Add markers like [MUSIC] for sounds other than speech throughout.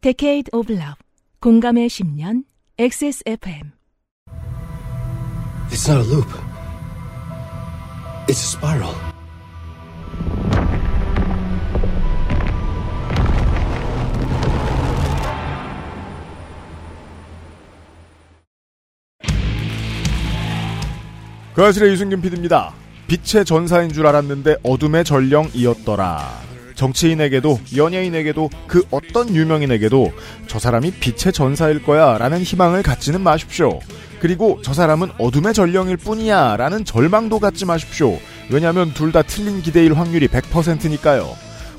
Decade of Love 공감의 10년 XSFM It's not a loop. It's a spiral. 그 아실의 유승균 PD입니다. 빛의 전사인 줄 알았는데 어둠의 전령이었더라. 정치인에게도 연예인에게도 그 어떤 유명인에게도 저 사람이 빛의 전사일 거야 라는 희망을 갖지는 마십시오. 그리고 저 사람은 어둠의 전령일 뿐이야 라는 절망도 갖지 마십시오. 왜냐하면 둘 다 틀린 기대일 확률이 100%니까요.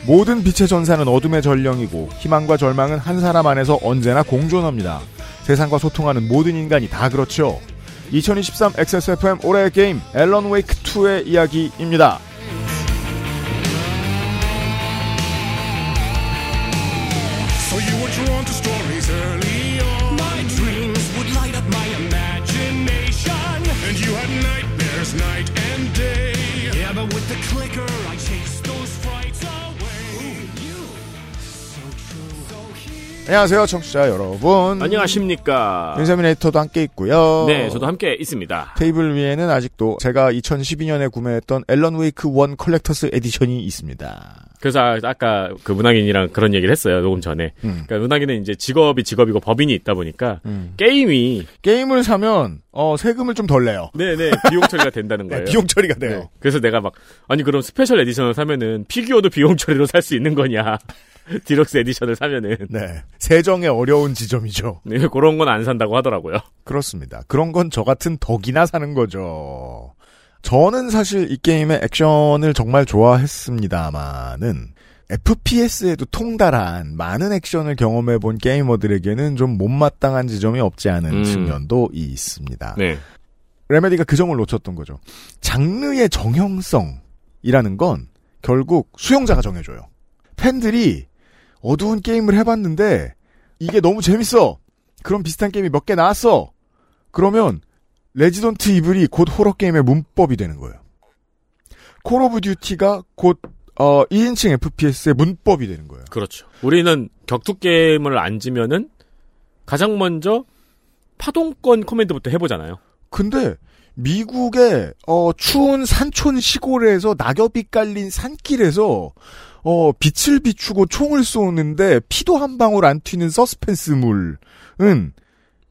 모든 빛의 전사는 어둠의 전령이고 희망과 절망은 한 사람 안에서 언제나 공존합니다. 세상과 소통하는 모든 인간이 다 그렇죠. 2023 XSFM 올해의 게임 앨런 웨이크 2의 이야기입니다. 안녕하세요, 청취자 여러분. 안녕하십니까. 인사미네이터도 함께 있고요. 네, 저도 함께 있습니다. 테이블 위에는 아직도 제가 2012년에 구매했던 앨런 웨이크 1 collector's edition이 있습니다. 그래서 아- 아까 그 문학인이랑 그런 얘기를 했어요, 녹음 전에. 음. 그러니까 문학인은 이제 직업이 직업이고 법인이 있다 보니까 음. 게임이 게임을 사면 어, 세금을 좀 덜 내요. 네네 비용 처리가 된다는 [LAUGHS] 네, 거예요. 비용 처리가 돼요. 네. 그래서 내가 막 아니 그럼 special edition을 사면은 피규어도 비용 처리로 살 수 있는 거냐? [LAUGHS] deluxe edition을 사면은 네. 세정의 어려운 지점이죠. 네, 그런 건 안 산다고 하더라고요. 그렇습니다. 그런 건 저 같은 덕이나 사는 거죠. 저는 사실 이 게임의 액션을 정말 좋아했습니다만은 FPS에도 통달한 많은 액션을 경험해본 게이머들에게는 좀 못마땅한 지점이 없지 않은 음. 측면도 있습니다. 네, 레메디가 그 점을 놓쳤던 거죠. 장르의 정형성이라는 건 결국 수용자가 정해줘요. 팬들이 어두운 게임을 해봤는데 이게 너무 재밌어. 그럼 비슷한 게임이 몇 개 나왔어. 그러면 레지던트 이블이 곧 호러 게임의 문법이 되는 거예요. 콜 오브 듀티가 곧 어, 1인칭 FPS의 문법이 되는 거예요. 그렇죠. 우리는 격투 게임을 앉으면은 가장 먼저 파동권 command부터 해보잖아요. 근데 미국의 어, 추운 산촌 시골에서 낙엽이 깔린 산길에서 어, 빛을 비추고 총을 쏘는데 피도 한 방울 안 튀는 서스펜스물은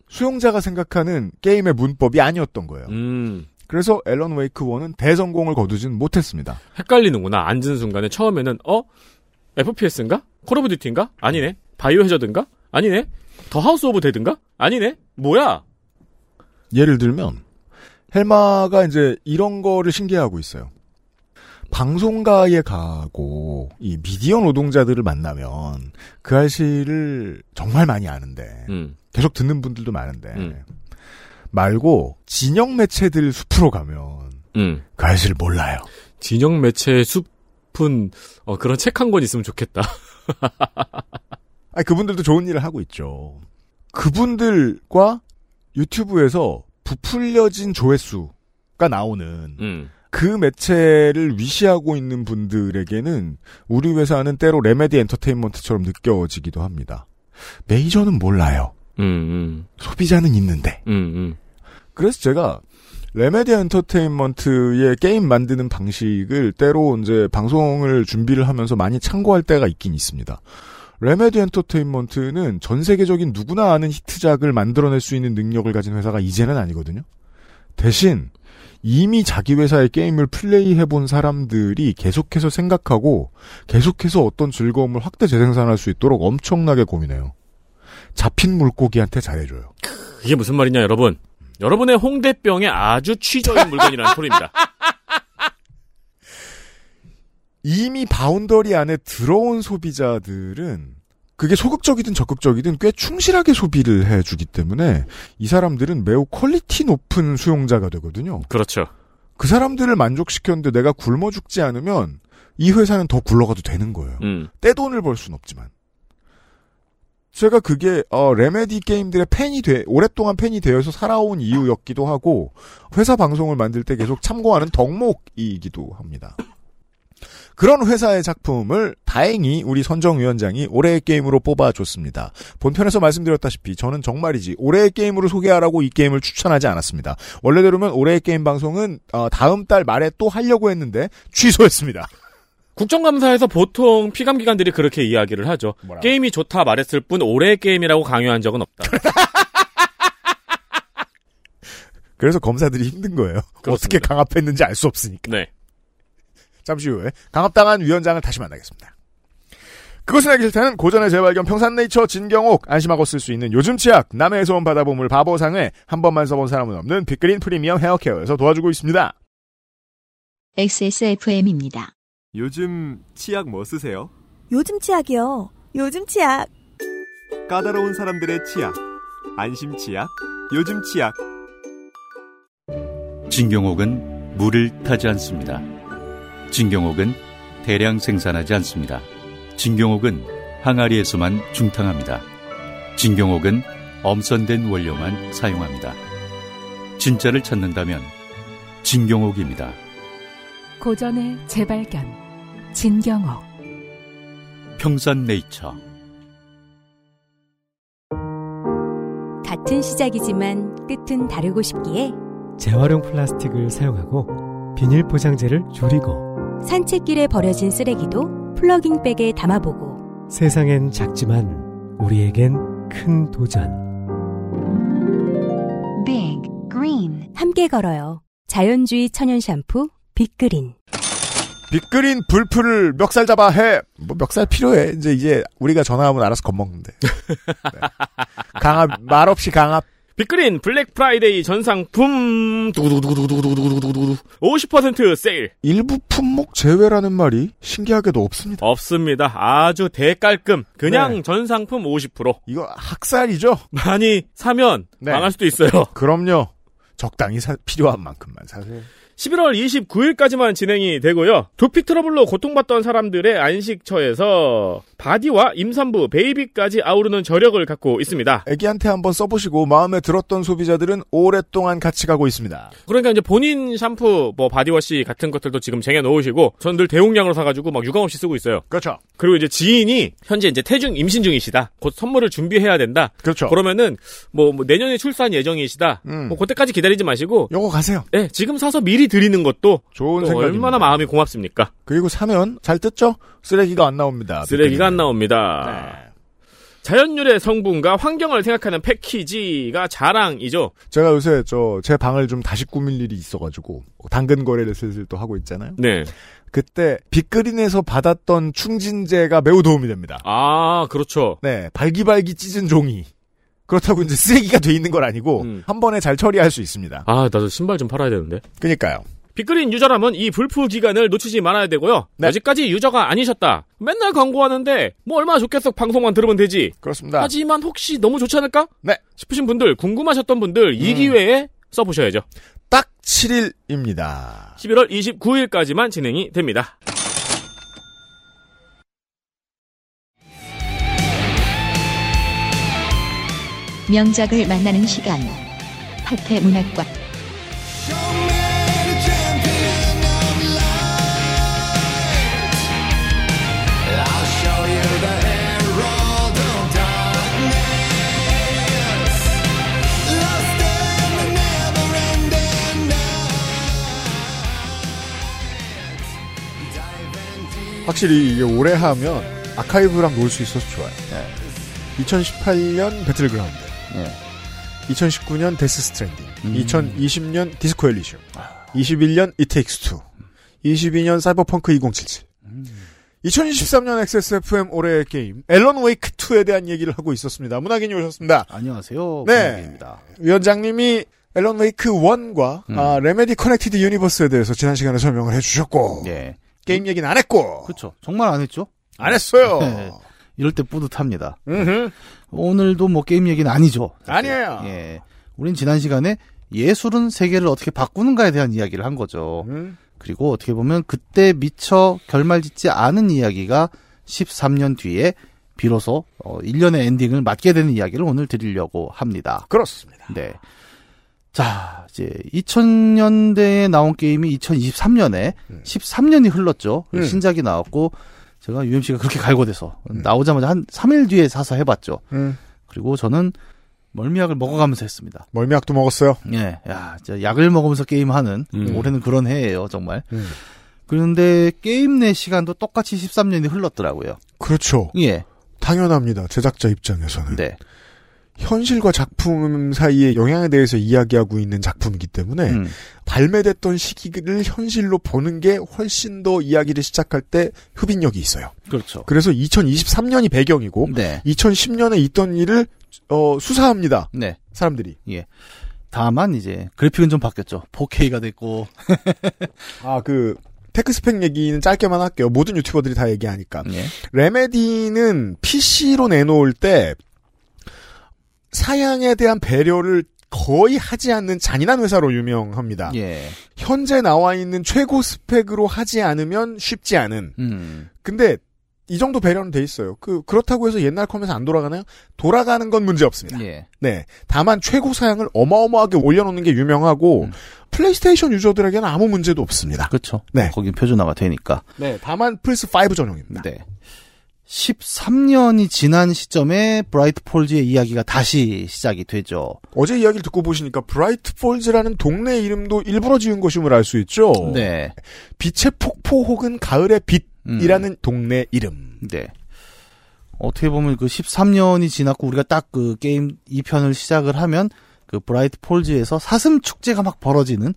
수용자가 생각하는 게임의 문법이 아니었던 거예요. 음, 그래서 앨런 웨이크 1은 대성공을 거두진 못했습니다. 헷갈리는구나. 앉은 순간에 처음에는 어 FPS인가? 콜 오브 듀티인가? 아니네. 바이오 해저드인가? 아니네. 더 하우스 오브 데드인가? 아니네. 뭐야? 예를 들면 헬마가 이제 이런 거를 신기해하고 있어요. 방송가에 가고 이 미디어 노동자들을 만나면 그알싫을 정말 많이 아는데 음. 계속 듣는 분들도 많은데 음. 말고 진영 매체들 숲으로 가면 음. 그알싫을 몰라요. 진영 매체의 숲은 어, 그런 책 한 권 있으면 좋겠다. [LAUGHS] 아니 그분들도 좋은 일을 하고 있죠. 그분들과 유튜브에서 부풀려진 조회수가 나오는 음. 그 매체를 위시하고 있는 분들에게는 우리 회사는 때로 레메디 엔터테인먼트처럼 느껴지기도 합니다. 메이저는 몰라요. 음, 음, 소비자는 있는데. 음, 음. 그래서 제가 레메디 엔터테인먼트의 게임 만드는 방식을 때로 이제 방송을 준비를 하면서 많이 참고할 때가 있긴 있습니다. 레메디 엔터테인먼트는 전 세계적인 누구나 아는 히트작을 만들어낼 수 있는 능력을 가진 회사가 이제는 아니거든요. 대신 이미 자기 회사의 게임을 플레이해본 사람들이 계속해서 생각하고 계속해서 어떤 즐거움을 확대 재생산할 수 있도록 엄청나게 고민해요. 잡힌 물고기한테 잘해줘요. 이게 무슨 말이냐, 여러분. 여러분의 홍대병에 아주 취저인 [LAUGHS] 물건이라는 소리입니다. 이미 boundary 안에 들어온 소비자들은 그게 소극적이든 적극적이든 꽤 충실하게 소비를 해주기 때문에 이 사람들은 매우 quality 높은 수용자가 되거든요. 그렇죠. 그 사람들을 만족시켰는데 내가 굶어 죽지 않으면 이 회사는 더 굴러가도 되는 거예요. 음. 떼돈을 벌순 없지만. 제가 그게 어, 레메디 게임들의 팬이 돼 오랫동안 팬이 되어서 살아온 이유였기도 하고 회사 방송을 만들 때 계속 참고하는 덕목이기도 합니다. 그런 회사의 작품을 다행히 우리 선정위원장이 올해의 게임으로 뽑아줬습니다. 본편에서 말씀드렸다시피 저는 정말이지 올해의 게임으로 소개하라고 이 게임을 추천하지 않았습니다. 원래대로면 올해의 게임 방송은 어, 다음 달 말에 또 하려고 했는데 취소했습니다. 국정감사에서 보통 피감기관들이 그렇게 이야기를 하죠. 뭐라고? 게임이 좋다 말했을 뿐 올해의 게임이라고 강요한 적은 없다. [LAUGHS] 그래서 검사들이 힘든 거예요. 그렇습니다. 어떻게 강압했는지 알 수 없으니까. 네. 잠시 후에 강압당한 위원장을 다시 만나겠습니다. 그것은 알기 싫다는 고전의 재발견 평산네이처 진경옥 안심하고 쓸 수 있는 요즘 치약 남해에서 온 바다보물 바보상회 한 번만 써본 사람은 없는 빅그린 프리미엄 헤어케어에서 도와주고 있습니다. XSFM입니다. 요즘 치약 뭐 쓰세요? 요즘 치약이요. 요즘 치약. 까다로운 사람들의 치약. 안심 치약. 요즘 치약. 진경옥은 물을 타지 않습니다. 진경옥은 대량 생산하지 않습니다. 진경옥은 항아리에서만 중탕합니다. 진경옥은 엄선된 원료만 사용합니다. 진짜를 찾는다면 진경옥입니다. 고전의 재발견. 진경옥. 평산네이처 같은 시작이지만 끝은 다르고 싶기에 재활용 플라스틱을 사용하고 비닐 포장재를 줄이고 산책길에 버려진 쓰레기도 플러깅백에 담아보고 세상엔 작지만 우리에겐 큰 도전. Big Green 함께 걸어요. 자연주의 천연 샴푸 빅그린. 빅그린 불풀을 멱살 잡아 해. 뭐 멱살 필요해. 이제 이제 우리가 전화하면 알아서 겁먹는데. 네. 강압 말없이 강압. 빅그린 블랙 프라이데이 전 상품 두구두구두구두구두구두구두구 50% 세일 일부 품목 제외라는 말이 신기하게도 없습니다. 없습니다. 아주 대깔끔 그냥 네. 전 상품 50% 이거 학살이죠? 많이 사면 네. 망할 수도 있어요. 그럼요. 적당히 사- 필요한 만큼만 사세요. 11월 29일까지만 진행이 되고요. 두피 트러블로 고통받던 사람들의 안식처에서 바디와 임산부, 베이비까지 아우르는 저력을 갖고 있습니다. 애기한테 한번 써보시고 마음에 들었던 소비자들은 오랫동안 같이 가고 있습니다. 그러니까 이제 본인 샴푸, 뭐 body wash 같은 것들도 지금 쟁여 놓으시고 전 늘 대용량으로 사가지고 막 유감 없이 쓰고 있어요. 그렇죠. 그리고 이제 지인이 현재 이제 태중 임신 중이시다. 곧 선물을 준비해야 된다. 그렇죠. 그러면은 뭐, 뭐 내년에 출산 예정이시다. 음. 뭐 그때까지 기다리지 마시고 요거 가세요. 예, 지금 사서 미리 드리는 것도 좋은 또 생각입니다. 얼마나 마음이 고맙습니까? 그리고 사면 잘 뜯죠? 쓰레기가 안 나옵니다. 쓰레기가 안. 나옵니다. 네. 자연유래 성분과 환경을 생각하는 패키지가 자랑이죠. 제가 요새 저 제 방을 좀 다시 꾸밀 일이 있어가지고 당근 거래를 슬슬 또 하고 있잖아요. 네. 그때 빅그린에서 받았던 충진제가 매우 도움이 됩니다. 아, 그렇죠. 네, 발기발기 찢은 종이. 그렇다고 이제 쓰레기가 돼 있는 건 아니고 음. 한 번에 잘 처리할 수 있습니다. 아, 나도 신발 좀 팔아야 되는데. 그러니까요. 빅그린 유저라면 이 불프 기간을 놓치지 말아야 되고요. 네. 아직까지 유저가 아니셨다. 맨날 광고하는데 뭐 얼마나 좋겠어 방송만 들으면 되지. 그렇습니다. 하지만 혹시 너무 좋지 않을까? 네. 싶으신 분들, 궁금하셨던 분들 이 기회에 써보셔야죠. 딱 7일입니다. 11월 29일까지만 진행이 됩니다. 명작을 만나는 시간. 파케 문학관. 확실히 이게 오래 하면 아카이브랑 놀 수 있어서 좋아요. 2018년 배틀그라운드. 2019년 데스 스트랜딩. 2020년 디스코 엘리시움. 21년 It Takes 2. 22년 사이버펑크 2077. 2023년 XSFM 올해의 게임 앨런 웨이크 2에 대한 얘기를 하고 있었습니다. 문학인이 오셨습니다. 안녕하세요. 네. 김학입니다. 위원장님이 앨런 웨이크 1과 음. 아, 레메디 커넥티드 유니버스에 대해서 지난 시간에 설명을 해주셨고 예. 게임 얘기는 안 했고 그렇죠. 정말 안 했죠? 안 했어요. 네. 이럴 때 뿌듯합니다. 음흠. 오늘도 뭐 게임 얘기는 아니죠. 사실. 아니에요. 예. 우린 지난 시간에 예술은 세계를 어떻게 바꾸는가에 대한 이야기를 한 거죠. 음. 그리고 어떻게 보면 그때 미처 결말 짓지 않은 이야기가 13년 뒤에 비로소 어, 1년의 엔딩을 맞게 되는 이야기를 오늘 드리려고 합니다. 그렇습니다. 네. 자, 이제 2000년대에 나온 게임이 2023년에 13년이 흘렀죠. 음. 신작이 나왔고 제가 UMC가 그렇게 갈고돼서 나오자마자 한 3일 뒤에 사서 해봤죠. 음. 그리고 저는 멀미약을 먹어가면서 했습니다. 멀미약도 먹었어요. 예, 야, 진짜 약을 먹으면서 게임하는 음. 올해는 그런 해예요, 정말. 음. 그런데 게임 내 시간도 똑같이 13년이 흘렀더라고요. 그렇죠. 예, 당연합니다. 제작자 입장에서는. 네, 현실과 작품 사이의 영향에 대해서 이야기하고 있는 작품이기 때문에 음, 발매됐던 시기를 현실로 보는 게 훨씬 더 이야기를 시작할 때 흡인력이 있어요. 그렇죠. 그래서 2023년이 배경이고 네, 2010년에 있던 일을 어, 수사합니다. 네. 사람들이. 다만 이제 그래픽은 좀 바뀌었죠. 4K가 됐고, [LAUGHS] 아, 그 테크스펙 얘기는 짧게만 할게요. 모든 유튜버들이 다 얘기하니까. 예, 레메디는 PC로 내놓을 때 사양에 대한 배려를 거의 하지 않는 잔인한 회사로 유명합니다. 예, 현재 나와 있는 최고 스펙으로 하지 않으면 쉽지 않은. 음, 근데 이 정도 배려는 돼 있어요. 그 그렇다고 해서 옛날 컴에서 안 돌아가나요? 돌아가는 건 문제 없습니다. 예, 네. 다만 최고 사양을 어마어마하게 올려놓는 게 유명하고 음. 플레이스테이션 유저들에게는 아무 문제도 없습니다. 그렇죠. 네. 거긴 표준화가 되니까. 네. 다만 플스 5 전용입니다. 네. 13년이 지난 시점에 브라이트 폴즈의 이야기가 다시 시작이 되죠. 어제 이야기를 듣고 보시니까 브라이트 폴즈라는 동네 이름도 일부러 지은 것임을 알 수 있죠. 네. 빛의 폭포 혹은 가을의 음. 빛이라는 동네 이름. 네. 어떻게 보면 그 13년이 지났고 우리가 딱 그 게임 2편을 시작을 하면 그 브라이트 폴즈에서 사슴 축제가 막 벌어지는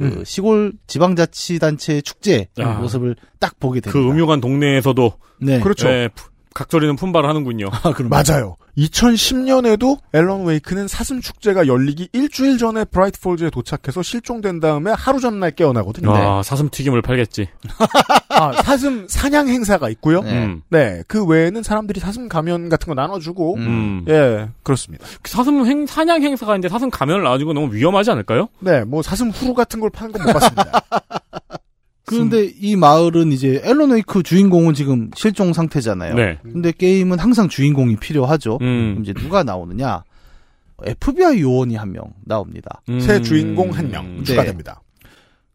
그 음. 시골 지방자치단체 축제 아. 모습을 딱 보게 됩니다. 그 음흉한 동네에서도 네. 그렇죠. 예, 푸- 각절이는 품바를 하는군요. 아, 그럼 맞아요. 2010년에도 앨런 웨이크는 사슴 축제가 열리기 일주일 전에 브라이트 폴즈에 도착해서 실종된 다음에 하루 전날 깨어나거든요. 아, 사슴 튀김을 팔겠지. [LAUGHS] 아, 사슴 사냥 행사가 있고요. 네. 음. 네, 그 외에는 사람들이 사슴 가면 같은 거 나눠주고, 음. 예, 그렇습니다. 그 사슴 행, 사냥 행사가 있는데 사슴 가면을 나눠주고 너무 위험하지 않을까요? 네, 뭐 사슴 후루 같은 걸 파는 건 못 봤습니다. [LAUGHS] 그런데 이 마을은 이제 앨런 웨이크 주인공은 지금 실종 상태잖아요. 네. 근데 게임은 항상 주인공이 필요하죠. 음. 이제 누가 나오느냐? FBI 요원이 한 명 나옵니다. 음. 새 주인공 한명 네. 추가됩니다.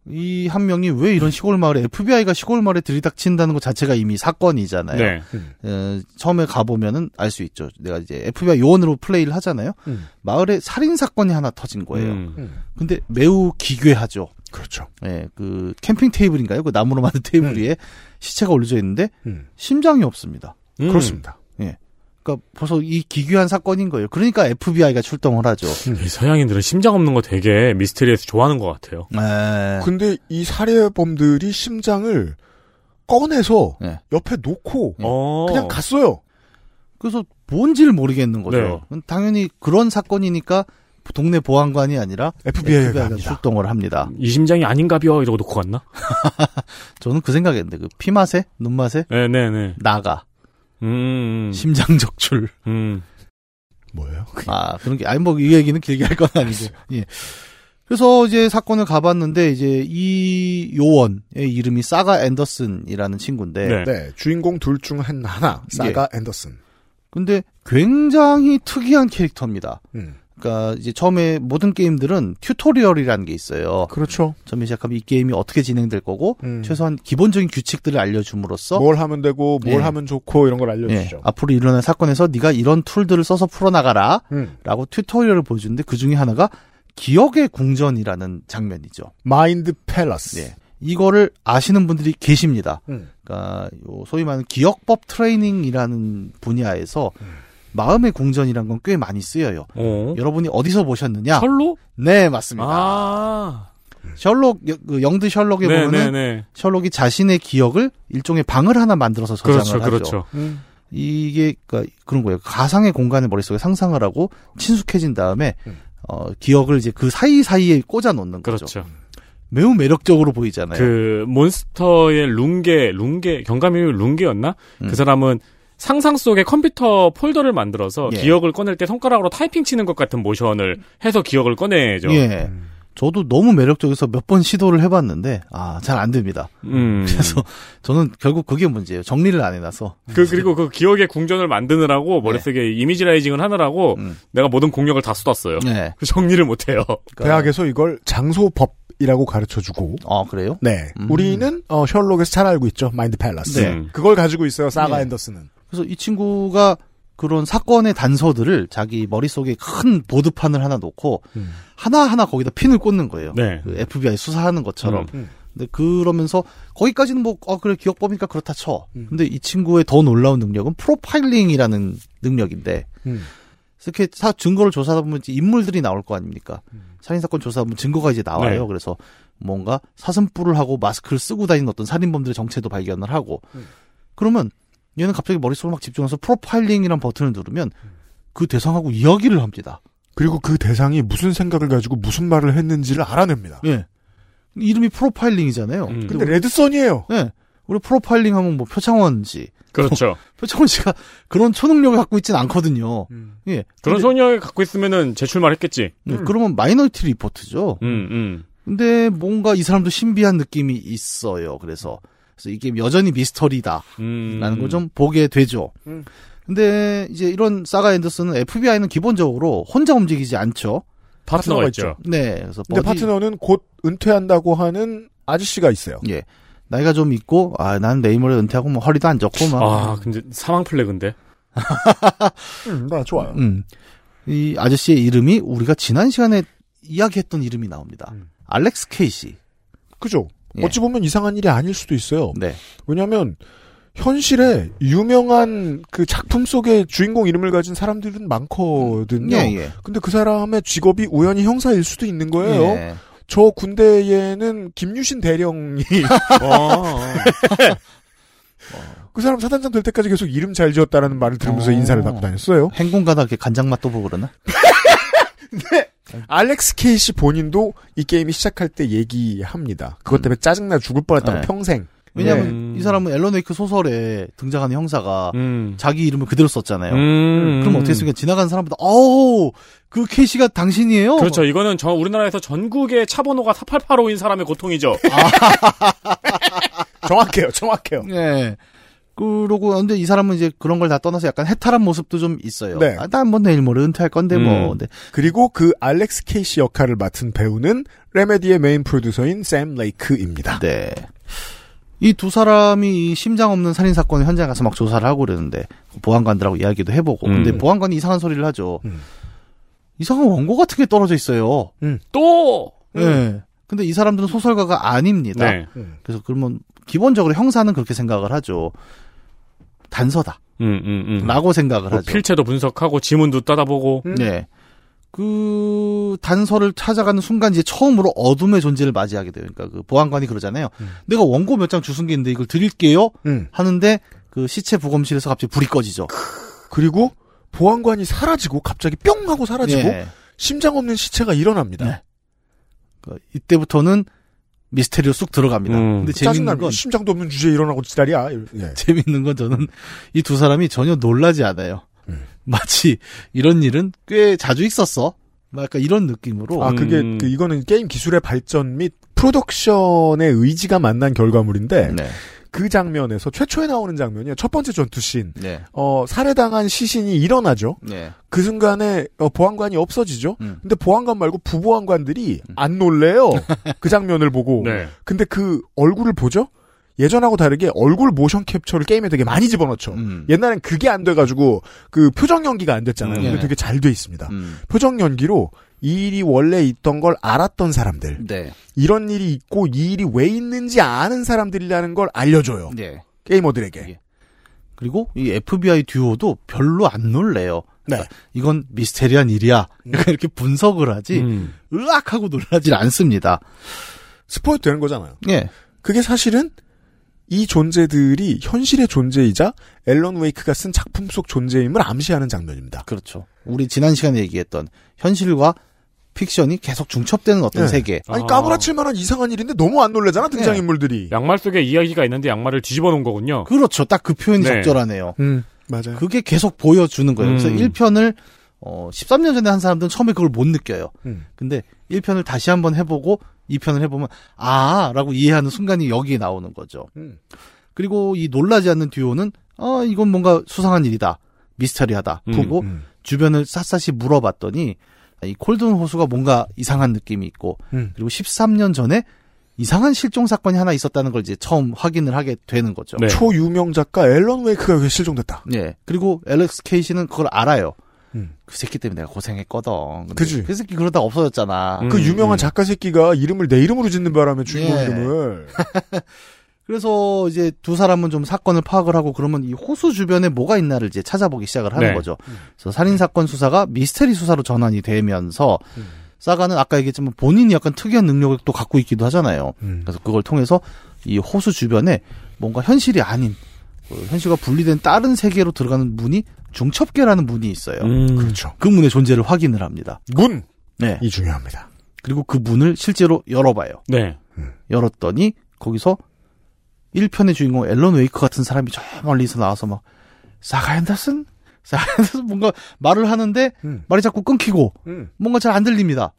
이한 명이 왜 이런 시골 마을에 FBI가 시골 마을에 들이닥친다는 것 자체가 이미 사건이잖아요. 네. 어, 처음에 가보면은 알 수 있죠. 내가 이제 FBI 요원으로 플레이를 하잖아요. 음. 마을에 살인 사건이 하나 터진 거예요. 음. 근데 매우 기괴하죠. 그렇죠. 예, 그 캠핑 테이블인가요? 그 나무로 만든 테이블 위에 시체가 올려져 있는데 음. 심장이 없습니다. 음. 그렇습니다. 그러니까 벌써 이 기괴한 사건인 거예요. 그러니까 FBI가 출동을 하죠. 이 서양인들은 심장 없는 거 되게 미스테리에서 좋아하는 것 같아요. 예. 근데 이 살해범들이 심장을 꺼내서 네. 옆에 놓고 어. 그냥 갔어요. 그래서 뭔지를 모르겠는 거죠. 네. 당연히 그런 사건이니까 동네 보안관이 아니라 FBI가 FBI가. 출동을 합니다. 이 심장이 아닌가벼 이러고 놓고 갔나? [LAUGHS] 저는 그 생각했는데 그 피맛에 눈맛에 네네네. 나가 음. 심장 적출. 음. 뭐예요? 아 그런 게 아니 뭐 이 얘기는 길게 할 건 아니고. [LAUGHS] 예. 그래서 이제 사건을 가봤는데 이제 이 요원의 이름이 사가 앤더슨이라는 친구인데 네. 네, 주인공 둘 중 한 하나 사가 앤더슨. 근데 굉장히 특이한 캐릭터입니다. 음. 그러니까 이제 처음에 모든 게임들은 tutorial이라는 게 있어요. 그렇죠. 처음에 시작하면 이 게임이 어떻게 진행될 거고 음. 최소한 기본적인 규칙들을 알려줌으로써 뭘 하면 되고 뭘 예. 하면 좋고 이런 걸 예, 알려주죠. 앞으로 일어날 사건에서 네가 이런 tool들을 써서 풀어나가라 음. 라고 tutorial을 보여주는데 그 중에 하나가 기억의 궁전이라는 장면이죠. mind palace. 예. 이거를 아시는 분들이 계십니다. 음. 그러니까 요 소위 말하는 기억법 트레이닝이라는 분야에서 마음의 궁전이란 건 꽤 많이 쓰여요. 어. 여러분이 어디서 보셨느냐? 셜록? 네, 맞습니다. 아. 셜록 여- 그 영드 셜록에 보면은 네네네. 셜록이 자신의 기억을 일종의 방을 하나 만들어서 저장을 그렇죠, 하죠. 그렇죠. 음. 이게 그러니까 그런 거예요. 가상의 공간을 머릿속에 상상을 하고 친숙해진 다음에 음. 어, 기억을 이제 그 사이 사이에 꽂아 놓는 거죠. 그렇죠. 매우 매력적으로 보이잖아요. 그 몬스터의 룽게, 룽게, 경감이 룽게였나? 음. 그 사람은 상상 속에 컴퓨터 폴더를 만들어서 예. 기억을 꺼낼 때 손가락으로 타이핑 치는 것 같은 모션을 해서 기억을 꺼내죠. 예. 저도 너무 매력적이어서 몇 번 시도를 해봤는데 아 잘 안 됩니다. 음. [LAUGHS] 그래서 저는 결국 그게 문제예요. 정리를 안 해놔서. 그 그리고 그 기억의 궁전을 만드느라고 머릿속에 imagizing을 하느라고 내가 모든 공력을 다 쏟았어요. 네. [LAUGHS] 그 정리를 못 해요. 대학에서 이걸 장소법 이라고 가르쳐 주고. 아 그래요? 네. 우리는 어, 셜록에서 잘 알고 있죠. 마인드 팰러스. 네. 그걸 가지고 있어요. 사가 네. 앤더슨은. 그래서 이 친구가 그런 사건의 단서들을 자기 머릿속에 큰 보드판을 하나 놓고 하나하나 거기다 핀을 꽂는 거예요. 네. 그 FBI 수사하는 것처럼. 음. 근데 그러면서 거기까지는 뭐, 어, 그래, 기억법이니까 그렇다 쳐. 음. 근데 이 친구의 더 놀라운 능력은 프로파일링이라는 능력인데, 음. 이렇게 사, 증거를 조사하다 보면 이제 인물들이 나올 거 아닙니까? 살인사건 조사하면 증거가 이제 나와요. 네. 그래서 뭔가 사슴뿔을 하고 마스크를 쓰고 다니는 어떤 살인범들의 정체도 발견을 하고, 그러면 얘는 갑자기 머릿속을 막 집중해서 프로파일링이란 버튼을 누르면 그 대상하고 이야기를 합니다. 그리고 그 대상이 무슨 생각을 가지고 무슨 말을 했는지를 알아냅니다. 예. 이름이 프로파일링이잖아요. 근데 red sun이에요. 네. 우리 프로파일링 하면 뭐 표창원 씨. 그렇죠. [LAUGHS] 표창원 씨가 그런 초능력을 갖고 있진 않거든요. 예. 그런 소녀를 갖고 있으면은 제출만 했겠지. 네, 그러면 마이너리티 리포트죠. 음, 음. 근데 뭔가 이 사람도 신비한 느낌이 있어요. 그래서 그래서 이게 여전히 미스터리다라는 음. 걸좀 보게 되죠. 음. 근데 이제 이런 사가 앤더슨은 FBI는 기본적으로 혼자 움직이지 않죠. 파트너가 있죠. 네. 그래서 근데 buddy- 파트너는 곧 은퇴한다고 하는 아저씨가 있어요. 예. 나이가 좀 있고 아, 난 모레 은퇴하고 뭐 허리도 안 좋고 막 아, 근데 사망 플래그인데. [LAUGHS] 음, 나 좋아요. 음. 이 아저씨의 이름이 우리가 지난 시간에 이야기했던 이름이 나옵니다. 알렉스 케이시. 그죠? 예. 어찌 보면 이상한 일이 아닐 수도 있어요. 네. 왜냐하면 현실에 유명한 그 작품 속의 주인공 이름을 가진 사람들은 많거든요. 예, 예. 근데 그 사람의 직업이 우연히 형사일 수도 있는 거예요. 예. 저 군대에는 김유신 대령이 [LAUGHS] 어. [LAUGHS] 그 사람 사단장 될 때까지 계속 이름 잘 지었다라는 말을 들으면서 인사를 받고 다녔어요. 행군 가다 이렇게 간장 맛도 보고 그러나? [LAUGHS] 알렉스 케이시 본인도 이 게임이 시작할 때 얘기합니다. 그것 때문에 짜증나 죽을 뻔했다고 네. 평생. 왜냐하면 네. 이 사람은 앨런 웨이크 소설에 등장하는 형사가 음. 자기 이름을 그대로 썼잖아요. 음. 그럼 어떻게 했으니까 지나가는 사람보다 어우 그 케이시가 당신이에요? 그렇죠. 이거는 저 우리나라에서 전국의 차 번호가 4885인 사람의 고통이죠. [LAUGHS] 정확해요, 정확해요. 예. 그러고 근데 이 사람은 이제 그런 걸 다 떠나서 약간 해탈한 모습도 좀 있어요. 네. 아, 난뭐 내일 모레 은퇴할 건데 뭐. 음. 근데 그리고 그 알렉스 케이시 역할을 맡은 배우는 레메디의 메인 프로듀서인 샘 레이크입니다. 네. 이 두 사람이 이 심장 없는 살인 사건 현장에 가서 막 조사를 하고 그러는데 보안관들하고 이야기도 해보고 음. 근데 보안관이 이상한 소리를 하죠. 음. 이상한 원고 같은 게 떨어져 있어요. 또! 네. 근데 이 사람들은 소설가가 아닙니다. 네. 그래서 그러면 기본적으로 형사는 그렇게 생각을 하죠. 단서다. 음, 음, 음. 라고 생각을 뭐 하죠. 필체도 분석하고 지문도 따다보고. 네. 그 단서를 찾아가는 순간 이제 처음으로 어둠의 존재를 맞이하게 돼요. 그러니까 그 보안관이 그러잖아요. 내가 원고 몇 장 주순 게 있는데 이걸 드릴게요. 음. 하는데 그 시체 부검실에서 갑자기 불이 꺼지죠. 그리고 보안관이 사라지고 갑자기 뿅 하고 사라지고 예. 심장 없는 시체가 일어납니다. 네. 그 이때부터는 미스테리로 쑥 들어갑니다. 음. 근데 재밌는 짜증나. 건 심장도 없는 주제에 일어나고 지랄이야. 예. 재밌는 건 저는 이 두 사람이 전혀 놀라지 않아요. 음. 마치 이런 일은 꽤 자주 있었어. 막 약간 이런 느낌으로. 아, 그게, 음. 그, 이거는 게임 기술의 발전 및 프로덕션의 의지가 만난 결과물인데, 네. 그 장면에서 최초에 나오는 장면이요. 첫 번째 전투씬. 네. 어, 살해당한 시신이 일어나죠. 네. 그 순간에 어, 보안관이 없어지죠. 음. 근데 보안관 말고 부보안관들이 안 놀래요. [LAUGHS] 그 장면을 보고. 네. 근데 그 얼굴을 보죠? 예전하고 다르게 얼굴 모션 캡처를 게임에 되게 많이 집어넣죠. 음. 옛날엔 그게 안 돼가지고 그 표정 연기가 안 됐잖아요. 음. 근데 네. 되게 잘 돼 있습니다. 음. 표정 연기로 이 일이 원래 있던 걸 알았던 사람들, 네. 이런 일이 있고 이 일이 왜 있는지 아는 사람들이라는 걸 알려줘요. 네. 게이머들에게. 예. 그리고 이 FBI 듀오도 별로 안 놀래요. 네. 그러니까 이건 미스테리한 일이야. 약간 이렇게 분석을 하지, 음. 으악 하고 놀라질 않습니다. 스포일 되는 거잖아요. 예. 그게 사실은 이 존재들이 현실의 존재이자 앨런 웨이크가 쓴 작품 속 존재임을 암시하는 장면입니다. 그렇죠. 우리 지난 시간에 얘기했던 현실과 픽션이 계속 중첩되는 어떤 네. 세계. 아니 아. 까무라칠 만한 이상한 일인데 너무 안 놀래잖아 네. 등장인물들이. 양말 속에 이야기가 있는데 양말을 뒤집어 놓은 거군요. 그렇죠. 딱 그 표현이 네. 적절하네요. 음 맞아요. 그게 계속 보여주는 거예요. 그래서 음. 1편을 어, 13년 전에 한 사람들은 처음에 그걸 못 느껴요. 음. 근데 1편을 다시 한번 해보고 2편을 해보면 아 라고 이해하는 순간이 여기에 나오는 거죠. 음. 그리고 이 놀라지 않는 듀오는 아 이건 뭔가 수상한 일이다. 미스터리하다. 음, 보고 음. 주변을 샅샅이 물어봤더니 이 콜든 호수가 뭔가 이상한 느낌이 있고 음. 그리고 13년 전에 이상한 실종 사건이 하나 있었다는 걸 이제 처음 확인을 하게 되는 거죠. 네. 초유명 작가 앨런 웨이크가 여기 실종됐다. 예. 그리고 앨렉스 케이시는 그걸 알아요. 음. 그 새끼 때문에 내가 고생했거든. 그지. 그 새끼 그러다 없어졌잖아. 음. 그 유명한 작가 새끼가 이름을 내 이름으로 짓는 바람에 주인공 예. 이름을 [LAUGHS] 그래서 이제 두 사람은 좀 사건을 파악을 하고 그러면 이 호수 주변에 뭐가 있나를 이제 찾아보기 시작을 하는 네. 거죠. 그래서 살인 사건 수사가 미스테리 수사로 전환이 되면서 사가는 아까 얘기했지만 본인이 약간 특이한 능력을 또 갖고 있기도 하잖아요. 음. 그래서 그걸 통해서 이 호수 주변에 뭔가 현실이 아닌 그 현실과 분리된 다른 세계로 들어가는 문이 중첩계라는 문이 있어요. 음. 그렇죠. 그 문의 존재를 확인을 합니다. 문이 네. 중요합니다. 그리고 그 문을 실제로 열어봐요. 네. 열었더니 거기서 1편의 주인공 앨런 웨이크 같은 사람이 저 멀리서 나와서 막 사가 앤더슨? 사가 앤더슨 뭔가 말을 하는데 음. 말이 자꾸 끊기고 음. 뭔가 잘 안 들립니다.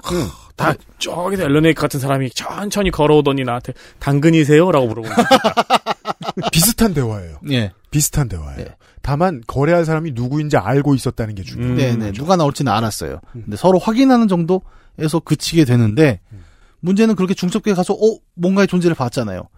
다 저기서 앨런 웨이크 같은 사람이 천천히 걸어오더니 나한테 당근이세요라고 물어보는. [LAUGHS] 비슷한 대화예요. 예. 비슷한 대화예요. 네. 다만 거래할 사람이 누구인지 알고 있었다는 게 중요해요. 음. 네네. 누가 나올지는 알았어요. 근데 서로 확인하는 정도에서 그치게 되는데 문제는 그렇게 중첩계에 가서 어 뭔가의 존재를 봤잖아요.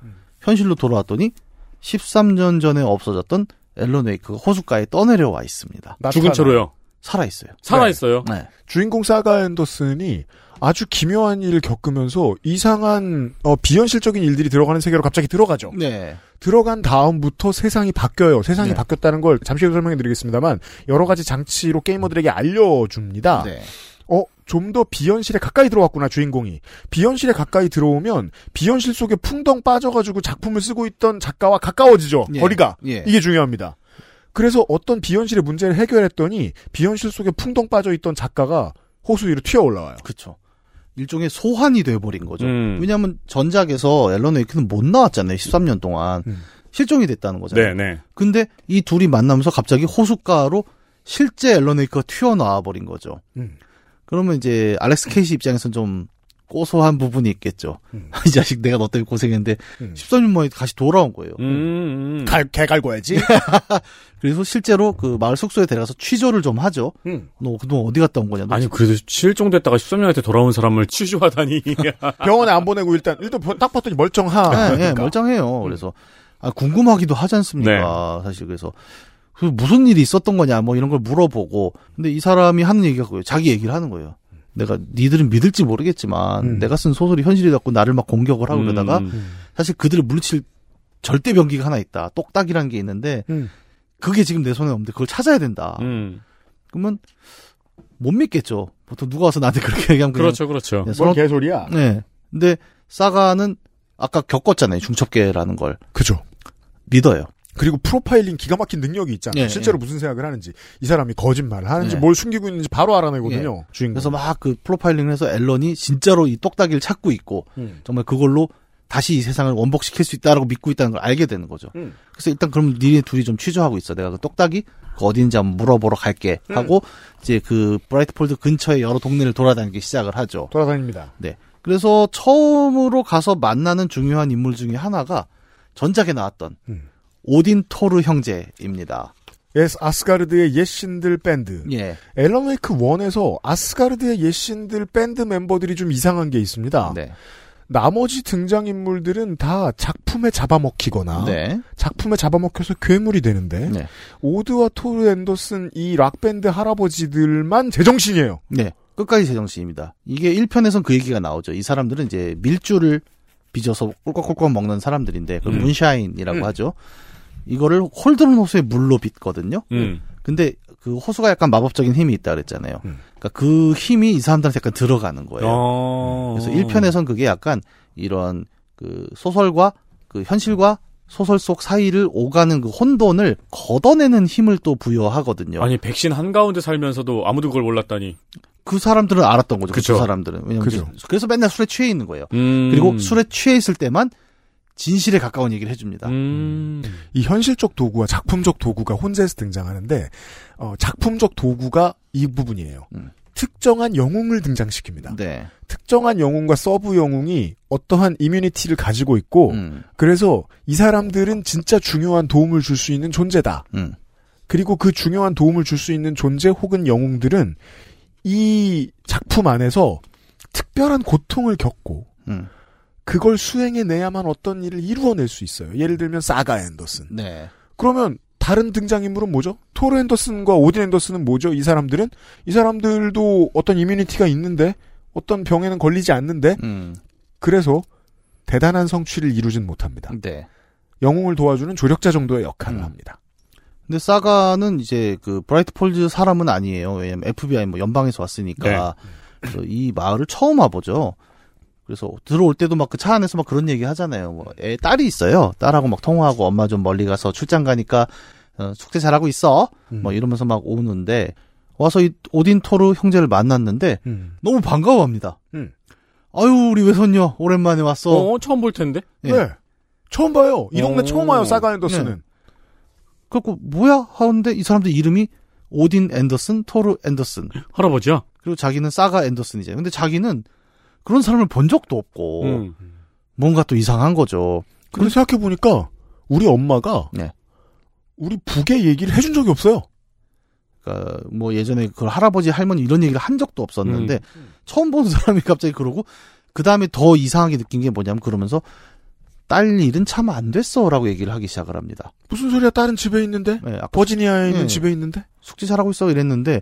현실로 돌아왔더니 13년 전에 없어졌던 앨런 웨이크가 호숫가에 떠내려와 있습니다. 죽은 채로요. 살아 있어요. 살아 있어요. 네. 주인공 사가 앤더슨이 아주 기묘한 일을 겪으면서 이상한 어, 비현실적인 일들이 들어가는 세계로 갑자기 들어가죠. 네. 들어간 다음부터 세상이 바뀌어요. 세상이 네. 바뀌었다는 걸 잠시 후 설명해 드리겠습니다만 여러 가지 장치로 게이머들에게 알려줍니다. 네. 어, 좀 더 비현실에 가까이 들어왔구나, 주인공이. 비현실에 가까이 들어오면 비현실 속에 풍덩 빠져가지고 작품을 쓰고 있던 작가와 가까워지죠. 예. 거리가. 예. 이게 중요합니다. 그래서 어떤 비현실의 문제를 해결했더니 비현실 속에 풍덩 빠져있던 작가가 호수 위로 튀어 올라와요. 그쵸. 일종의 소환이 돼버린 거죠. 음. 왜냐하면 전작에서 앨런 웨이크는 못 나왔잖아요. 13년 동안 음. 실종이 됐다는 거잖아요. 네네. 근데 이 둘이 만나면서 갑자기 호숫가로 실제 앨런 웨이크가 튀어나와 버린 거죠. 음. 그러면 이제 알렉스 케이시 입장에서는 좀 고소한 부분이 있겠죠. [LAUGHS] 이 자식 내가 너 때문에 고생했는데 음. 13년 만에 다시 돌아온 거예요. 음, 음. 갈, 개 갈궈야지. [LAUGHS] 그래서 실제로 그 마을 숙소에 데려가서 취조를 좀 하죠. 음. 너 그동안 어디 갔다 온 거냐? 너 아니 그래도 실종됐다가 13년한테 돌아온 사람을 취조하다니. [LAUGHS] 병원에 안 보내고 일단, 일단 딱 봤더니 멀쩡하. 네, 네, 그러니까. 멀쩡해요. 그래서 아, 궁금하기도 하지 않습니까? 사실 그래서 그 무슨 일이 있었던 거냐 뭐 이런 걸 물어보고 근데 이 사람이 하는 얘기가 그거예요. 자기 얘기를 하는 거예요. 내가 니들은 믿을지 모르겠지만 음. 내가 쓴 소설이 현실이 갖고 나를 막 공격을 하고 음. 그러다가 사실 그들을 물리칠 절대 병기가 하나 있다. 똑딱이라는 게 있는데 음. 그게 지금 내 손에 없는데 그걸 찾아야 된다. 음. 그러면 못 믿겠죠. 보통 누가 와서 나한테 그렇게 얘기하면 그렇죠, 그렇죠. 네, 뭔 서로- 개소리야. 네. 근데 사가는 아까 겪었잖아요. 중첩계라는 걸 그죠. 믿어요. 그리고 프로파일링 기가 막힌 능력이 있잖아요. 예, 실제로 무슨 생각을 하는지, 이 사람이 거짓말을 하는지, 예. 뭘 숨기고 있는지 바로 알아내거든요. 주인공. 그래서 막 그 프로파일링을 해서 앨런이 진짜로 이 똑딱이를 찾고 있고 음. 정말 그걸로 다시 이 세상을 원복시킬 수 있다라고 믿고 있다는 걸 알게 되는 거죠. 음. 그래서 일단 그럼 니네 둘이 좀 취조하고 있어. 내가 그 똑딱이 그 어디인지 한번 물어보러 갈게 음. 하고 이제 그 브라이트폴즈 근처의 여러 동네를 돌아다니기 시작을 하죠. 돌아다닙니다. 네. 그래서 처음으로 가서 만나는 중요한 인물 중에 하나가 전작에 나왔던 음. 오딘 토르 형제입니다. yes, 아스가르드의 옛신들 밴드. 예. 앨런 웨이크 1에서 아스가르드의 옛신들 밴드 멤버들이 좀 이상한 게 있습니다. 네. 나머지 등장인물들은 다 작품에 잡아먹히거나 네. 작품에 잡아먹혀서 괴물이 되는데 네. 오딘과 토르 앤더슨 이 락밴드 할아버지들만 제정신이에요. 네. 끝까지 제정신입니다. 이게 1편에선 그 얘기가 나오죠. 이 사람들은 이제 밀주를 빚어서 꿀꺽꿀꺽 먹는 사람들인데, 그 음. 문샤인이라고 음. 하죠. 이거를 홀드론 호수의 물로 빚거든요. 음. 근데 그 호수가 약간 마법적인 힘이 있다 그랬잖아요. 음. 그러니까 그 힘이 이 사람들한테 약간 들어가는 거예요. 어. 그래서 1편에선 그게 약간 이런 그 소설과 그 현실과 소설 속 사이를 오가는 그 혼돈을 걷어내는 힘을 또 부여하거든요. 아니 백신 한 가운데 살면서도 아무도 그걸 몰랐다니. 그 사람들은 알았던 거죠. 그 그쵸. 두 사람들은. 왜냐면 그래서 맨날 술에 취해 있는 거예요. 음. 그리고 술에 취해 있을 때만 진실에 가까운 얘기를 해줍니다. 음. 이 현실적 도구와 작품적 도구가 혼재해서 등장하는데 어, 작품적 도구가 이 부분이에요. 음. 특정한 영웅을 등장시킵니다. 네. 특정한 영웅과 sub 영웅이 어떠한 immunity를 가지고 있고 음. 그래서 이 사람들은 진짜 중요한 도움을 줄 수 있는 존재다. 음. 그리고 그 중요한 도움을 줄 수 있는 존재 혹은 영웅들은 이 작품 안에서 특별한 고통을 겪고 음. 그걸 수행해내야만 어떤 일을 이루어낼 수 있어요. 예를 들면 사가 앤더슨. 네. 그러면 다른 등장인물은 뭐죠? 토르 앤더슨과 오딘 앤더슨은 뭐죠? 이 사람들은 이 사람들도 어떤 이뮤니티가 있는데 어떤 병에는 걸리지 않는데 음. 그래서 대단한 성취를 이루진 못합니다. 네. 영웅을 도와주는 조력자 정도의 역할을 음. 합니다. 근데 사가는 이제 그 브라이트 폴즈 사람은 아니에요. 왜냐면 FBI 뭐 연방에서 왔으니까 그래서 이 마을을 처음 와보죠. 그래서 들어올 때도 막 그 차 안에서 막 그런 얘기 하잖아요. 뭐 애 딸이 있어요. 딸하고 막 통화하고 엄마 좀 멀리 가서 출장 가니까 어, 숙제 잘하고 있어. 뭐 이러면서 막 오는데 와서 이 오딘 토르 형제를 만났는데 음. 너무 반가워합니다. 음. 아유 우리 외손녀 오랜만에 왔어. 어, 처음 볼 텐데. 예. 네. 처음 봐요. 이 동네 오. 처음 와요. 사가 앤더슨은. 네. 그래갖고 뭐야 하는데 이 사람들 이름이 오딘 앤더슨, 토르 앤더슨. 할아버지야? 그리고 자기는 사가 앤더슨이잖아요. 근데 자기는 그런 사람을 본 적도 없고 음. 뭔가 또 이상한 거죠. 근데 생각해 보니까 우리 엄마가 네. 우리 북의 얘기를 해준 적이 없어요. 그러니까 뭐 예전에 그 할아버지 할머니 이런 얘기를 한 적도 없었는데 음. 처음 보는 사람이 갑자기 그러고 그 다음에 더 이상하게 느낀 게 뭐냐면 그러면서 딸 일은 참 안 됐어라고 얘기를 하기 시작을 합니다. 무슨 소리야? 딸은 집에 있는데 네, 버지니아에 있는 네. 집에 있는데 숙제 잘하고 있어 이랬는데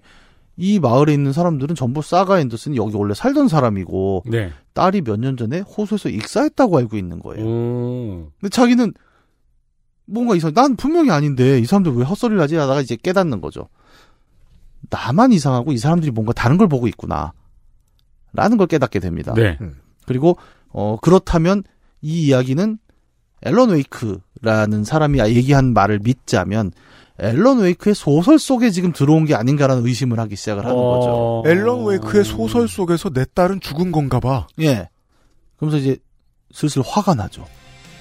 이 마을에 있는 사람들은 전부 사가 앤더슨이 여기 원래 살던 사람이고 네. 딸이 몇 년 전에 호수에서 익사했다고 알고 있는 거예요. 음. 근데 자기는 뭔가 이상, 난 분명히 아닌데 이 사람들 왜 헛소리를 하지 하다가 이제 깨닫는 거죠. 나만 이상하고 이 사람들이 뭔가 다른 걸 보고 있구나. 라는 걸 깨닫게 됩니다. 네. 그리고 어 그렇다면 이 이야기는 앨런 웨이크라는 사람이 얘기한 말을 믿자면 앨런 웨이크의 소설 속에 지금 들어온 게 아닌가라는 의심을 하기 시작을 하는 거죠. 어. 앨런 웨이크의 소설 속에서 내 딸은 죽은 건가 봐. 예. 그러면서 이제 슬슬 화가 나죠.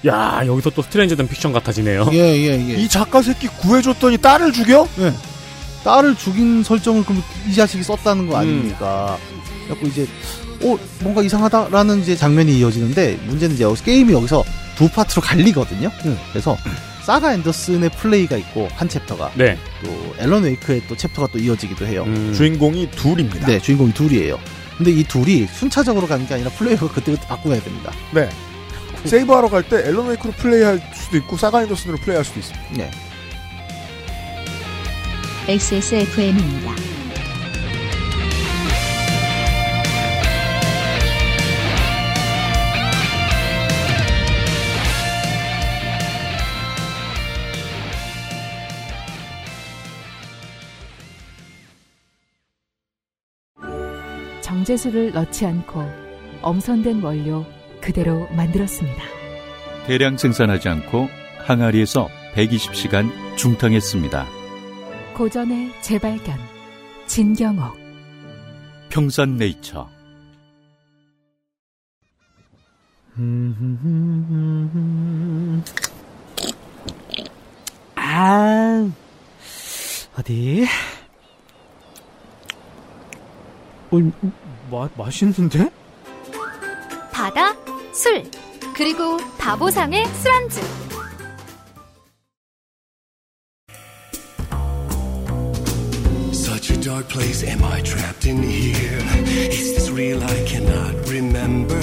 야, 여기서 또 Stranger Than Fiction 같아지네요. 예, 예, 예. 이 작가 새끼 구해줬더니 딸을 죽여? 예. 딸을 죽인 설정을 그럼 이 자식이 썼다는 음. 거 아닙니까? 그래갖고 이제, 어, 뭔가 이상하다라는 이제 장면이 이어지는데, 문제는 이제 여기서 게임이 여기서 두 파트로 갈리거든요? 음. 그래서, 사가 앤더슨의 플레이가 있고, 한 챕터가. 네. 또, 앨런 웨이크의 또 챕터가 또 이어지기도 해요. 음. 주인공이 둘입니다. 네, 주인공이 둘이에요. 근데 이 둘이 순차적으로 가는 게 아니라 플레이어가 그때그때 바꿔야 됩니다. 네. 세이브하러 갈 때 앨런 웨이크로 플레이할 수도 있고 사가 앤더슨으로 플레이할 수도 있습니다. 네. XSFM입니다. 정제수를 넣지 않고 엄선된 원료 그대로 만들었습니다. 대량 생산하지 않고 항아리에서 120시간 중탕했습니다. 고전의 재발견 진경옥 평산네이처 아, 어디? 어, 마, 맛있는데? 바다, 술, 그리고 바보상의 술안주. Such a dark place, am I trapped in here? Is this real? I cannot remember.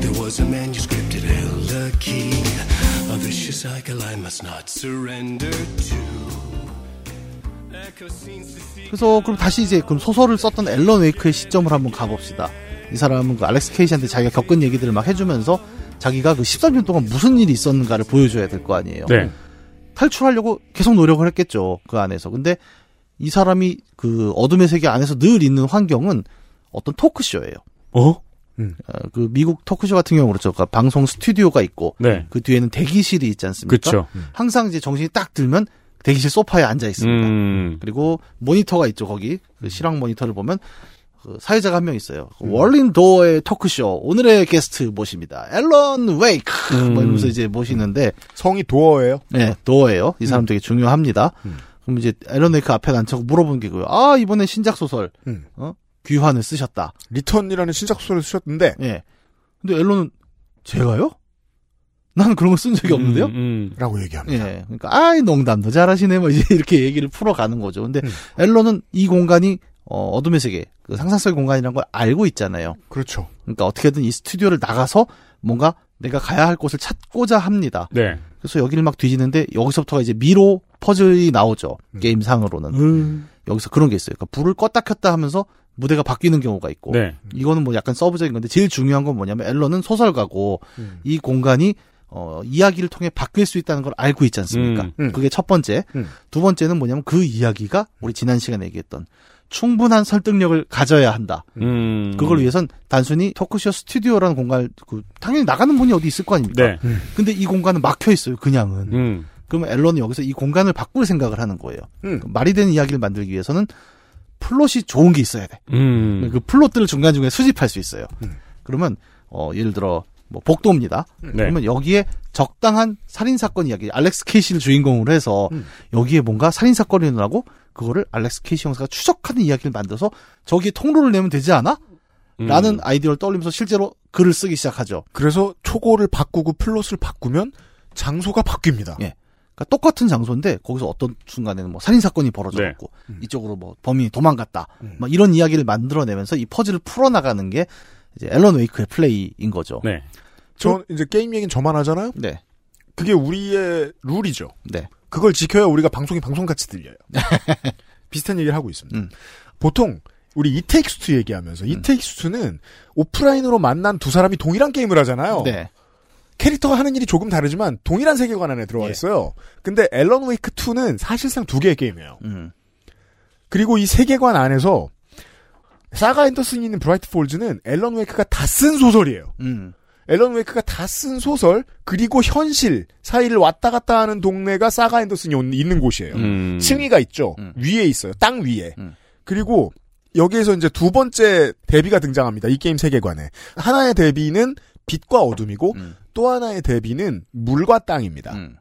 There was a manuscript that held a key. A vicious cycle I must not surrender to. 그래서 그럼 다시 이제 그럼 소설을 썼던 앨런 웨이크의 시점을 한번 가봅시다. 이 사람은 그 알렉스 케이시한테 자기가 겪은 얘기들을 막 해주면서 자기가 그 13년 동안 무슨 일이 있었는가를 보여줘야 될 거 아니에요. 네. 탈출하려고 계속 노력을 했겠죠. 그 안에서. 근데 이 사람이 그 어둠의 세계 안에서 늘 있는 환경은 어떤 토크쇼예요. 어? 어, 그 미국 토크쇼 같은 경우 그렇죠. 그러니까 방송 스튜디오가 있고 네. 그 뒤에는 대기실이 있지 않습니까? 그쵸. 항상 이제 정신이 딱 들면 대기실 소파에 앉아 있습니다. 음. 그리고 모니터가 있죠 거기 그 실황 모니터를 보면 그 사회자가 한 명 있어요. 워린 도어의 토크쇼 오늘의 게스트 모십니다. 앨런 웨이크 음. 뭐 이러면서 이제 모시는데 성이 도어예요? 네, 도어예요. 이 사람 되게 중요합니다. 그럼 이제 앨런 웨이크 앞에 앉혀놓고 물어보는 게 그거예요. 아 이번에 신작 소설 음. 어? 귀환을 쓰셨다. Return이라는 신작 소설을 쓰셨는데 예. 근데 앨런은 제가요? 나는 그런 거 쓴 적이 없는데요. 음, 라고 얘기합니다. 예. 그러니까 아이 농담도 잘하시네 뭐 이제 이렇게 얘기를 풀어가는 거죠. 근데 음. 앨런은 이 공간이 어, 어둠의 세계, 그 상상성 공간이라는 걸 알고 있잖아요. 그렇죠. 그러니까 어떻게든 이 스튜디오를 나가서 뭔가 내가 가야 할 곳을 찾고자 합니다. 네. 그래서 여기를 막 뒤지는데 여기서부터가 이제 미로 퍼즐이 나오죠. 게임상으로는. 여기서 그런 게 있어요. 그러니까 불을 껐다 켰다 하면서 무대가 바뀌는 경우가 있고. 네. 이거는 뭐 약간 서브적인 건데 제일 중요한 건 뭐냐면 앨런은 소설가고 음. 이 공간이 어, 이야기를 통해 바뀔 수 있다는 걸 알고 있지 않습니까? 음, 음. 그게 첫 번째. 음. 두 번째는 뭐냐면 그 이야기가 우리 지난 시간에 얘기했던 충분한 설득력을 가져야 한다. 음. 그걸 위해선 단순히 토크쇼 스튜디오라는 공간, 그, 당연히 나가는 문이 어디 있을 거 아닙니까? 네. 근데 이 공간은 막혀 있어요, 그냥은. 음. 그러면 앨런이 여기서 이 공간을 바꿀 생각을 하는 거예요. 음. 말이 되는 이야기를 만들기 위해서는 플롯이 좋은 게 있어야 돼. 음. 그 플롯들을 중간중간에 수집할 수 있어요. 음. 그러면 어 예를 들어 뭐 복도입니다. 네. 그러면 여기에 적당한 살인 사건 이야기, 알렉스 케이시를 주인공으로 해서 음. 여기에 뭔가 살인 사건이 일어나고 그거를 알렉스 케이시 형사가 추적하는 이야기를 만들어서 저기에 통로를 내면 되지 않아? 음. 라는 아이디어를 떠올리면서 실제로 글을 쓰기 시작하죠. 그래서 초고를 바꾸고 플롯을 바꾸면 장소가 바뀝니다. 예. 그러니까 똑같은 장소인데 거기서 어떤 순간에는 뭐 살인 사건이 네. 벌어졌고 이쪽으로 뭐 범인이 도망갔다. 음. 막 이런 이야기를 만들어내면서 이 퍼즐을 풀어나가는 게 이제 앨런 웨이크의 플레이인 거죠. 네. 저 이제 게임 얘기는 저만 하잖아요. 네. 그게 우리의 룰이죠. 네. 그걸 지켜야 우리가 방송이 방송같이 들려요. [LAUGHS] 비슷한 얘기를 하고 있습니다. 음. 보통 우리 It Takes Two 얘기하면서 It Takes Two는 오프라인으로 만난 두 사람이 동일한 게임을 하잖아요. 네. 캐릭터가 하는 일이 조금 다르지만 동일한 세계관 안에 들어와 예. 있어요. 근데 앨런 웨이크 2는 사실상 두 개의 게임이에요. 음. 그리고 이 세계관 안에서 사가 앤더슨이 있는 브라이트 폴즈는 앨런 웨이크가 다 쓴 소설이에요. 음. 앨런 웨이크가 다 쓴 소설 그리고 현실 사이를 왔다 갔다 하는 동네가 사가 앤더슨이 온- 있는 곳이에요. 음. 층위가 있죠. 음. 위에 있어요. 땅 위에. 음. 그리고 여기에서 이제 두 번째 대비가 등장합니다. 이 게임 세계관에. 하나의 대비는 빛과 어둠이고 음. 또 하나의 대비는 물과 땅입니다. 음.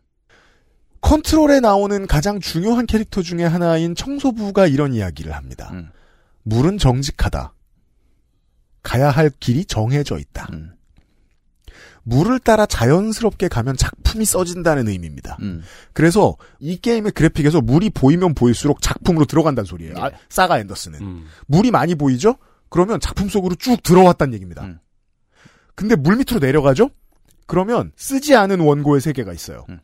컨트롤에 나오는 가장 중요한 캐릭터 중에 하나인 청소부가 이런 이야기를 합니다. 음. 물은 정직하다. 가야 할 길이 정해져 있다. 음. 물을 따라 자연스럽게 가면 작품이 써진다는 의미입니다. 음. 그래서 이 게임의 그래픽에서 물이 보이면 보일수록 작품으로 들어간다는 소리예요. 아, 사가 앤더슨은. 음. 물이 많이 보이죠? 그러면 작품 속으로 쭉 들어왔다는 얘기입니다. 음. 근데 물 밑으로 내려가죠? 그러면 쓰지 않은 원고의 세계가 있어요. 음.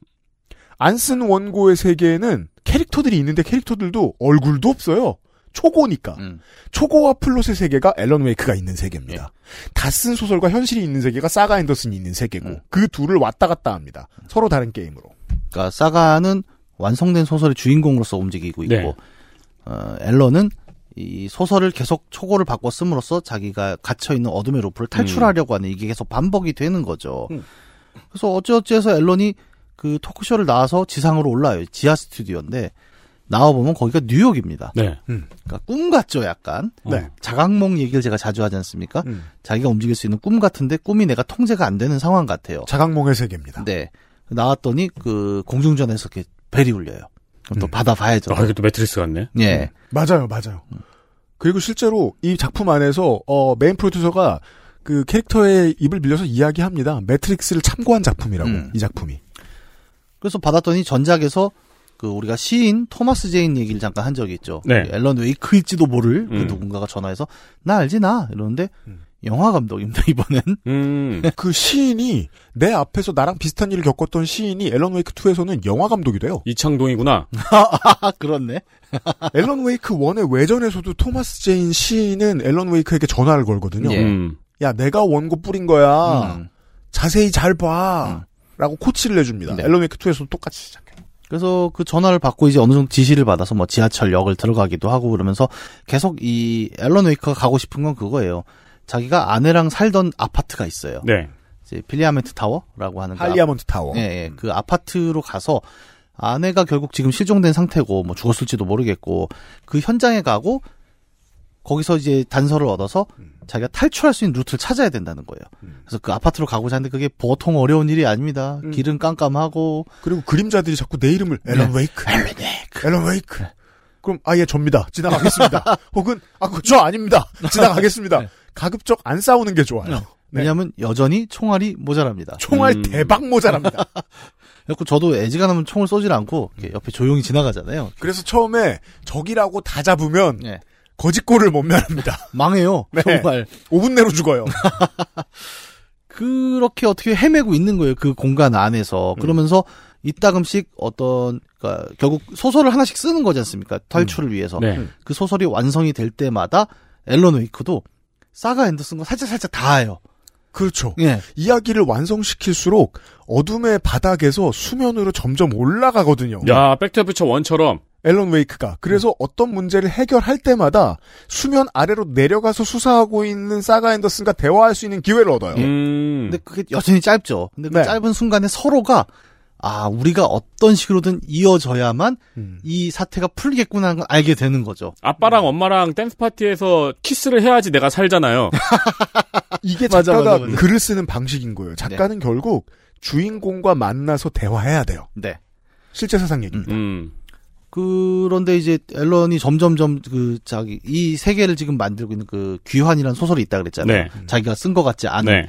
안쓴 원고의 세계에는 캐릭터들이 있는데 캐릭터들도 얼굴도 없어요. 초고니까. 음. 초고와 플롯의 세계가 앨런 웨이크가 있는 세계입니다. 다쓴 소설과 현실이 있는 세계가 사가 앤더슨이 있는 세계고 음. 그 둘을 왔다 갔다 합니다. 서로 다른 게임으로. 그러니까 사가는 완성된 소설의 주인공으로서 움직이고 있고 네. 어, 앨런은 이 소설을 계속 초고를 바꿔 씀으로써 자기가 갇혀 있는 어둠의 루프를 탈출하려고 하는 이게 계속 반복이 되는 거죠. 음. 그래서 어찌어찌해서 앨런이 그 토크쇼를 나와서 지상으로 올라요. 지하 스튜디오인데 나와 보면 거기가 뉴욕입니다. 네. 그러니까 꿈 같죠, 약간. 네. 자각몽 얘기를 제가 자주 하지 않습니까? 음. 자기가 움직일 수 있는 꿈 같은데 꿈이 내가 통제가 안 되는 상황 같아요. 자각몽의 세계입니다. 네. 나왔더니 그 공중전화에서 이렇게 벨이 울려요. 그럼 또 음. 받아봐야죠. 아, 이게 또 매트릭스 같네. 예. 맞아요, 맞아요. 그리고 실제로 이 작품 안에서 어, 메인 프로듀서가 그 캐릭터의 입을 빌려서 이야기합니다. 매트릭스를 참고한 작품이라고 음. 이 작품이. 그래서 받았더니 전작에서 그 우리가 시인 토마스 제인 얘기를 잠깐 한 적이 있죠. 네. 앨런 웨이크일지도 모를 그 음. 누군가가 전화해서 나 알지 나 이러는데 음. 영화 감독입니다 [LAUGHS] 이번엔. 음. 그 시인이 내 앞에서 나랑 비슷한 일을 겪었던 시인이 앨런 웨이크 2에서는 영화 감독이 돼요. 이창동이구나. 아 [LAUGHS] 그렇네. [LAUGHS] 앨런 웨이크 1의 외전에서도 토마스 제인 시인은 앨런 웨이크에게 전화를 걸거든요. 예. 음. 야, 내가 원고 뿌린 거야. 음. 자세히 잘 봐. 라고 코치를 해줍니다. 네. 앨런 웨이크 2에서도 똑같이 시작해요. 그래서 그 전화를 받고 이제 어느 정도 지시를 받아서 뭐 지하철역을 들어가기도 하고 그러면서 계속 이 앨런 웨이크가 가고 싶은 건 그거예요. 자기가 아내랑 살던 아파트가 있어요. 네. 이제 Parliament 타워라고 하는 그 Parliament 타워. 예, 예. 그 아파트로 가서 아내가 결국 지금 실종된 상태고 뭐 죽었을지도 모르겠고 그 현장에 가고 거기서 이제 단서를 얻어서 자기가 탈출할 수 있는 루트를 찾아야 된다는 거예요. 그래서 그 아파트로 가고자 하는데 그게 보통 어려운 일이 아닙니다. 길은 깜깜하고 그리고 그림자들이 자꾸 내 이름을 앨런 네. 웨이크, 앨런 웨이크, 앨런 웨이크. 그럼 아예 접니다. 지나가겠습니다. [LAUGHS] 혹은 아저 아닙니다. 지나가겠습니다. 가급적 안 싸우는 게 좋아요. 네. 왜냐하면 여전히 총알이 모자랍니다. 총알 대박 모자랍니다. [LAUGHS] 그래서 저도 애지간하면 총을 쏘질 않고 이렇게 옆에 조용히 지나가잖아요. 그래서 처음에 적이라고 다 잡으면 네. 거지꼴을 못 면합니다. [LAUGHS] 망해요. 네. 정말 5분 내로 죽어요. [LAUGHS] 그렇게 어떻게 헤매고 있는 거예요. 그 공간 안에서. 그러면서 이따금씩 어떤 그러니까 결국 소설을 하나씩 쓰는 거지 않습니까? 탈출을 위해서. 네. 그 소설이 완성이 될 때마다 앨런 웨이크도 사가 앤더슨과 살짝 살짝 닿아요. 그렇죠. 예. 이야기를 완성시킬수록 어둠의 바닥에서 수면으로 점점 올라가거든요. 야, Back to the Future one처럼 앨런 웨이크가 그래서 어떤 문제를 해결할 때마다 수면 아래로 내려가서 수사하고 있는 사가 앤더슨과 대화할 수 있는 기회를 얻어요. 음. 근데 그게 여전히 짧죠. 근데 그 네. 짧은 순간에 서로가 아, 우리가 어떤 식으로든 이어져야만 음. 이 사태가 풀리겠구나 하는 걸 알게 되는 거죠. 아빠랑 엄마랑 댄스 파티에서 키스를 해야지 내가 살잖아요. [LAUGHS] 이게 맞아, 작가가 맞아, 맞아. 글을 쓰는 방식인 거예요. 작가는 결국 주인공과 만나서 대화해야 돼요. 네. 실제 세상 얘기입니다. 음. 그런데 이제 앨런이 점점점 그 자기 이 세계를 지금 만들고 있는 그 귀환이라는 소설이 있다 그랬잖아요. 네. 자기가 쓴 것 같지 않은. 네.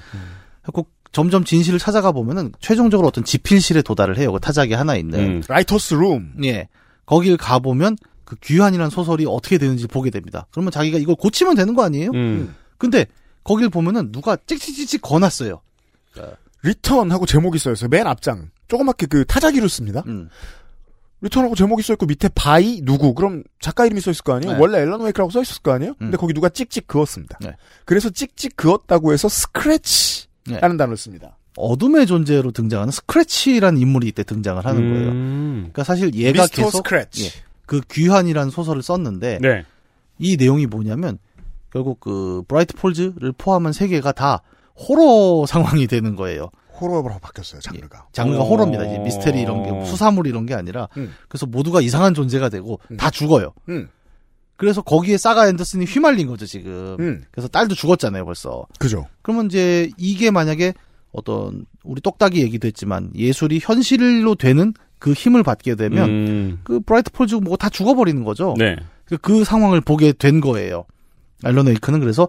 꼭 점점 진실을 찾아가 보면은 최종적으로 어떤 지필실에 도달을 해요. 그 타작이 하나 있는. 음. 라이터스 룸. 예. 거길 가 보면 그 귀환이라는 소설이 어떻게 되는지 보게 됩니다. 그러면 자기가 이걸 고치면 되는 거 아니에요? 음. 근데 거길 보면은 누가 찍찍찍찍 거놨어요. Return하고 제목이 써있어요. 맨 앞장. 조그맣게 그 타자기로 씁니다. 음. Return하고 제목이 써있고 밑에 by 누구 그럼 작가 이름이 써있을 거 아니에요? 네. 원래 앨런 웨이크라고 써있을 거 아니에요? 근데 음. 거기 누가 찍찍 그었습니다. 네. 그래서 찍찍 그었다고 해서 스크래치라는 네. 단어를 씁니다. 어둠의 존재로 등장하는 스크래치라는 인물이 이때 등장을 하는 거예요. 음. 그러니까 사실 얘가 계속 스크래치. 예, 그 귀환이라는 소설을 썼는데 네. 이 내용이 뭐냐면 결국 그 브라이트 폴즈를 포함한 세계가 다 호러 상황이 되는 거예요. 호러로 바뀌었어요, 장르가. 장르가 오. 호러입니다. 이제 미스테리 이런 게 수사물 이런 게 아니라 음. 그래서 모두가 이상한 존재가 되고 다 죽어요. 음. 그래서 거기에 사가 앤더슨이 휘말린 거죠 지금. 음. 그래서 딸도 죽었잖아요 벌써. 그죠. 그러면 이제 이게 만약에 어떤 우리 똑딱이 얘기도 했지만 예술이 현실로 되는 그 힘을 받게 되면 음. 그 브라이트 폴즈 뭐 다 죽어버리는 거죠. 네. 그, 그 상황을 보게 된 거예요. 앨런 웨이크는 그래서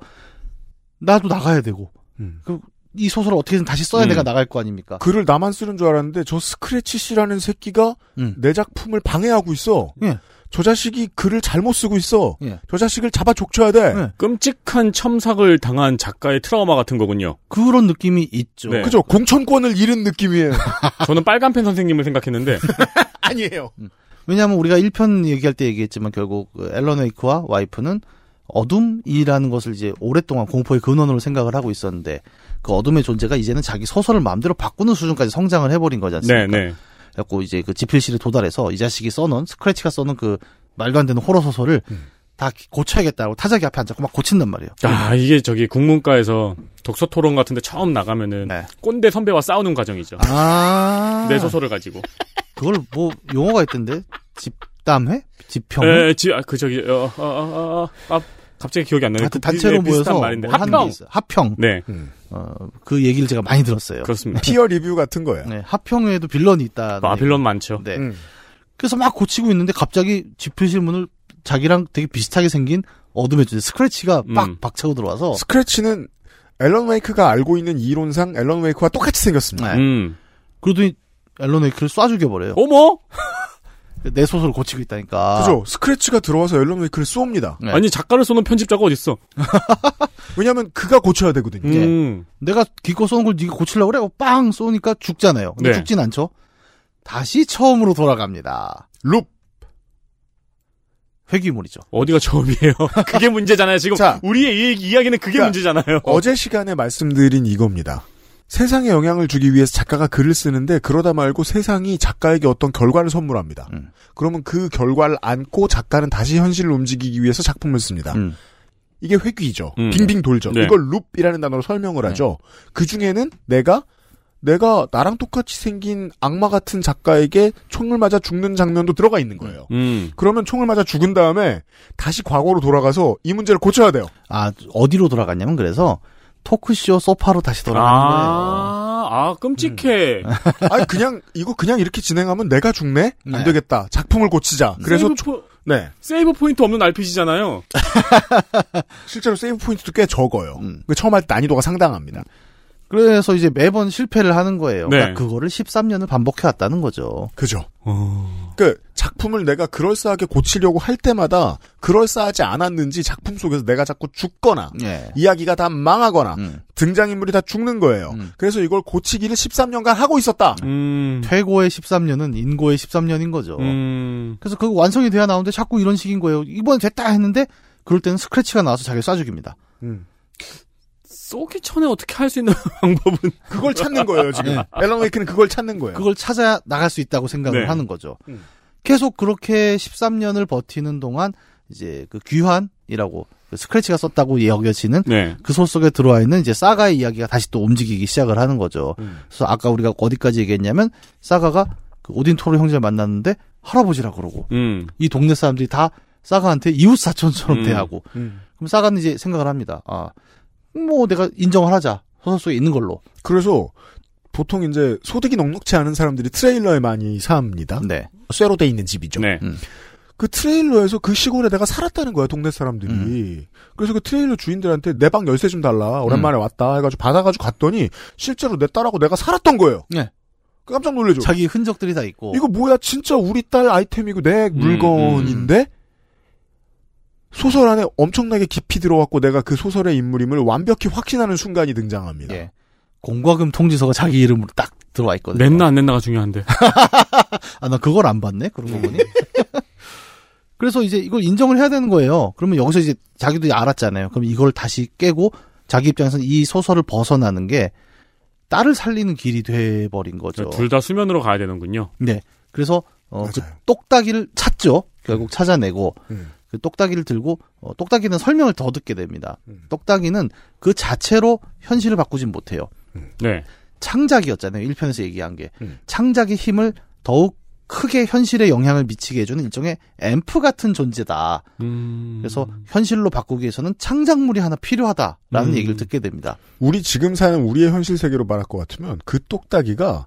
나도 나가야 되고 음. 그, 이 소설을 어떻게든 다시 써야 음. 내가 나갈 거 아닙니까? 글을 나만 쓰는 줄 알았는데 저 스크래치 씨라는 새끼가 음. 내 작품을 방해하고 있어. 예. 저 자식이 글을 잘못 쓰고 있어. 예. 저 자식을 잡아 족쳐야 돼. 예. 끔찍한 첨삭을 당한 작가의 트라우마 같은 거군요. 그런 느낌이 있죠. 네. 그죠. 공천권을 잃은 느낌이에요. [LAUGHS] 저는 빨간펜 선생님을 생각했는데 [LAUGHS] 아니에요. 왜냐하면 우리가 1편 얘기할 때 얘기했지만 결국 그 앨런 웨이크와 와이프는 어둠이라는 것을 이제 오랫동안 공포의 근원으로 생각을 하고 있었는데 그 어둠의 존재가 이제는 자기 소설을 마음대로 바꾸는 수준까지 성장을 해버린 거지 않습니까? 네, 네. 그래갖고 이제 그 지필실에 도달해서 이 자식이 써놓은 스크래치가 써놓은 그 말도 안 되는 호러 소설을 다 고쳐야겠다고 타자기 앞에 앉아서 막 고친단 말이에요. 아, 이게 저기 국문과에서 독서 토론 같은데 처음 나가면은 네. 꼰대 선배와 싸우는 과정이죠. 아, 내 소설을 가지고. 그걸 뭐 용어가 있던데 집담회, 집평회. 에, 지, 아, 그 저기 어, 어, 어, 어, 아, 갑자기 기억이 안 나네. 하여튼 그 단체로 비- 비슷한 모여서 말인데 게 합평. 합평. 네, 어, 그 얘기를 제가 많이 들었어요. 그렇습니다. peer review 같은 거예요. 네, 합평회에도 빌런이 있다. 아, 빌런 많죠. 네. 음. 그래서 막 고치고 있는데 갑자기 집필실 문을 자기랑 되게 비슷하게 생긴 어둠의 존재 스크래치가 빡 음. 박차고 들어와서 스크래치는 앨런 웨이크가 알고 있는 이론상 앨런 웨이크와 똑같이 생겼습니다. 네. 음. 그러더니 앨런 웨이크를 쏴 죽여버려요. 어머? 내 소설을 고치고 있다니까. 그죠. 스크래치가 들어와서 앨런 웨이크를 쏘옵니다. 네. 아니 작가를 쏘는 편집자가 어딨어? [LAUGHS] 왜냐하면 그가 고쳐야 되거든요. 음. 내가 기껏 쏘는 걸 네가 고치려고 그래? 빵 쏘니까 죽잖아요. 근데 네. 죽진 않죠. 다시 처음으로 돌아갑니다. 룹. 회귀물이죠. 어디가 처음이에요? [LAUGHS] 그게 문제잖아요. 지금 자. 우리의 이 이야기는 그게 그러니까 문제잖아요. 어제 시간에 말씀드린 이겁니다. 세상에 영향을 주기 위해서 작가가 글을 쓰는데 그러다 말고 세상이 작가에게 어떤 결과를 선물합니다. 음. 그러면 그 결과를 안고 작가는 다시 현실을 움직이기 위해서 작품을 씁니다. 음. 이게 회귀죠. 음. 빙빙 돌죠. 네. 이걸 룹이라는 단어로 설명을 하죠. 그 중에는 내가 내가 나랑 똑같이 생긴 악마 같은 작가에게 총을 맞아 죽는 장면도 들어가 있는 거예요. 음. 그러면 총을 맞아 죽은 다음에 다시 과거로 돌아가서 이 문제를 고쳐야 돼요. 아 어디로 돌아갔냐면 그래서 토크쇼 소파로 다시 돌아가는 거예요. 아, 아, 끔찍해. 아니 그냥 이거 그냥 이렇게 진행하면 내가 죽네? 안 네. 되겠다. 작품을 고치자. 그래서 save, 포, 네 save point 없는 RPG잖아요. [LAUGHS] 실제로 save point도 꽤 적어요. 음. 그 처음 할 때 난이도가 상당합니다. 그래서 이제 매번 실패를 하는 거예요. 네. 그러니까 그거를 13년을 반복해 왔다는 거죠. 그죠? 그 작품을 내가 그럴싸하게 고치려고 할 때마다 그럴싸하지 않았는지 작품 속에서 내가 자꾸 죽거나 예. 이야기가 다 망하거나 음. 등장인물이 다 죽는 거예요. 음. 그래서 이걸 고치기를 13년간 하고 있었다. 음. 퇴고의 13년은 인고의 13년인 거죠. 음. 그래서 그 완성이 돼야 나오는데 자꾸 이런 식인 거예요. 이번엔 됐다 했는데 그럴 때는 스크래치가 나와서 자기를 쏴 죽입니다. 쏘기 전에 어떻게 할 수 있는 [LAUGHS] 방법은. 그걸 찾는 거예요, 지금. 네. 앨런 웨이크는 그걸 찾는 거예요. 그걸 찾아 나갈 수 있다고 생각을 네. 하는 거죠. 음. 계속 그렇게 13년을 버티는 동안 이제 그 귀환이라고 그 스크래치가 썼다고 여겨지는 네. 그소 속에 들어와 있는 이제 사가의 이야기가 다시 또 움직이기 시작을 하는 거죠. 음. 그래서 아까 우리가 어디까지 얘기했냐면 사가가 그 오딘 토르 형제를 만났는데 할아버지라 그러고 음. 이 동네 사람들이 다 사가한테 이웃 사촌처럼 음. 대하고 음. 그럼 사가는 이제 생각을 합니다. 아, 뭐 내가 인정을 하자. 소설 속에 있는 걸로. 그래서 보통 이제 소득이 넉넉치 않은 사람들이 트레일러에 많이 삽니다. 네. 쇠로 돼 있는 집이죠. 네. 음. 그 트레일러에서 그 시골에 내가 살았다는 거야, 동네 사람들이. 음. 그래서 그 트레일러 주인들한테 내 방 열쇠 좀 달라. 오랜만에 왔다. 해가지고 받아가지고 갔더니 실제로 내 딸하고 내가 살았던 거예요. 네. 깜짝 놀래죠. 자기 흔적들이 다 있고. 이거 뭐야, 진짜 우리 딸 아이템이고 내 물건인데? 소설 안에 엄청나게 깊이 들어왔고 내가 그 소설의 인물임을 완벽히 확신하는 순간이 등장합니다. 예. 공과금 통지서가 자기 이름으로 딱 들어와 있거든요. 냈나 안 냈나가 중요한데. [LAUGHS] 아, 나 그걸 안 봤네? 그런 거 보니. [LAUGHS] 그래서 이제 이걸 인정을 해야 되는 거예요. 그러면 여기서 이제 자기도 알았잖아요. 그럼 이걸 다시 깨고 자기 입장에서는 이 소설을 벗어나는 게 딸을 살리는 길이 돼버린 거죠. 둘 다 수면으로 가야 되는군요. 네. 그래서 어, 그 맞아요. 똑딱이를 찾죠. 결국 찾아내고 음. 그 똑딱이를 들고 어, 똑딱이는 설명을 더 듣게 됩니다. 음. 똑딱이는 그 자체로 현실을 바꾸진 못해요. 네. 창작이었잖아요. 1편에서 얘기한 게. 음. 창작의 힘을 더욱 크게 현실에 영향을 미치게 해주는 일종의 앰프 같은 존재다. 음. 그래서 현실로 바꾸기 위해서는 창작물이 하나 필요하다라는 음. 얘기를 듣게 됩니다. 우리 지금 사는 우리의 현실 세계로 말할 것 같으면 그 똑딱이가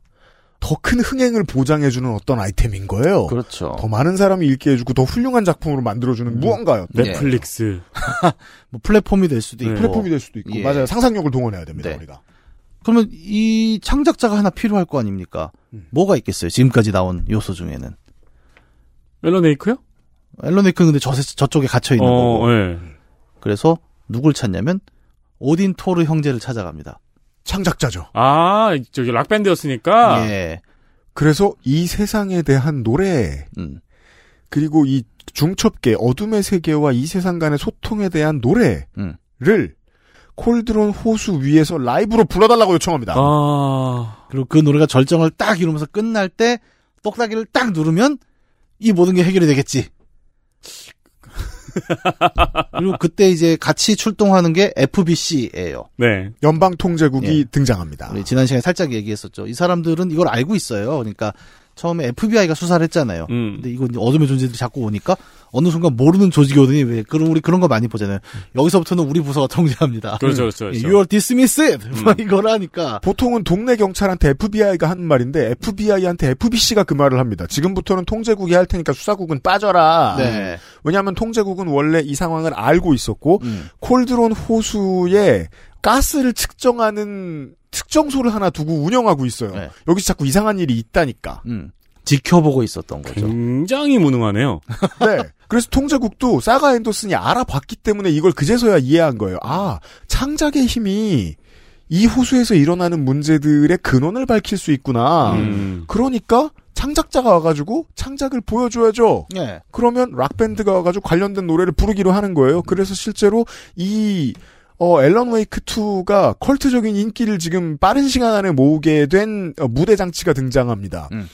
더 큰 흥행을 보장해주는 어떤 아이템인 거예요. 그렇죠. 더 많은 사람이 읽게 해주고 더 훌륭한 작품으로 만들어주는 무언가요. 네. 넷플릭스. [LAUGHS] 뭐 플랫폼이 될 수도 네. 있고. 플랫폼이 될 수도 있고 예. 맞아요. 상상력을 동원해야 됩니다. 네. 우리가. 그러면 이 창작자가 하나 필요할 거 아닙니까? 음. 뭐가 있겠어요? 지금까지 나온 요소 중에는. 앨런? 앨런 웨이크는 근데 저, 저쪽에 갇혀 있는 어, 거고. 예. 그래서 누굴 찾냐면 오딘 토르 형제를 찾아갑니다. 창작자죠. 아, 저기 락밴드였으니까. 예. 그래서 이 세상에 대한 노래 음. 그리고 이 중첩계 어둠의 세계와 이 세상 간의 소통에 대한 노래를 음. 콜드론 호수 위에서 라이브로 불러달라고 요청합니다. 아. 그리고 그 노래가 절정을 딱 이루면서 끝날 때 똑딱이를 딱 누르면 이 모든 게 해결이 되겠지. [LAUGHS] 그리고 그때 이제 같이 출동하는 게 FBC예요. 네. 연방 통제국이 예. 등장합니다. 우리 지난 시간에 살짝 얘기했었죠. 이 사람들은 이걸 알고 있어요. 그러니까 처음에 FBI가 수사를 했잖아요. 음. 근데 이거 이제 어둠의 존재들이 자꾸 오니까 어느 순간 모르는 조직이 오더니 왜 그럼 우리 그런 거 많이 보잖아요. 여기서부터는 우리 부서가 통제합니다. 그렇죠, 그렇죠, 그렇죠. You are dismissed. 막 이걸 하니까 보통은 동네 경찰한테 FBI가 하는 말인데 FBI한테 FBC가 그 말을 합니다. 지금부터는 통제국이 할 테니까 수사국은 빠져라. 네. 왜냐하면 통제국은 원래 이 상황을 알고 있었고 음. 콜드론 호수에 가스를 측정하는 측정소를 하나 두고 운영하고 있어요. 네. 여기서 자꾸 이상한 일이 있다니까. 음. 지켜보고 있었던 거죠. 굉장히 무능하네요. [LAUGHS] 네. 그래서 통제국도 사가 앤더슨이 알아봤기 때문에 이걸 그제서야 이해한 거예요. 아, 창작의 힘이 이 호수에서 일어나는 문제들의 근원을 밝힐 수 있구나. 음. 그러니까 창작자가 와가지고 창작을 보여줘야죠. 네. 그러면 락밴드가 와가지고 관련된 노래를 부르기로 하는 거예요. 그래서 실제로 이 어, 앨런 웨이크 2가 컬트적인 인기를 지금 빠른 시간 안에 모으게 된 어, 무대 장치가 등장합니다. 음.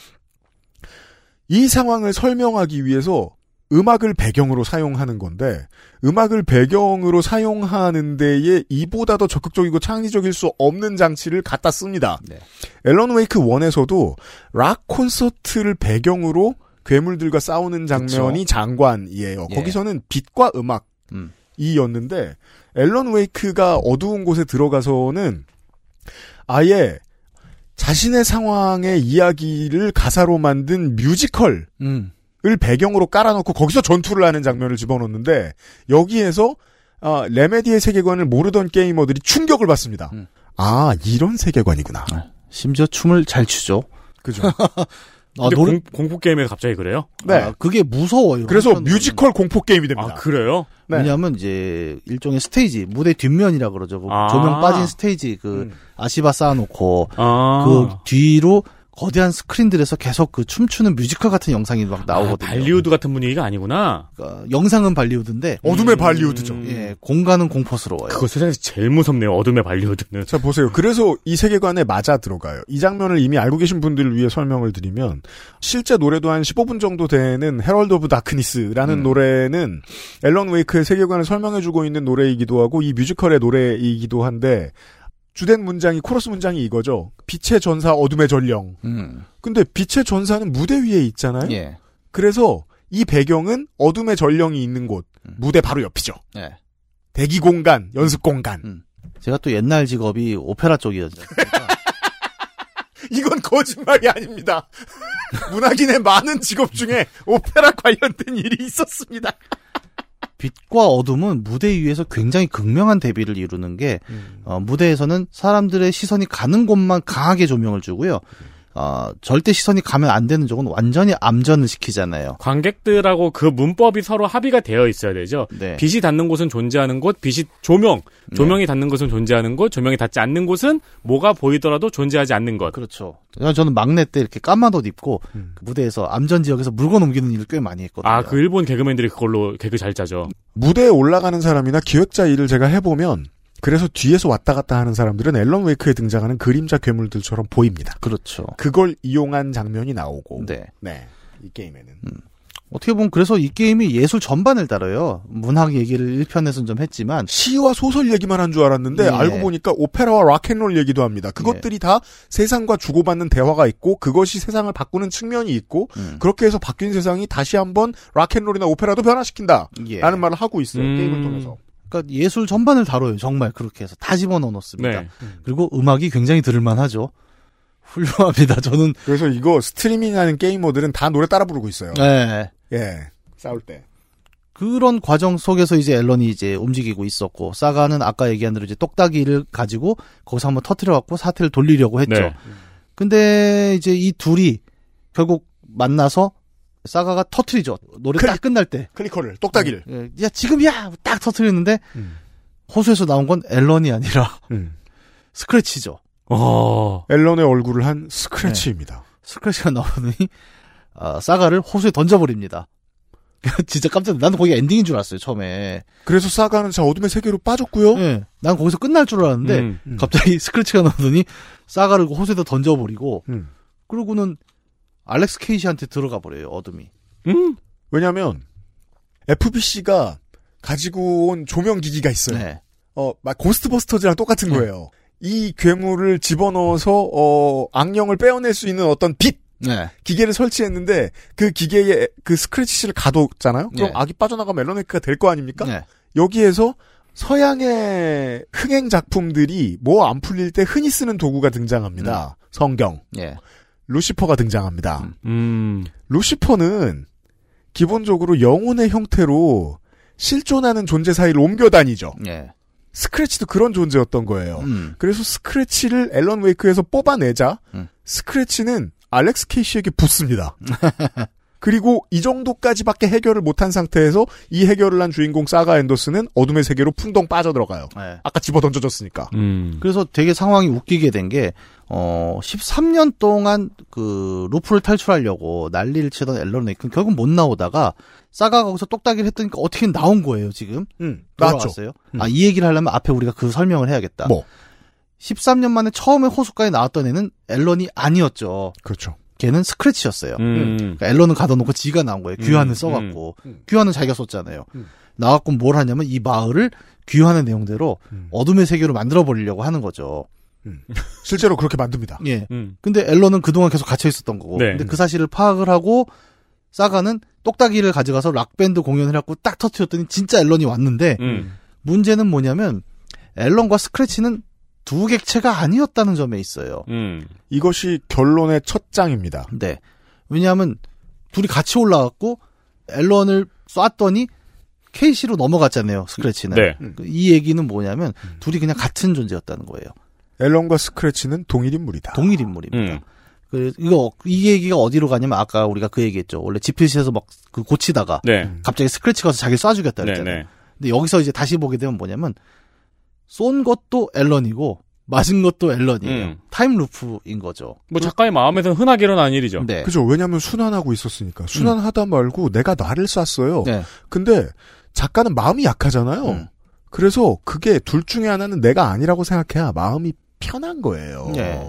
이 상황을 설명하기 위해서 음악을 배경으로 사용하는 건데 음악을 배경으로 사용하는 데에 이보다 더 적극적이고 창의적일 수 없는 장치를 갖다 씁니다. 네. 앨런 웨이크 1에서도 락 콘서트를 배경으로 괴물들과 싸우는 장면이 그쵸. 장관이에요. 예. 거기서는 빛과 음악 음. 이였는데 앨런 웨이크가 어두운 곳에 들어가서는 아예 자신의 상황의 이야기를 가사로 만든 뮤지컬 음. 을 배경으로 깔아놓고 거기서 전투를 하는 장면을 집어넣는데 여기에서 아, 레메디의 세계관을 모르던 게이머들이 충격을 받습니다. 음. 아 이런 세계관이구나. 심지어 춤을 잘 추죠. 그죠. [LAUGHS] 아, 근데 노래- 공, 공포 게임에서 갑자기 그래요? 네. 아, 그게 무서워요. 그래서. 뮤지컬 공포 게임이 됩니다. 아 그래요? 네. 왜냐하면 이제 일종의 스테이지 무대 뒷면이라 그러죠. 그 아. 조명 빠진 스테이지 그 음. 아시바 쌓아놓고 아. 그 뒤로 거대한 스크린들에서 계속 그 춤추는 뮤지컬 같은 영상이 막 아, 나오거든요. 발리우드 같은 분위기가 아니구나. 그러니까 영상은 발리우드인데 어둠의 발리우드죠. 예 공간은 공포스러워요. 그거 세상에서 제일 무섭네요. 어둠의 발리우드는. 자 보세요. 그래서 이 세계관에 맞아 들어가요. 이 장면을 이미 알고 계신 분들을 위해 설명을 드리면 실제 노래도 한 15분 정도 되는 Herald of Darkness라는 음. 노래는 앨런 웨이크의 세계관을 설명해주고 있는 노래이기도 하고 이 뮤지컬의 노래이기도 한데 주된 문장이 코러스 문장이 이거죠. 빛의 전사 어둠의 전령. 음. 근데 빛의 전사는 무대 위에 있잖아요. 예. 그래서 이 배경은 어둠의 전령이 있는 곳 음. 무대 바로 옆이죠. 예. 대기 공간, 연습 공간. 음. 제가 또 옛날 직업이 오페라 쪽이었죠. [LAUGHS] 이건 거짓말이 아닙니다. [LAUGHS] 문학인의 많은 직업 중에 오페라 관련된 일이 있었습니다. 빛과 어둠은 무대 위에서 굉장히 극명한 대비를 이루는 게 어, 무대에서는 사람들의 시선이 가는 곳만 강하게 조명을 주고요. 어, 절대 시선이 가면 안 되는 쪽은 완전히 암전을 시키잖아요. 관객들하고 그 문법이 서로 합의가 되어 있어야 되죠. 네. 빛이 닿는 곳은 존재하는 곳, 빛이 조명, 조명이 닿는 곳은 존재하는 곳, 조명이 닿지 않는 곳은 뭐가 보이더라도 존재하지 않는 것. 그렇죠. 저는 막내 때 이렇게 까만 옷 입고 그 무대에서 암전 지역에서 물건 옮기는 일을 꽤 많이 했거든요. 아, 그 일본 개그맨들이 그걸로 개그 잘 짜죠. 무대에 올라가는 사람이나 기획자 일을 제가 해보면 그래서 뒤에서 왔다 갔다 하는 사람들은 앨런 웨이크에 등장하는 그림자 괴물들처럼 보입니다. 그렇죠. 그걸 이용한 장면이 나오고 네. 네. 이 게임에는 어떻게 보면 그래서 이 게임이 예술 전반을 다뤄요. 문학 얘기를 1편에서는 좀 했지만 시와 소설 얘기만 한 줄 알았는데 예. 알고 보니까 오페라와 락앤롤 얘기도 합니다. 그것들이 다 세상과 주고받는 대화가 있고 그것이 세상을 바꾸는 측면이 있고 음. 그렇게 해서 바뀐 세상이 다시 한번 락앤롤이나 오페라도 변화시킨다. 예. 라는 말을 하고 있어요. 음. 게임을 통해서. 그러니까 예술 전반을 다뤄요. 정말 그렇게 해서 다 집어넣어 놓습니다. 네. 그리고 음악이 굉장히 들을만 하죠. [LAUGHS] 훌륭합니다. 저는 그래서 이거 스트리밍하는 게이머들은 다 노래 따라 부르고 있어요. 네. 예. 싸울 때. 그런 과정 속에서 이제 앨런이 이제 움직이고 있었고 사가는 아까 얘기한 대로 이제 똑딱이를 가지고 거기서 한번 터트려 갖고 사태를 돌리려고 했죠. 네. 근데 이제 이 둘이 결국 만나서 사가가 터트리죠. 노래 딱 끝날 때. clicker를 똑딱이를. 예, 야 지금이야 딱 터트렸는데 음. 호수에서 나온 건 앨런이 아니라 음. [LAUGHS] 스크래치죠. 어. 앨런의 얼굴을 한 스크래치입니다. 스크래치가 나오더니 아, 사가를 호수에 던져버립니다. [LAUGHS] 진짜 깜짝 놀 나는 거기 엔딩인 줄 알았어요 처음에. 그래서 사가는 자 어둠의 세계로 빠졌고요. 예, 난 거기서 끝날 줄 알았는데 음. 음. 갑자기 [LAUGHS] 스크래치가 나오더니 사가를 호수에다 던져버리고 음. 그러고는 알렉스 케이시한테 들어가 버려요 어둠이. 음. 왜냐하면 FBC가 가지고 온 조명 기기가 있어요. 네. 어, 막 고스트버스터즈랑 똑같은 거예요. 이 괴물을 집어넣어서 어, 악령을 빼어낼 수 있는 어떤 빛 네. 기계를 설치했는데 그 기계에 그 스크래치를 가뒀잖아요. 그럼 네. 악이 빠져나가면 멜로네크가 될 거 아닙니까? 네. 여기에서 서양의 흥행 작품들이 뭐 안 풀릴 때 흔히 쓰는 도구가 등장합니다. 성경, 예. 루시퍼가 등장합니다. 음. 루시퍼는 기본적으로 영혼의 형태로 실존하는 존재 사이를 옮겨 다니죠. 예. 스크래치도 그런 존재였던 거예요. 음. 그래서 스크래치를 앨런 웨이크에서 뽑아내자 음. 스크래치는 알렉스 케이시에게 붙습니다. [LAUGHS] 그리고 이 정도까지밖에 해결을 못한 상태에서 이 해결을 한 주인공 사가 앤더스는 어둠의 세계로 풍덩 빠져들어가요. 네. 아까 집어 던져졌으니까. 음. 그래서 되게 상황이 웃기게 된 게, 어, 13년 동안 그 루프를 탈출하려고 난리를 치던 앨런 웨이크는 결국 못 나오다가 사가가 거기서 똑딱이를 했더니까 어떻게 나온 거예요, 지금. 음, 나왔죠. 돌아왔어요. 음. 아, 이 얘기를 하려면 앞에 우리가 그 설명을 해야겠다. 뭐? 13년 만에 처음에 호숫가에 나왔던 애는 앨런이 아니었죠. 그렇죠. 걔는 스크래치였어요. 음. 그러니까 앨런은 가둬놓고 지가 나온 거예요. 귀환을 음, 써갖고 음. 귀환은 자기가 썼잖아요. 음. 나갖고 뭘 하냐면 이 마을을 귀환의 내용대로 어둠의 세계로 만들어 버리려고 하는 거죠. 실제로 그렇게 만듭니다. 예. 음. 근데 앨런은 그동안 계속 갇혀 있었던 거고. 네. 근데 그 사실을 파악을 하고 사가는 똑딱이를 가져가서 락밴드 공연을 해갖고 딱 터트렸더니 진짜 앨런이 왔는데 음. 문제는 뭐냐면 앨런과 스크래치는 두 객체가 아니었다는 점에 있어요. 음. 이것이 결론의 첫 장입니다. 네. 왜냐하면 둘이 같이 올라갔고 앨런을 쐈더니 케이시로 넘어갔잖아요. 스크래치는. 네. 그 이 얘기는 뭐냐면 둘이 그냥 같은 존재였다는 거예요. 앨런과 스크래치는 동일 인물이다. 동일 인물입니다. 음. 그 이거 이 얘기가 어디로 가냐면 아까 우리가 그 얘기했죠. 원래 집필실에서 막 그 고치다가 네. 갑자기 스크래치가 와서 자기를 쏴 죽였다 네, 그랬잖아요. 네. 근데 여기서 이제 다시 보게 되면 뭐냐면 쏜 것도 앨런이고 맞은 것도 앨런이에요. 음. time loop인 거죠. 뭐 작가의 마음에서는 흔하게 일어나는 일이죠. 네. 그죠. 왜냐하면 순환하고 있었으니까. 순환하다 말고 내가 나를 쐈어요. 네. 근데 작가는 마음이 약하잖아요. 음. 그래서 그게 둘 중에 하나는 내가 아니라고 생각해야 마음이 편한 거예요. 네.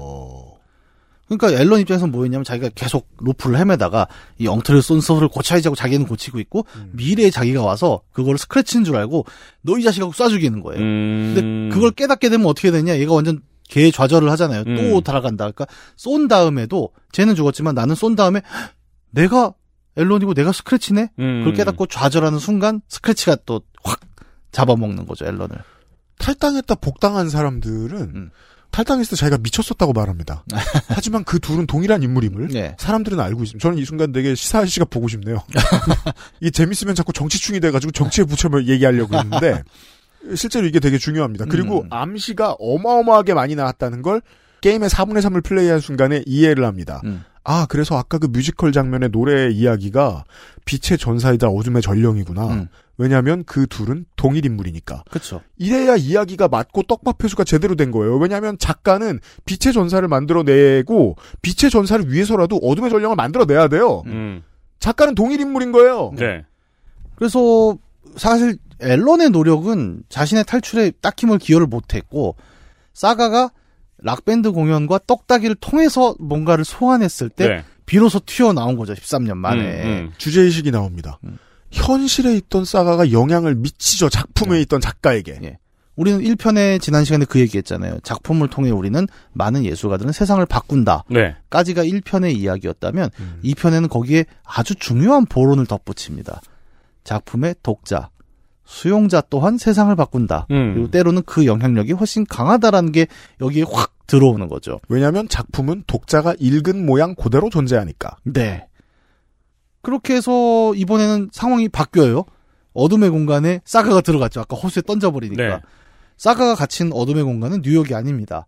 그러니까 앨런 입장에서는 뭐였냐면 자기가 계속 루프를 헤매다가 이 엉터리를 쏜 서를 고쳐야지 하고 자기는 고치고 있고 음. 미래에 자기가 와서 그걸 스크래치인 줄 알고 너 이 자식하고 쏴 죽이는 거예요. 음. 근데 그걸 깨닫게 되면 어떻게 되냐? 얘가 완전 개 좌절을 하잖아요. 또 음. 달아간다. 그러니까 쏜 다음에도 쟤는 죽었지만 나는 쏜 다음에 헉, 내가 앨런이고 내가 스크래치네. 음. 그걸 깨닫고 좌절하는 순간 스크래치가 또 확 잡아먹는 거죠 앨런을. 탈당했다 복당한 사람들은 음. 탈당했을 때 자기가 미쳤었다고 말합니다. [LAUGHS] 하지만 그 둘은 동일한 인물임을 네. 사람들은 알고 있습니다. 저는 이 순간 되게 시사 아저씨가 보고 싶네요. [LAUGHS] 이게 재밌으면 자꾸 정치충이 돼가지고 정치에 붙여 얘기하려고 했는데 실제로 이게 되게 중요합니다. 그리고 음. 암시가 어마어마하게 많이 나왔다는 걸 게임의 4분의 3을 플레이한 순간에 이해를 합니다. 음. 아, 그래서 아까 그 뮤지컬 장면의 노래 이야기가 빛의 전사이자 어둠의 전령이구나. 음. 왜냐하면 그 둘은 동일 인물이니까. 그렇죠. 이래야 이야기가 맞고 떡밥 회수가 제대로 된 거예요. 왜냐하면 작가는 빛의 전사를 만들어내고 빛의 전사를 위해서라도 어둠의 전령을 만들어내야 돼요. 음. 작가는 동일 인물인 거예요. 네. 그래서 사실 앨런의 노력은 자신의 탈출에 딱히 뭘 기여를 못했고 사가가 락밴드 공연과 떡다기를 통해서 뭔가를 소환했을 때 네. 비로소 튀어나온 거죠 13년 만에. 음, 음. 주제의식이 나옵니다. 음. 현실에 있던 사가가 영향을 미치죠. 작품에 있던 작가에게. 예. 우리는 1편에 지난 시간에 그 얘기했잖아요. 작품을 통해 우리는 많은 예술가들은 세상을 바꾼다. 네. 까지가 1편의 이야기였다면 음. 2편에는 거기에 아주 중요한 보론을 덧붙입니다. 작품의 독자, 수용자 또한 세상을 바꾼다. 음. 그리고 때로는 그 영향력이 훨씬 강하다라는 게 여기에 확 들어오는 거죠. 왜냐하면 작품은 독자가 읽은 모양 그대로 존재하니까. 네. 그렇게 해서 이번에는 상황이 바뀌어요. 어둠의 공간에 사가가 들어갔죠. 아까 호수에 던져버리니까. 네. 사가가 갇힌 어둠의 공간은 뉴욕이 아닙니다.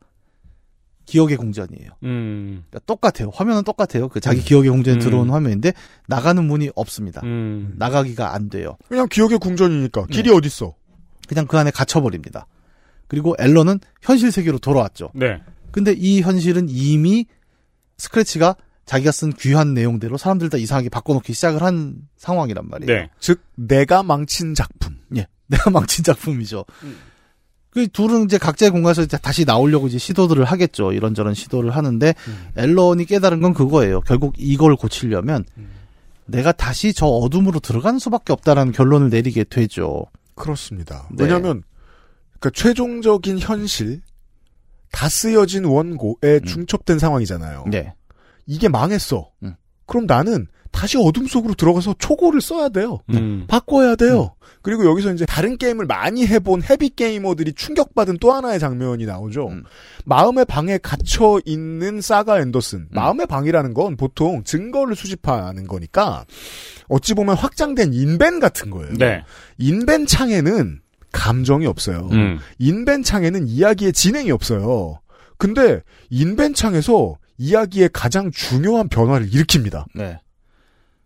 기억의 궁전이에요. 음. 그러니까 똑같아요. 화면은 똑같아요. 그 자기 기억의 궁전에 음. 들어온 화면인데 나가는 문이 없습니다. 음. 나가기가 안 돼요. 왜냐면 기억의 궁전이니까 네. 길이 어딨어. 그냥 그 안에 갇혀 버립니다. 그리고 앨런은 현실 세계로 돌아왔죠. 네. 근데 이 현실은 이미 스크래치가 자기가 쓴 귀한 내용대로 사람들 다 이상하게 바꿔놓기 시작을 한 상황이란 말이에요. 네. 즉 내가 망친 작품. 예. [LAUGHS] 내가 망친 작품이죠. 그 둘은 이제 각자의 공간에서 이제 다시 나오려고 이제 시도들을 하겠죠. 이런저런 시도를 하는데 앨런이 깨달은 건 그거예요. 결국 이걸 고치려면 내가 다시 저 어둠으로 들어가는 수밖에 없다라는 결론을 내리게 되죠. 그렇습니다. 네. 왜냐하면 그러니까 최종적인 현실 다 쓰여진 원고에 중첩된 상황이잖아요. 네. 이게 망했어. 음. 그럼 나는 다시 어둠 속으로 들어가서 초고를 써야 돼요. 음. 바꿔야 돼요. 그리고 여기서 이제 다른 게임을 많이 해본 헤비 게이머들이 충격받은 또 하나의 장면이 나오죠. 음. 마음의 방에 갇혀 있는 사가 앤더슨. 마음의 방이라는 건 보통 증거를 수집하는 거니까 어찌 보면 확장된 인벤 같은 거예요. 네. 인벤 창에는 감정이 없어요. 음. 인벤 창에는 이야기의 진행이 없어요. 근데 인벤 창에서 이야기의 가장 중요한 변화를 일으킵니다. 네.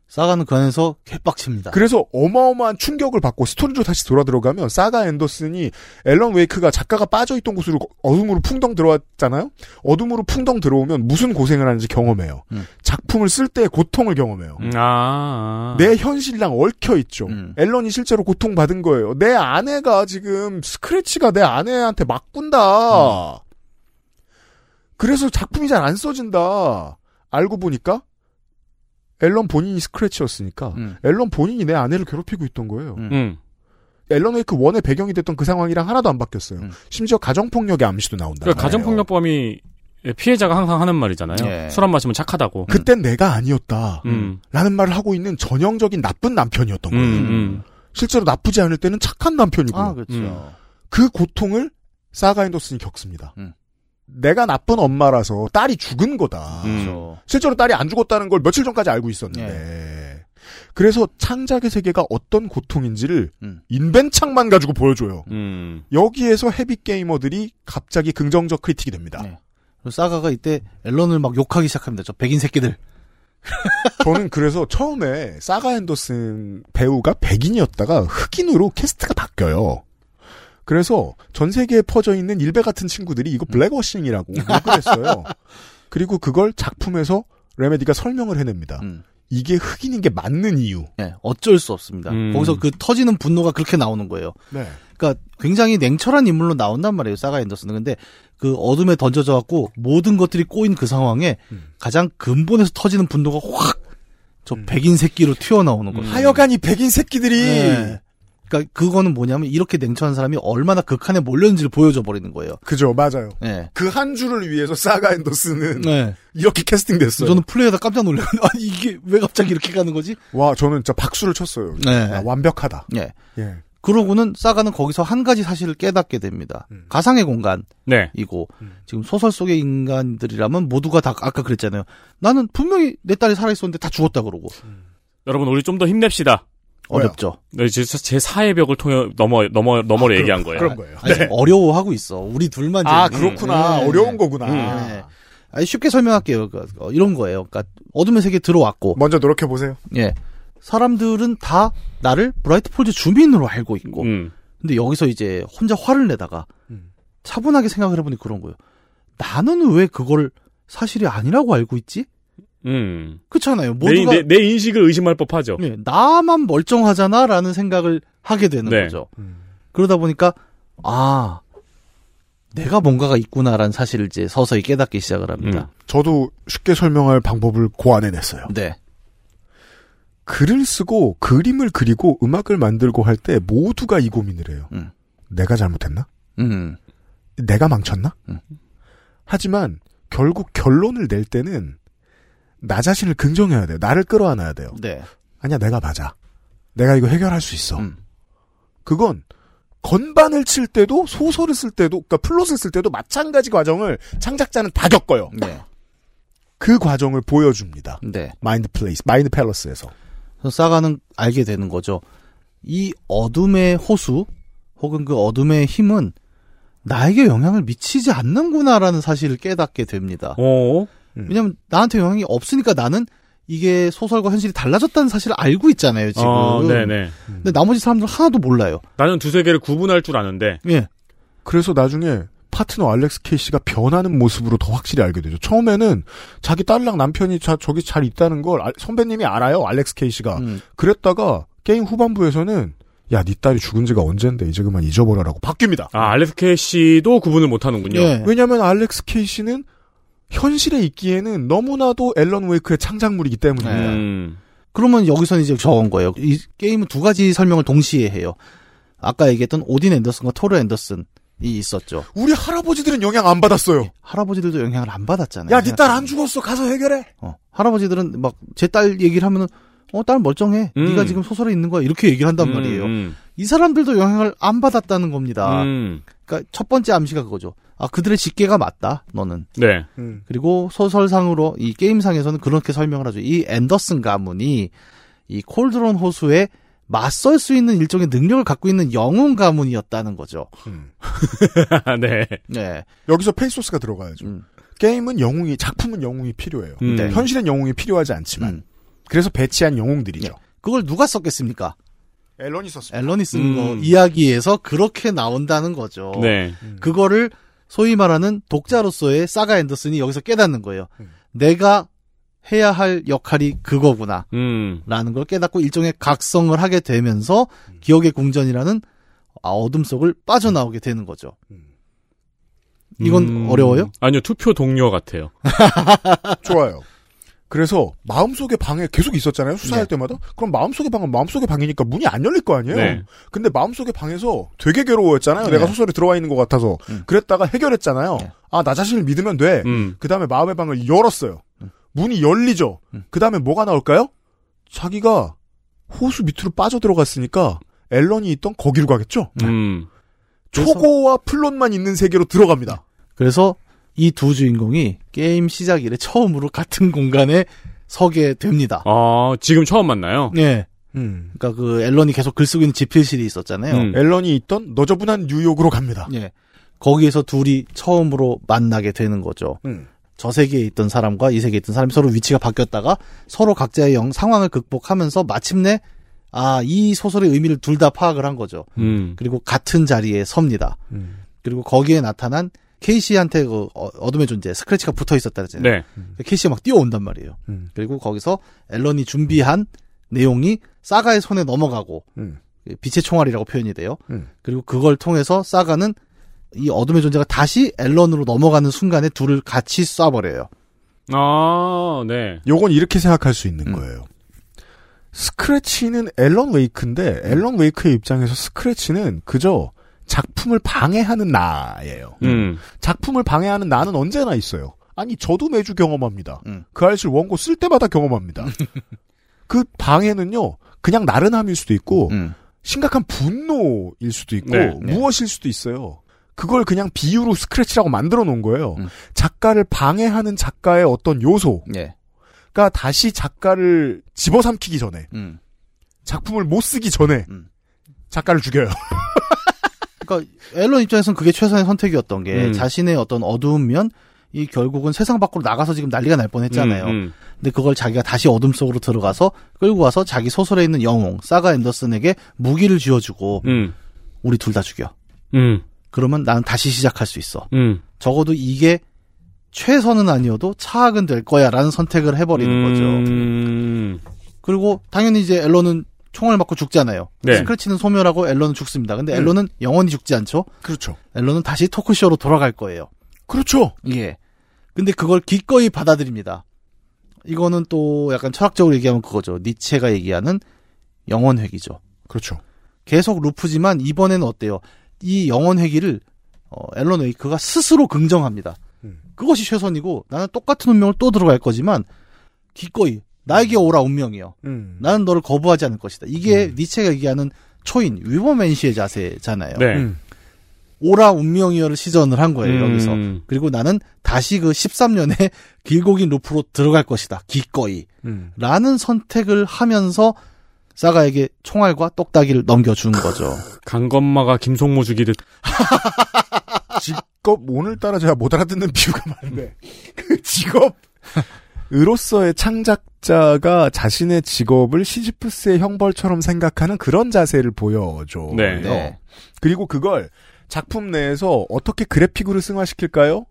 사가는 그 안에서 개빡칩니다. 그래서 어마어마한 충격을 받고 스토리로 다시 돌아 들어가면 사가 앤더슨이 앨런 웨이크가 작가가 빠져있던 곳으로 어둠으로 풍덩 들어왔잖아요. 어둠으로 풍덩 들어오면 무슨 고생을 하는지 경험해요. 음. 작품을 쓸 때의 고통을 경험해요. 음, 아. 내 현실이랑 얽혀 있죠. 음. 앨런이 실제로 고통 받은 거예요. 내 아내가 지금 스크래치가 내 아내한테 막 군다. 그래서 작품이 잘 안 써진다. 알고 보니까 앨런 본인이 스크래치였으니까 음. 앨런 본인이 내 아내를 괴롭히고 있던 거예요. 음. 앨런 웨이크 원의 배경이 됐던 그 상황이랑 하나도 안 바뀌었어요. 음. 심지어 가정폭력의 암시도 나온다. 그러니까 가정폭력범이 피해자가 항상 하는 말이잖아요. 예. 술안 마시면 착하다고. 그땐 내가 아니었다. 음. 라는 말을 하고 있는 전형적인 나쁜 남편이었던 거예요. 음. 실제로 나쁘지 않을 때는 착한 남편이고요. 아, 그렇죠. 그 고통을 사가 앤더슨이 겪습니다. 음. 내가 나쁜 엄마라서 딸이 죽은 거다. 그렇죠. 실제로 딸이 안 죽었다는 걸 며칠 전까지 알고 있었는데. 그래서 창작의 세계가 어떤 고통인지를 음. 인벤창만 가지고 보여줘요. 음. 여기에서 heavy 게이머들이 갑자기 긍정적 critic이 됩니다. 네. 사가가 이때 앨런을 막 욕하기 시작합니다. 저 백인 새끼들. [LAUGHS] 저는 그래서 처음에 사가 앤더슨 배우가 백인이었다가 흑인으로 캐스트가 바뀌어요. 그래서 전 세계에 퍼져 있는 일베 같은 친구들이 이거 blackwashing이라고 욕을 했어요. [LAUGHS] 그리고 그걸 작품에서 레메디가 설명을 해냅니다. 이게 흑인인 게 맞는 이유. 네, 어쩔 수 없습니다. 음. 거기서 그 터지는 분노가 그렇게 나오는 거예요. 네. 그러니까 굉장히 냉철한 인물로 나온단 말이에요. 사가 앤더슨은. 근데 그 어둠에 던져져 갖고 모든 것들이 꼬인 그 상황에 음. 가장 근본에서 터지는 분노가 확 저 백인 새끼로 튀어나오는 거예요. 하여간 이 백인 새끼들이 네. 그러니까 그거는 뭐냐면 이렇게 냉철한 사람이 얼마나 극한에 몰렸는지를 보여줘 버리는 거예요. 그죠, 맞아요. 네. 그 한 줄을 위해서 사가 앤더슨은 네. 이렇게 캐스팅됐어요. 저는 플레이하다 깜짝 놀래요. [LAUGHS] 아니 이게 왜 갑자기 이렇게 가는 거지? 와, 저는 진짜 박수를 쳤어요. 네. 아, 완벽하다. 예. 예. 그러고는 사가는 거기서 한 가지 사실을 깨닫게 됩니다. 음. 가상의 공간이고 네. 지금 소설 속의 인간들이라면 모두가 다 아까 그랬잖아요. 나는 분명히 내 딸이 살아 있었는데 다 죽었다 그러고 여러분 우리 좀 더 힘냅시다. 어렵죠. 네, 제, 제 사의 벽을 통해 넘어 넘어 넘어를 얘기한 거예요. 그런 거예요. 아니, 어려워하고 있어. 우리 둘만 아. 그렇구나. 네. 어려운 거구나. 네. 아니, 쉽게 설명할게요. 그, 어, 이런 거예요. 그러니까 어둠의 세계에 들어왔고 먼저 노력해 보세요. 예. 사람들은 다 나를 브라이트 폴즈 주민으로 알고 있고. 음. 근데 여기서 이제 혼자 화를 내다가 음. 차분하게 생각을 해보니 그런 거예요. 나는 왜 그걸 사실이 아니라고 알고 있지? 음. 그렇잖아요. 내, 모두가 내, 내 인식을 의심할 법하죠. 예, 나만 멀쩡하잖아라는 생각을 하게 되는 네. 거죠. 그러다 보니까 아 내가 뭔가가 있구나라는 사실을 이제 서서히 깨닫기 시작을 합니다. 저도 쉽게 설명할 방법을 고안해냈어요. 네. 글을 쓰고 그림을 그리고 음악을 만들고 할 때 모두가 이 고민을 해요. 음. 내가 잘못했나? 음. 내가 망쳤나? 음. 하지만 결국 결론을 낼 때는 나 자신을 긍정해야 돼요. 나를 끌어안아야 돼요. 네. 아니야, 내가 맞아. 내가 이거 해결할 수 있어. 음. 그건 건반을 칠 때도 소설을 쓸 때도 그러니까 플롯을 쓸 때도 마찬가지 과정을 창작자는 다 겪어요. 네. 그 과정을 보여줍니다. 네. mind place, mind palace에서. 그래서 사가는 알게 되는 거죠. 이 어둠의 호수 혹은 그 어둠의 힘은 나에게 영향을 미치지 않는구나라는 사실을 깨닫게 됩니다. 어. 왜냐면 나한테 영향이 없으니까 나는 이게 소설과 현실이 달라졌다는 사실을 알고 있잖아요, 지금. 어, 네네. 근데 나머지 사람들은 하나도 몰라요. 나는 두 세계를 구분할 줄 아는데. 예. 그래서 나중에 파트너 알렉스 케이씨가 변하는 모습으로 더 확실히 알게 되죠. 처음에는 자기 딸이랑 남편이 자, 저기 잘 있다는 걸 알- 선배님이 알아요, 알렉스 케이씨가. 음. 그랬다가 게임 후반부에서는 야, 네 딸이 죽은 지가 언젠데 이제 그만 잊어버려라고 바뀝니다. 아, 알렉스 케이씨도 구분을 못 하는군요. 예. 왜냐하면 알렉스 케이씨는 현실에 있기에는 너무나도 앨런 웨이크의 창작물이기 때문입니다. 음. 그러면 여기서는 이제 적은 거예요. 이 게임은 두 가지 설명을 동시에 해요. 아까 얘기했던 오딘 앤더슨과 토르 앤더슨 이 있었죠. 우리 할아버지들은 영향 안 받았어요. 할아버지들도 영향을 안 받았잖아요. 야, 네 딸 안 죽었어. 가서 해결해. 어, 할아버지들은 막 제 딸 얘기를 하면은 어, 딸 멀쩡해. 음. 네가 지금 소설에 있는 거야. 이렇게 얘기를 한단 음, 말이에요. 음. 이 사람들도 영향을 안 받았다는 겁니다. 음. 그러니까 첫 번째 암시가 그거죠. 아, 그들의 직계가 맞다. 너는. 네. 그리고 소설상으로 이 게임상에서는 그렇게 설명을 하죠. 이 앤더슨 가문이 이 콜드론 호수에 맞설 수 있는 일종의 능력을 갖고 있는 영웅 가문이었다는 거죠. [LAUGHS] 네. 네. 여기서 페이소스가 들어가야죠. 음. 게임은 영웅이, 작품은 영웅이 필요해요. 음. 네. 현실엔 영웅이 필요하지 않지만. 음. 그래서 배치한 영웅들이죠. 그걸 누가 썼겠습니까? 앨런이 썼습니다. 앨런이 쓴 음. 거 이야기에서 그렇게 나온다는 거죠. 네. 그거를 소위 말하는 독자로서의 사가 앤더슨이 여기서 깨닫는 거예요. 음. 내가 해야 할 역할이 그거구나. 음. 라는 걸 깨닫고 일종의 각성을 하게 되면서 기억의 궁전이라는 아, 어둠 속을 빠져나오게 되는 거죠. 이건 음. 어려워요? 아니요, 투표 동료 같아요. [LAUGHS] 좋아요. 그래서 마음속의 방에 계속 있었잖아요. 수사할 네. 때마다. 그럼 마음속의 방은 마음속의 방이니까 문이 안 열릴 거 아니에요. 네. 근데 마음속의 방에서 되게 괴로워했잖아요. 내가 네. 소설에 들어와 있는 것 같아서. 음. 그랬다가 해결했잖아요. 네. 아, 나 자신을 믿으면 돼. 음. 그 다음에 마음의 방을 열었어요. 문이 열리죠. 음. 그 다음에 뭐가 나올까요? 자기가 호수 밑으로 빠져 들어갔으니까 앨런이 있던 거기로 가겠죠? 음. 초고와 플롯만 있는 세계로 들어갑니다. 그래서 이 두 주인공이 게임 시작 이래 처음으로 같은 공간에 서게 됩니다. 아, 지금 처음 만나요? 네. 음. 그러니까 그 앨런이 계속 글 쓰고 있는 집필실이 있었잖아요. 음. 앨런이 있던 너저분한 뉴욕으로 갑니다. 예. 거기에서 둘이 처음으로 만나게 되는 거죠. 음. 저 세계에 있던 사람과 이 세계에 있던 사람이 서로 위치가 바뀌었다가 서로 각자의 영, 상황을 극복하면서 마침내 아, 이 소설의 의미를 둘 다 파악을 한 거죠. 음. 그리고 같은 자리에 섭니다. 음. 그리고 거기에 나타난 케이시한테 그 어- 어둠의 존재 스크래치가 붙어 있었다 그랬잖아요. 네. 케이시가 막 뛰어온단 말이에요. 음. 그리고 거기서 앨런이 준비한 내용이 사가의 손에 넘어가고 음. 빛의 총알이라고 표현이 돼요. 음. 그리고 그걸 통해서 사가는 이 어둠의 존재가 다시 앨런으로 넘어가는 순간에 둘을 같이 쏴버려요. 아, 네. 요건 이렇게 생각할 수 있는 음. 거예요. 스크래치는 앨런 웨이크인데 앨런 웨이크의 입장에서 스크래치는 그저 작품을 방해하는 나예요. 음. 작품을 방해하는 나는 언제나 있어요. 아니 저도 매주 경험합니다. 음. 그 알실 원고 쓸 때마다 경험합니다. [LAUGHS] 그 방해는요 그냥 나른함일 수도 있고 음. 심각한 분노일 수도 있고 네, 네. 무엇일 수도 있어요. 그걸 그냥 비유로 스크래치라고 만들어 놓은 거예요. 음. 작가를 방해하는 작가의 어떤 요소가 예. 다시 작가를 집어삼키기 전에 음. 작품을 못 쓰기 전에 음. 작가를 죽여요. [LAUGHS] 그러니까 앨런 입장에서는 그게 최선의 선택이었던 게 음. 자신의 어떤 어두운 면, 이 결국은 세상 밖으로 나가서 지금 난리가 날 뻔했잖아요. 음, 음. 근데 그걸 자기가 다시 어둠 속으로 들어가서 끌고 와서 자기 소설에 있는 영웅 사가 앤더슨에게 무기를 쥐어주고 음. 우리 둘 다 죽여. 음. 그러면 나는 다시 시작할 수 있어. 음. 적어도 이게 최선은 아니어도 차악은 될 거야라는 선택을 해버리는 거죠. 음. 그리고 당연히 이제 앨런은 총을 맞고 죽잖아요. 네. 스크래치는 소멸하고 앨런은 죽습니다. 근데 음. 앨런은 영원히 죽지 않죠. 그렇죠. 앨런은 다시 토크쇼로 돌아갈 거예요. 그렇죠. 예. 근데 그걸 기꺼이 받아들입니다. 이거는 또 약간 철학적으로 얘기하면 그거죠. 니체가 얘기하는 영원 회귀죠. 그렇죠. 계속 루프지만 이번에는 어때요? 이 영원 회귀를 어, 앨런 웨이크가 스스로 긍정합니다. 음. 그것이 최선이고 나는 똑같은 운명을 또 들어갈 거지만 기꺼이 나에게 오라 운명이요. 음. 나는 너를 거부하지 않을 것이다. 이게 니체가 얘기하는 초인 위버맨시의 자세잖아요. 네. 음. 오라 운명이여를 시전을 한 거예요. 음. 여기서. 그리고 나는 다시 그 13년의 길고 긴 루프로 들어갈 것이다. 기꺼이. 음. 라는 선택을 하면서 사가에게 총알과 똑딱이를 넘겨준 거죠. [LAUGHS] 강건마가 김송모 죽이듯. [LAUGHS] 직업 오늘따라 제가 못 알아듣는 비유가 많은데 [LAUGHS] 그 직업 으로서의 창작자가 자신의 직업을 시지프스의 형벌처럼 생각하는 그런 자세를 보여줘요. 네. 네. 그리고 그걸 작품 내에서 어떻게 그래픽으로 승화시킬까요?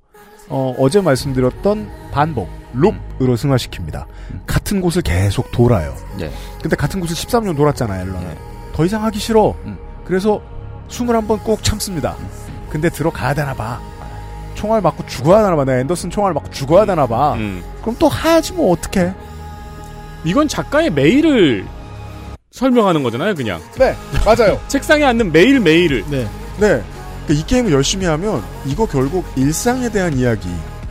어, 어제 말씀드렸던 반복, 룹으로 승화시킵니다. 같은 곳을 계속 돌아요. 네. 근데 같은 곳을 13년 돌았잖아요, 앨런. 네. 더 이상 하기 싫어. 음. 그래서 21번 꼭 참습니다. 근데 들어가야 되나 봐. 총알 맞고 죽어야 되나 봐. 내가 앤더슨 총알 맞고 죽어야 되나 봐. 음. 그럼 또 하야지 뭐 어떡해. 이건 작가의 메일을 설명하는 거잖아요, 그냥. 네, 맞아요. [LAUGHS] 책상에 앉는 매일 매일을. 네. 네. 그러니까 이 게임을 열심히 하면 이거 결국 일상에 대한 이야기,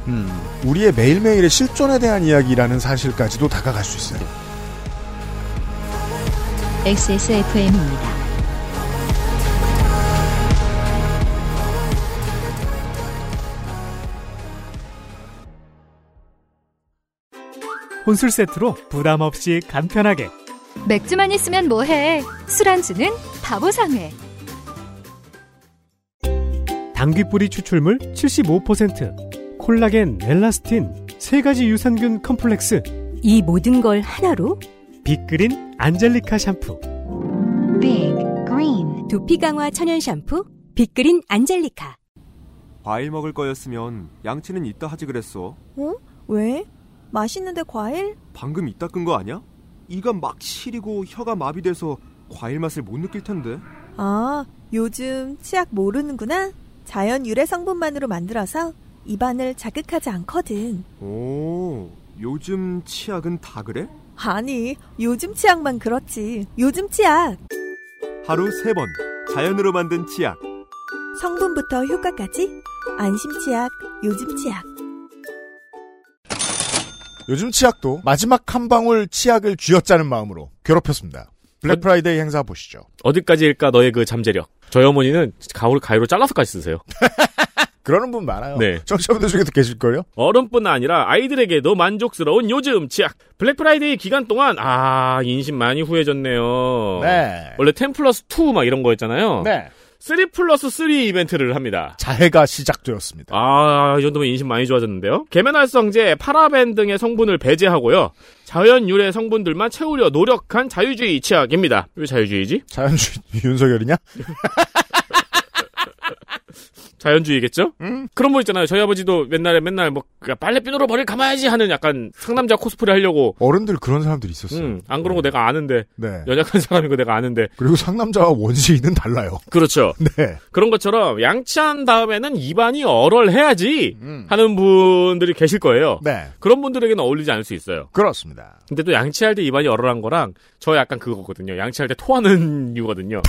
음. 우리의 매일 매일의 실존에 대한 이야기라는 사실까지도 다가갈 수 있어요. XSFM입니다. 혼술 세트로 부담 없이 간편하게 맥주만 있으면 뭐해? 술안주는 바보상회. 당귀뿌리 추출물 75% 콜라겐, 엘라스틴 세 가지 유산균 컴플렉스 이 모든 걸 하나로 빅그린 안젤리카 샴푸 Big Green 두피 강화 천연 샴푸 빅그린 안젤리카 과일 먹을 거였으면 양치는 이따 하지 그랬어. 어? 왜? 맛있는데 과일? 방금 이따 끈 거 아니야? 이가 막 시리고 혀가 마비돼서 과일 맛을 못 느낄 텐데. 아, 요즘 치약 모르는구나? 자연 유래 성분만으로 만들어서 입안을 자극하지 않거든. 오, 요즘 치약은 다 그래? 아니, 요즘 치약만 그렇지. 요즘 치약. 하루 세 번 자연으로 만든 치약. 성분부터 효과까지 안심 치약, 요즘 치약. 요즘 치약도 마지막 한 방울 치약을 쥐어짜는 마음으로 괴롭혔습니다. 블랙 프라이데이 행사 보시죠. 어디까지일까 너의 그 잠재력. 저희 어머니는 가오를 가위로 잘라서까지 쓰세요. [LAUGHS] 그러는 분 많아요. 네. 청취자분들 중에도 계실걸요? 어른뿐 아니라 아이들에게도 만족스러운 요즘 치약. 블랙 프라이데이 기간 동안 아 인심 많이 후해졌네요. 네. 원래 10 플러스 2 막 이런 거였잖아요. 네. 3 플러스 3 이벤트를 합니다. 자해가 시작되었습니다. 아, 이 정도면 인심 많이 좋아졌는데요. 계면활성제, 파라벤 등의 성분을 배제하고요. 자연 유래 성분들만 채우려 노력한 자유주의 치약입니다. 왜 자유주의지? 자연주의 윤석열이냐? [LAUGHS] 자연주의겠죠? 그런 분 있잖아요. 저희 아버지도 맨날 맨날 뭐 빨래비누로 머리를 감아야지 하는 약간 상남자 코스프레 하려고. 어른들 그런 사람들이 있었어요. 음, 안 그런 거 내가 아는데. 네. 연약한 사람인 거 내가 아는데. 그리고 상남자와 원시인은 달라요. 그렇죠. [LAUGHS] 네. 그런 것처럼 양치한 다음에는 입안이 얼얼해야지 하는 분들이 계실 거예요. 네. 그런 분들에게는 어울리지 않을 수 있어요. 그렇습니다. 근데 또 양치할 때 입안이 얼얼한 거랑 저 약간 그거거든요. 양치할 때 토하는 [LAUGHS] 이유거든요.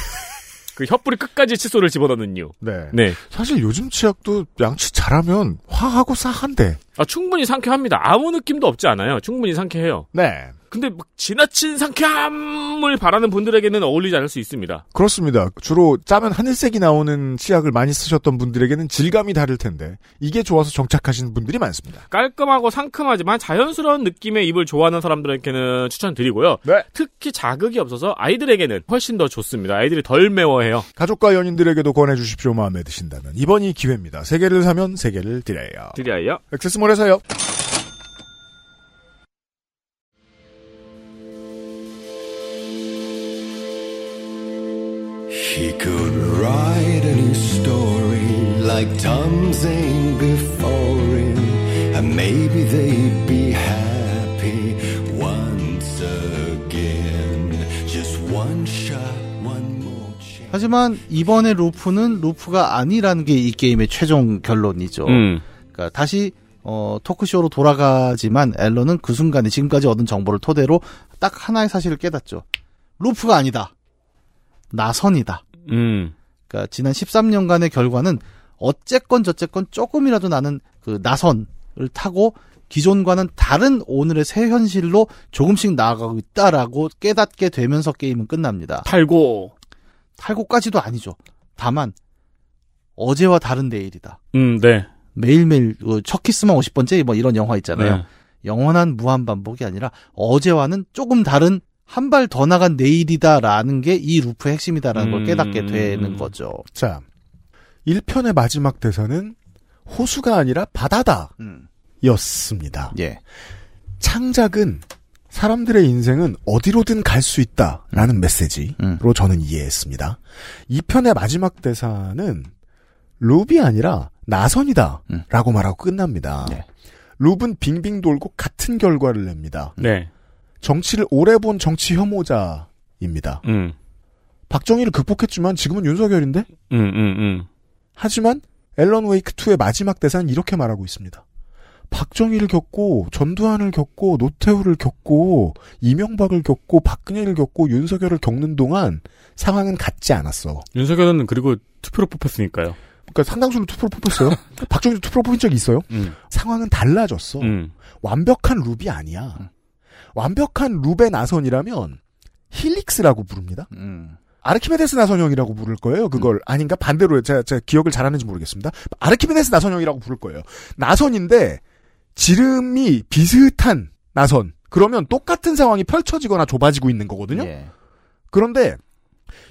그 혀뿌리 끝까지 칫솔을 집어넣는 이유. 네. 네. 사실 요즘 치약도 양치 잘하면 화하고 싸한데. 아, 충분히 상쾌합니다. 아무 느낌도 없지 않아요. 충분히 상쾌해요. 네. 근데 막 지나친 상쾌함을 바라는 분들에게는 어울리지 않을 수 있습니다. 그렇습니다. 주로 짜면 하늘색이 나오는 치약을 많이 쓰셨던 분들에게는 질감이 다를 텐데 이게 좋아서 정착하신 분들이 많습니다. 깔끔하고 상큼하지만 자연스러운 느낌의 입을 좋아하는 사람들에게는 추천드리고요. 네. 특히 자극이 없어서 아이들에게는 훨씬 더 좋습니다. 아이들이 덜 매워해요. 가족과 연인들에게도 권해주십시오. 마음에 드신다면 이번이 기회입니다. 세 개를 사면 세 개를 드려요. 드려요. 액세스 몰에서요. He could write a new story like Tom Zane before him, and maybe they'd be happy once again. Just one shot, one more chance. 하지만 이번에 루프는 루프가 아니라는 게 이 게임의 최종 결론이죠. 음. 그러니까 다시 어, 토크쇼로 돌아가지만 앨런은 그 순간에 지금까지 얻은 정보를 토대로 딱 하나의 사실을 깨닫죠. 루프가 아니다. 나선이다. 음. 그러니까 지난 13년간의 결과는 어쨌건 저쨌건 조금이라도 나는 그 나선을 타고 기존과는 다른 오늘의 새 현실로 조금씩 나아가고 있다라고 깨닫게 되면서 게임은 끝납니다. 탈고. 탈고까지도 아니죠. 다만 어제와 다른 내일이다. 음, 네. 매일매일 어, 첫 키스만 50번째 뭐 이런 영화 있잖아요. 네. 영원한 무한 반복이 아니라 어제와는 조금 다른 한 발 더 나간 내일이다라는 게 이 루프의 핵심이다라는 걸 음. 깨닫게 되는 거죠. 자, 1편의 마지막 대사는 호수가 아니라 바다다. 음. 였습니다. 예. 창작은 사람들의 인생은 어디로든 갈 수 있다라는 메시지로 음. 저는 이해했습니다. 2편의 마지막 대사는 룹이 아니라 나선이다라고 말하고 끝납니다. 네. 룹은 빙빙 돌고 같은 결과를 냅니다. 네. 정치를 오래 본 정치 혐오자입니다. 음. 박정희를 극복했지만 지금은 윤석열인데? 음, 음, 음. 하지만 앨런 웨이크 2의 마지막 대사는 이렇게 말하고 있습니다. 박정희를 겪고 전두환을 겪고 노태우를 겪고 이명박을 겪고 박근혜를 겪고 윤석열을 겪는 동안 상황은 같지 않았어. 윤석열은 그리고 투표로 뽑혔으니까요. 그러니까 상당수는 투표로 뽑혔어요. [LAUGHS] 박정희도 투표로 뽑힌 적이 있어요. 음. 상황은 달라졌어. 음. 완벽한 loop이 아니야. 완벽한 loop의 나선이라면 helix라고 부릅니다. 음. 아르키메데스 나선형이라고 부를 거예요. 그걸 아닌가 반대로 제가, 제가 기억을 잘하는지 모르겠습니다. 아르키메데스 나선형이라고 부를 거예요. 나선인데 지름이 비슷한 나선. 그러면 똑같은 상황이 펼쳐지거나 좁아지고 있는 거거든요. 예. 그런데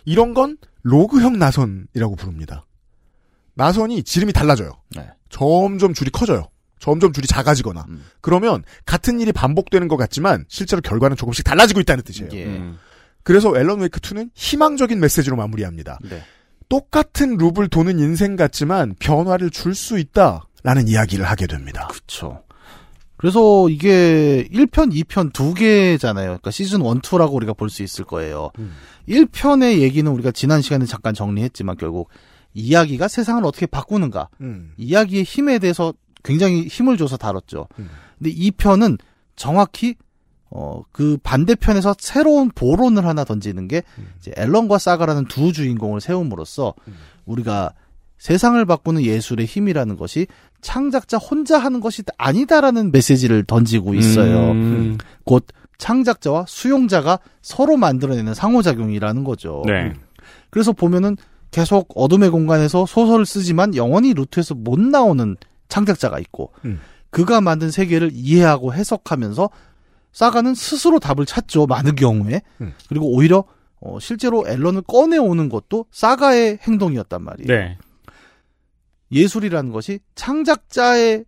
이런 건 로그형 나선이라고 부릅니다. 나선이 지름이 달라져요. 네. 점점 줄이 커져요. 점점 줄이 작아지거나. 음. 그러면 같은 일이 반복되는 것 같지만 실제로 결과는 조금씩 달라지고 있다는 뜻이에요. 예. 음. 그래서 앨런 웨이크 2는 희망적인 메시지로 마무리합니다. 네. 똑같은 룹을 도는 인생 같지만 변화를 줄 수 있다라는 이야기를 하게 됩니다. 그렇죠. 그래서 이게 1편, 2편 두 개잖아요. 그러니까 시즌 1, 2라고 우리가 볼 수 있을 거예요. 음. 1편의 얘기는 우리가 지난 시간에 잠깐 정리했지만 결국 이야기가 세상을 어떻게 바꾸는가. 음. 이야기의 힘에 대해서 굉장히 힘을 줘서 다뤘죠. 음. 근데 2편은 정확히 어, 그 반대편에서 새로운 보론을 하나 던지는 게 이제 앨런과 사가라는 두 주인공을 세움으로써 우리가 세상을 바꾸는 예술의 힘이라는 것이 창작자 혼자 하는 것이 아니다라는 메시지를 던지고 있어요. 음. 곧 창작자와 수용자가 서로 만들어내는 상호작용이라는 거죠. 네. 그래서 보면은 계속 어둠의 공간에서 소설을 쓰지만 영원히 루트에서 못 나오는 창작자가 있고 음. 그가 만든 세계를 이해하고 해석하면서 사가는 스스로 답을 찾죠. 많은 경우에. 음. 그리고 오히려 어, 실제로 앨런을 꺼내오는 것도 사가의 행동이었단 말이에요. 네. 예술이라는 것이 창작자의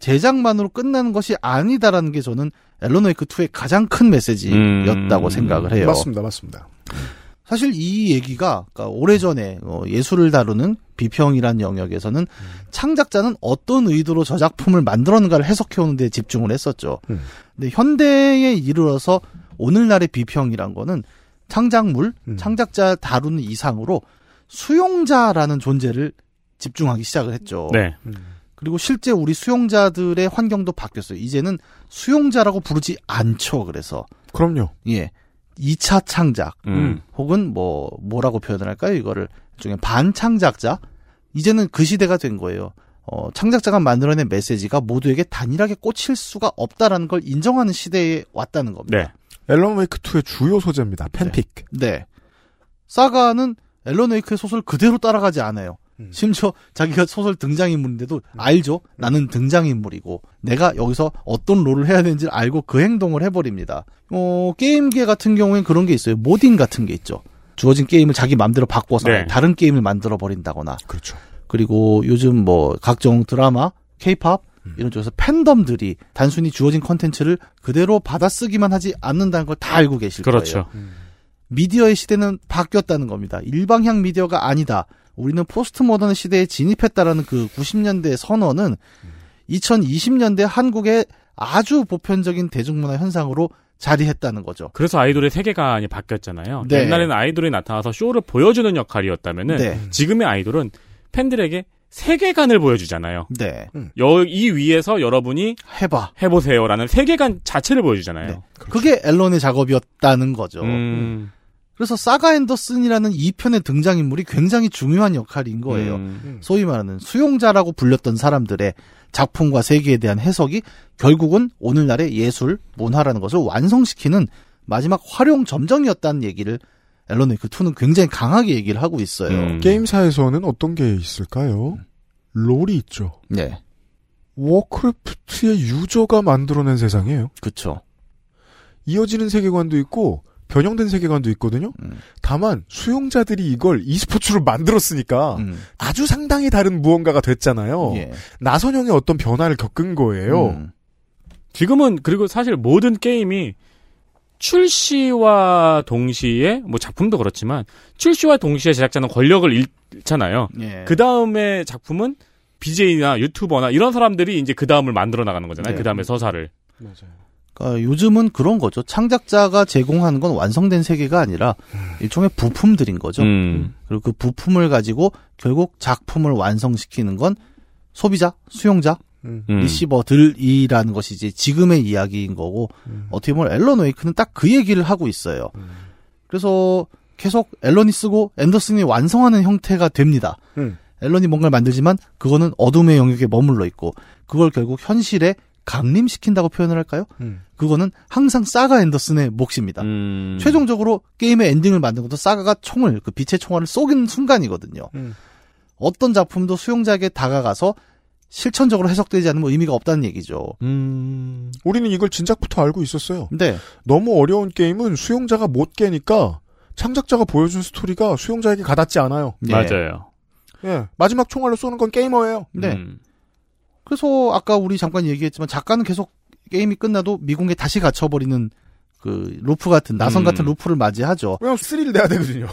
제작만으로 끝나는 것이 아니다라는 게 저는 앨런 웨이크 2의 가장 큰 메시지였다고 음. 생각을 해요. 맞습니다, 맞습니다. 사실 이 얘기가 그러니까 오래전에 어, 예술을 다루는 비평이란 영역에서는 창작자는 어떤 의도로 저 작품을 만들었는가를 해석해오는 데 집중을 했었죠. 음. 근데 현대에 이르러서 오늘날의 비평이란 거는 창작물, 음. 창작자 다루는 이상으로 수용자라는 존재를 집중하기 시작을 했죠. 네. 그리고 실제 우리 수용자들의 환경도 바뀌었어요. 이제는 수용자라고 부르지 않죠. 그래서 그럼요. 예. 2차 창작 음. 혹은 뭐 뭐라고 표현을 할까요? 이거를 중에 반창작자 이제는 그 시대가 된 거예요. 어, 창작자가 만들어낸 메시지가 모두에게 단일하게 꽂힐 수가 없다라는 걸 인정하는 시대에 왔다는 겁니다. 네. 앨런 웨이크 2의 주요 소재입니다. 팬픽. 네. 사가는 앨런 웨이크의 소설 그대로 따라가지 않아요. 심지어 자기가 소설 등장인물인데도 알죠? 나는 등장인물이고 내가 여기서 어떤 role을 해야 되는지 를 알고 그 행동을 해버립니다. 어, 게임계 같은 경우엔 그런 게 있어요. modding 같은 게 있죠. 주어진 게임을 자기 마음대로 바꿔서 네. 다른 게임을 만들어 버린다거나 그렇죠. 그리고 요즘 뭐 각종 드라마, 케이팝 이런 쪽에서 팬덤들이 단순히 주어진 컨텐츠를 그대로 받아쓰기만 하지 않는다는 걸 다 알고 계실 그렇죠. 거예요. 미디어의 시대는 바뀌었다는 겁니다. 일방향 미디어가 아니다. 우리는 포스트 모던 시대에 진입했다라는 그 90년대 선언은 2020년대 한국의 아주 보편적인 대중문화 현상으로 자리했다는 거죠. 그래서 아이돌의 세계관이 바뀌었잖아요. 네. 옛날에는 아이돌이 나타나서 쇼를 보여주는 역할이었다면은 네. 지금의 아이돌은 팬들에게 세계관을 보여주잖아요. 네. 여, 이 위에서 여러분이 해봐. 해보세요라는 세계관 자체를 보여주잖아요. 네. 그게 앨런의 작업이었다는 거죠. 음. 그래서 사가 앤더슨이라는 이 편의 등장인물이 굉장히 중요한 역할인 거예요. 음. 소위 말하는 수용자라고 불렸던 사람들의 작품과 세계에 대한 해석이 결국은 오늘날의 예술, 문화라는 것을 완성시키는 마지막 화룡점정이었다는 얘기를 앨런 웨이크 2는 굉장히 강하게 얘기를 하고 있어요. 음. 게임사에서는 어떤 게 있을까요? 롤이 있죠. 네. 워크래프트의 유저가 만들어낸 세상이에요. 그쵸. 이어지는 세계관도 있고 변형된 세계관도 있거든요. 음. 다만 수용자들이 이걸 e스포츠로 만들었으니까 음. 아주 상당히 다른 무언가가 됐잖아요. 예. 나선형의 어떤 변화를 겪은 거예요. 음. 지금은 그리고 사실 모든 게임이 출시와 동시에 뭐 작품도 그렇지만 출시와 동시에 제작자는 권력을 잃잖아요. 예. 그 다음에 작품은 BJ나 유튜버나 이런 사람들이 이제 그 다음을 만들어 나가는 거잖아요. 네. 그 다음에 서사를. 그러니까 요즘은 그런 거죠. 창작자가 제공하는 건 완성된 세계가 아니라 일종의 부품들인 거죠. 음. 그리고 그 부품을 가지고 결국 작품을 완성시키는 건 소비자, 수용자, 음. 리시버들이라는 것이 이제 지금의 이야기인 거고 어떻게 보면 앨런 웨이크는 딱 그 얘기를 하고 있어요. 그래서 계속 앨런이 쓰고 앤더슨이 완성하는 형태가 됩니다. 음. 앨런이 뭔가를 만들지만 그거는 어둠의 영역에 머물러 있고 그걸 결국 현실에 강림시킨다고 표현을 할까요? 음. 그거는 항상 사가 앤더슨의 몫입니다. 음. 최종적으로 게임의 엔딩을 만든 것도 사가가 총을 그 빛의 총알을 쏘는 순간이거든요. 음. 어떤 작품도 수용자에게 다가가서 실천적으로 해석되지 않으면 의미가 없다는 얘기죠. 음. 우리는 이걸 진작부터 알고 있었어요. 네. 너무 어려운 게임은 수용자가 못 깨니까 창작자가 보여준 스토리가 수용자에게 가닿지 않아요. 네. 맞아요. 예, 마지막 총알로 쏘는 건 게이머예요. 네. 음. 그래서 아까 우리 잠깐 얘기했지만 작가는 계속 게임이 끝나도 미궁에 다시 갇혀버리는 그 루프 같은 나선 음. 같은 루프를 맞이하죠. 왜냐면 스릴 내야 되거든요.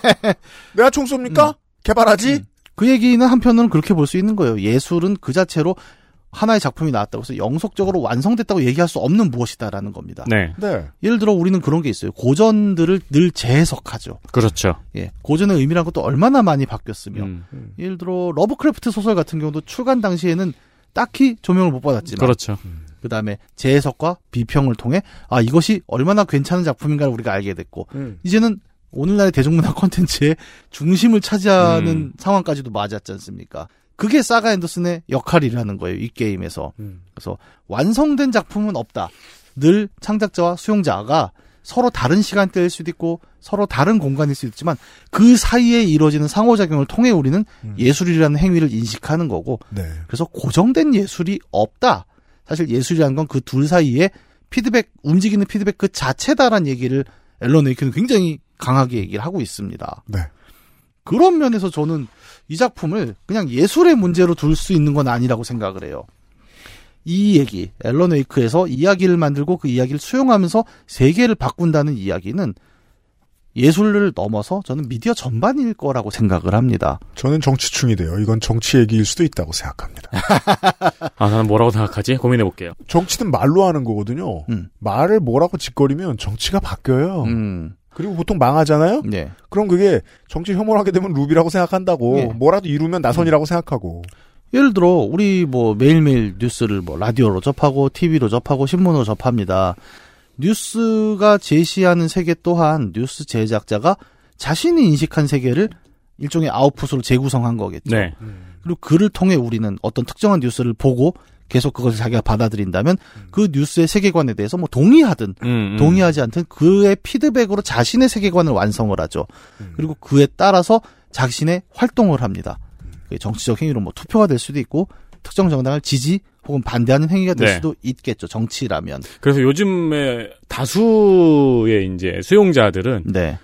[LAUGHS] 내가 총 쏩니까? 개발하지? 그 얘기는 한편으로는 그렇게 볼 수 있는 거예요. 예술은 그 자체로 하나의 작품이 나왔다고 해서 영속적으로 완성됐다고 얘기할 수 없는 무엇이다라는 겁니다. 네. 네. 예를 들어 우리는 그런 게 있어요. 고전들을 늘 재해석하죠. 그렇죠. 예. 고전의 의미란 것도 얼마나 많이 바뀌었으며. 음. 예를 들어 러브크래프트 소설 같은 경우도 출간 당시에는 딱히 조명을 못 받았지만 그렇죠. 그 다음에 재해석과 비평을 통해 아 이것이 얼마나 괜찮은 작품인가를 우리가 알게 됐고 음. 이제는 오늘날의 대중문화 [LAUGHS] 콘텐츠의 중심을 차지하는 음. 상황까지도 맞았지 않습니까? 그게 사가 앤더슨의 역할이라는 거예요, 이 게임에서. 음. 그래서 완성된 작품은 없다. 늘 창작자와 수용자가 서로 다른 시간대일 수도 있고 서로 다른 공간일 수도 있지만 그 사이에 이루어지는 상호작용을 통해 우리는 예술이라는 행위를 인식하는 거고 네. 그래서 고정된 예술이 없다. 사실 예술이라는 건 그 둘 사이에 피드백, 움직이는 피드백 그 자체다라는 얘기를 앨런 웨이크는 굉장히 강하게 얘기를 하고 있습니다. 네. 그런 면에서 저는 이 작품을 그냥 예술의 문제로 둘 수 있는 건 아니라고 생각을 해요. 이 얘기, 앨런 웨이크에서 이야기를 만들고 그 이야기를 수용하면서 세계를 바꾼다는 이야기는 예술을 넘어서 저는 미디어 전반일 거라고 생각을 합니다. 저는 정치충이 돼요. 이건 정치 얘기일 수도 있다고 생각합니다. [LAUGHS] 아, 나는 뭐라고 생각하지? 고민해 볼게요. 정치는 말로 하는 거거든요. 음. 말을 뭐라고 짓거리면 정치가 바뀌어요. 음. 그리고 보통 망하잖아요? 네. 그럼 그게 정치 혐오를 하게 되면 루비라고 생각한다고. 예. 뭐라도 이루면 나선이라고 생각하고. 예를 들어 우리 뭐 매일매일 뉴스를 뭐 라디오로 접하고 TV로 접하고 신문으로 접합니다. 뉴스가 제시하는 세계 또한 뉴스 제작자가 자신이 인식한 세계를 일종의 아웃풋으로 재구성한 거겠죠. 네. 그리고 그를 통해 우리는 어떤 특정한 뉴스를 보고 계속 그것을 자기가 받아들인다면 그 뉴스의 세계관에 대해서 뭐 동의하든 음, 음. 동의하지 않든 그의 피드백으로 자신의 세계관을 완성을 하죠. 그리고 그에 따라서 자신의 활동을 합니다. 정치적 행위로 뭐 투표가 될 수도 있고 특정 정당을 지지 혹은 반대하는 행위가 될 네. 수도 있겠죠. 정치라면. 그래서 요즘에 다수의 이제 수용자들은 네.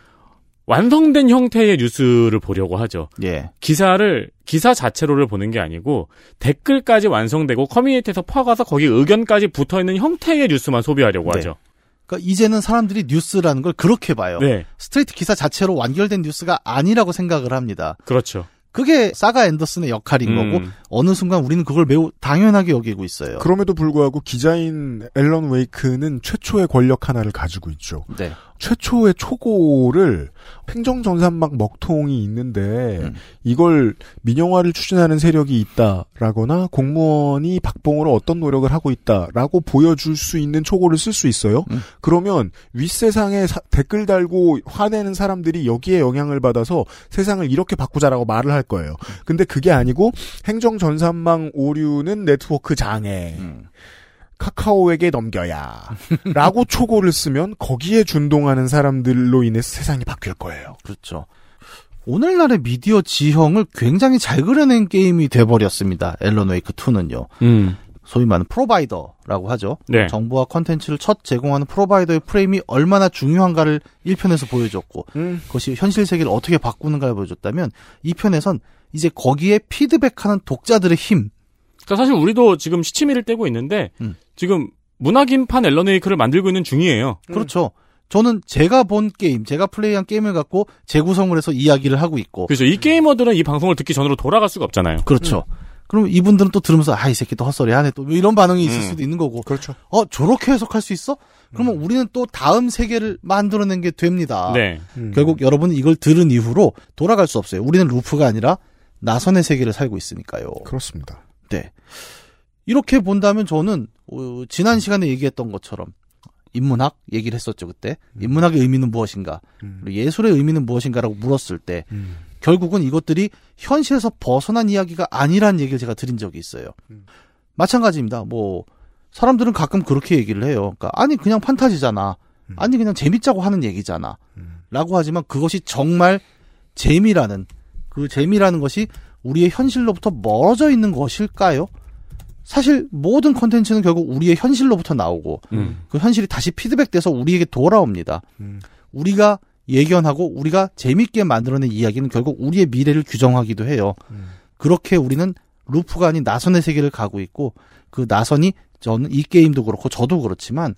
완성된 형태의 뉴스를 보려고 하죠. 예. 기사를 기사 자체로를 보는 게 아니고 댓글까지 완성되고 커뮤니티에서 퍼가서 거기 의견까지 붙어 있는 형태의 뉴스만 소비하려고 네. 하죠. 그러니까 이제는 사람들이 뉴스라는 걸 그렇게 봐요. 네. 스트레이트 기사 자체로 완결된 뉴스가 아니라고 생각을 합니다. 그렇죠. 그게 사가 앤더슨의 역할인 음. 거고 어느 순간 우리는 그걸 매우 당연하게 여기고 있어요. 그럼에도 불구하고 기자인 앨런 웨이크는 최초의 권력 하나를 가지고 있죠. 네. 최초의 초고를 횡정전산막 먹통이 있는데 음. 이걸 민영화를 추진하는 세력이 있다라거나 공무원이 박봉으로 어떤 노력을 하고 있다라고 보여줄 수 있는 초고를 쓸 수 있어요. 음. 그러면 윗세상에 사- 댓글 달고 화내는 사람들이 여기에 영향을 받아서 세상을 이렇게 바꾸자라고 말을 할 거예요. 근데 그게 아니고 행정전산망 오류는 네트워크 장애. 음. 카카오에게 넘겨야. 라고 [LAUGHS] 초고를 쓰면 거기에 준동하는 사람들로 인해서 세상이 바뀔 거예요. 그렇죠. 오늘날의 미디어 지형을 굉장히 잘 그려낸 게임이 돼버렸습니다. 앨런 웨이크 2는요. 음. 소위 말하는 provider라고 하죠. 네. 정보와 컨텐츠를 첫 제공하는 provider의 프레임이 얼마나 중요한가를 1편에서 보여줬고 그것이 현실 세계를 어떻게 바꾸는가를 보여줬다면 2편에선 이제 거기에 피드백하는 독자들의 힘 그러니까 사실 우리도 지금 시치미를 떼고 있는데 음. 지금 문학인판 앨런 웨이크를 만들고 있는 중이에요. 그렇죠. 저는 제가 본 게임, 제가 플레이한 게임을 갖고 재구성을 해서 이야기를 하고 있고 그래서 이 게이머들은 이 방송을 듣기 전으로 돌아갈 수가 없잖아요. 그렇죠. 그럼 이분들은 또 들으면서 아 이 새끼 또 헛소리 하네 또 이런 반응이 있을 음. 수도 있는 거고. 그렇죠. 어 저렇게 해석할 수 있어? 그러면 우리는 또 다음 세계를 만들어낸 게 됩니다. 네. 결국 여러분은 이걸 들은 이후로 돌아갈 수 없어요. 우리는 루프가 아니라 나선의 세계를 살고 있으니까요. 그렇습니다. 네. 이렇게 본다면 저는 어, 지난 시간에 얘기했던 것처럼 인문학 얘기를 했었죠 그때 인문학의 의미는 무엇인가 그리고 예술의 의미는 무엇인가라고 물었을 때 결국은 이것들이 현실에서 벗어난 이야기가 아니라는 얘기를 제가 드린 적이 있어요. 마찬가지입니다. 뭐 사람들은 가끔 그렇게 얘기를 해요. 그러니까 아니 그냥 판타지잖아. 아니 그냥 재밌자고 하는 얘기잖아. 라고 하지만 그것이 정말 재미라는 그 재미라는 것이 우리의 현실로부터 멀어져 있는 것일까요? 사실 모든 컨텐츠는 결국 우리의 현실로부터 나오고 음. 그 현실이 다시 피드백돼서 우리에게 돌아옵니다. 우리가 예견하고 우리가 재밌게 만들어낸 이야기는 결국 우리의 미래를 규정하기도 해요. 그렇게 우리는 루프가 아닌 나선의 세계를 가고 있고 그 나선이 저는 이 게임도 그렇고 저도 그렇지만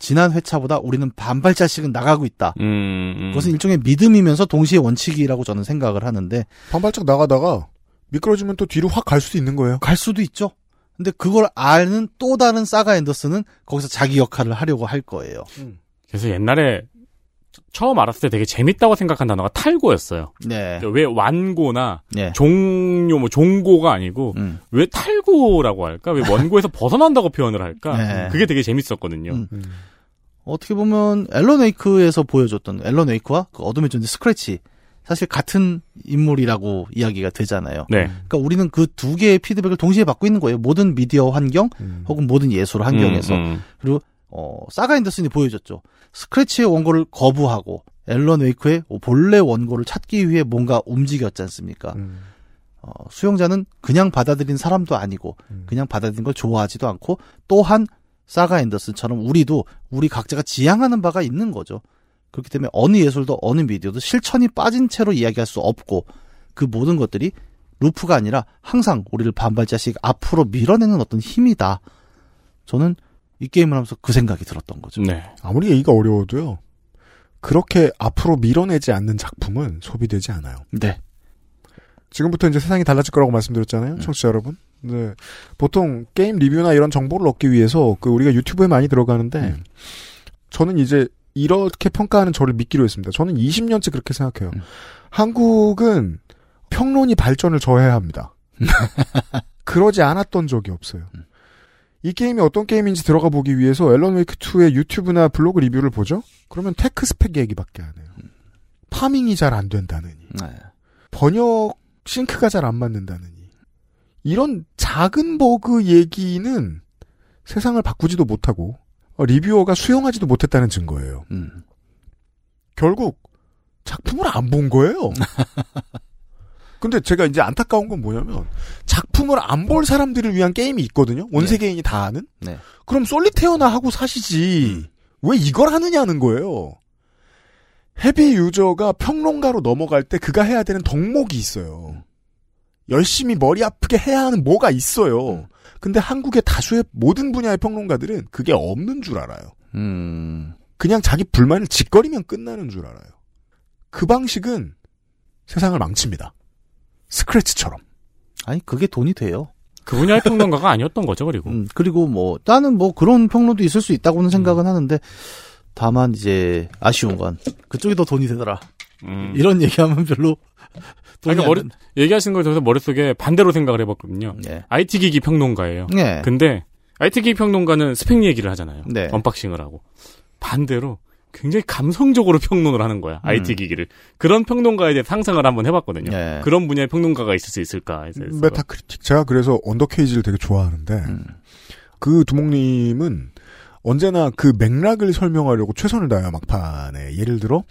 지난 회차보다 우리는 반발자씩은 나가고 있다. 음, 음. 그것은 일종의 믿음이면서 동시에 원칙이라고 저는 생각을 하는데 반발짝 나가다가 미끄러지면 또 뒤로 확 갈 수도 있는 거예요. 갈 수도 있죠. 근데 그걸 아는 또 다른 사가 앤더슨은 거기서 자기 역할을 하려고 할 거예요. 그래서 옛날에 처음 알았을 때 되게 재밌다고 생각한 단어가 탈고였어요. 네. 왜 완고나 네. 종료 뭐 종고가 아니고 음. 왜 탈고라고 할까? 왜 원고에서 [LAUGHS] 벗어난다고 표현을 할까? 네. 그게 되게 재밌었거든요. 음. 어떻게 보면 앨런 웨이크에서 보여줬던 앨런 웨이크와 그 어둠의 존재 스크래치 사실 같은 인물이라고 이야기가 되잖아요. 네. 그러니까 우리는 그 두 개의 피드백을 동시에 받고 있는 거예요. 모든 미디어 환경 혹은 모든 예술 환경에서 음, 음. 그리고 어 사가 앤더슨이 보여줬죠. 스크래치의 원고를 거부하고 앨런 웨이크의 본래 원고를 찾기 위해 뭔가 움직였지 않습니까? 어, 수용자는 그냥 받아들인 사람도 아니고 그냥 받아들인 걸 좋아하지도 않고 또한 사가 앤더슨처럼 우리도 우리 각자가 지향하는 바가 있는 거죠. 그렇기 때문에 어느 예술도 어느 미디어도 실천이 빠진 채로 이야기할 수 없고 그 모든 것들이 루프가 아니라 항상 우리를 반발자씩 앞으로 밀어내는 어떤 힘이다. 저는 이 게임을 하면서 그 생각이 들었던 거죠. 네. 아무리 얘기가 어려워도요. 그렇게 앞으로 밀어내지 않는 작품은 소비되지 않아요. 네. 지금부터 이제 세상이 달라질 거라고 말씀드렸잖아요, 청취자 여러분. 네. 보통 게임 리뷰나 이런 정보를 얻기 위해서 그 우리가 유튜브에 많이 들어가는데 저는 이제 이렇게 평가하는 저를 믿기로 했습니다. 저는 20년째 그렇게 생각해요. 한국은 평론이 발전을 저해야 합니다. [LAUGHS] 그러지 않았던 적이 없어요. 이 게임이 어떤 게임인지 들어가 보기 위해서 앨런 웨이크 2의 유튜브나 블로그 리뷰를 보죠? 그러면 tech 스펙 얘기밖에 안 해요. farming이 잘 안 된다느니. 번역 sync가 잘 안 맞는다느니. 이런 작은 버그 얘기는 세상을 바꾸지도 못하고 어, 리뷰어가 수용하지도 못했다는 증거예요. 음. 결국 작품을 안 본 거예요. [LAUGHS] 근데 제가 이제 안타까운 건 뭐냐면 작품을 안 볼 사람들을 위한 게임이 있거든요. 온 세계인이 다 아는. 네. 그럼 솔리테어나 하고 사시지. 왜 이걸 하느냐는 거예요. 헤비 유저가 평론가로 넘어갈 때 그가 해야 되는 덕목이 있어요. 열심히 머리 아프게 해야 하는 뭐가 있어요. 근데 한국의 다수의 모든 분야의 평론가들은 그게 없는 줄 알아요. 음. 그냥 자기 불만을 짓거리면 끝나는 줄 알아요. 그 방식은 세상을 망칩니다. 스크래치처럼. 아니 그게 돈이 돼요. 그 분야의 평론가가 아니었던 거죠, 그리고. 음, 그리고 뭐 나는 뭐 그런 평론도 있을 수 있다고는 생각은 하는데 다만 이제 아쉬운 건 그쪽이 더 돈이 되더라. 음. 이런 얘기하면 별로 [LAUGHS] 그러니까 안 머리, 든- 얘기하시는 걸 들어서 머릿속에 반대로 생각을 해봤거든요. IT 기기 평론가예요. 네. 근데 IT 기기 평론가는 스펙 얘기를 하잖아요. 네. unboxing을 하고. 반대로 굉장히 감성적으로 평론을 하는 거야. IT 기기를. 그런 평론가에 대해 상상을 한번 해봤거든요. 네. 그런 분야의 평론가가 있을 수 있을까. Metacritic. 제가 그래서 UnderKG를 되게 좋아하는데 음. 그 두목님은 언제나 그 맥락을 설명하려고 최선을 다해요 막판에 예를 들어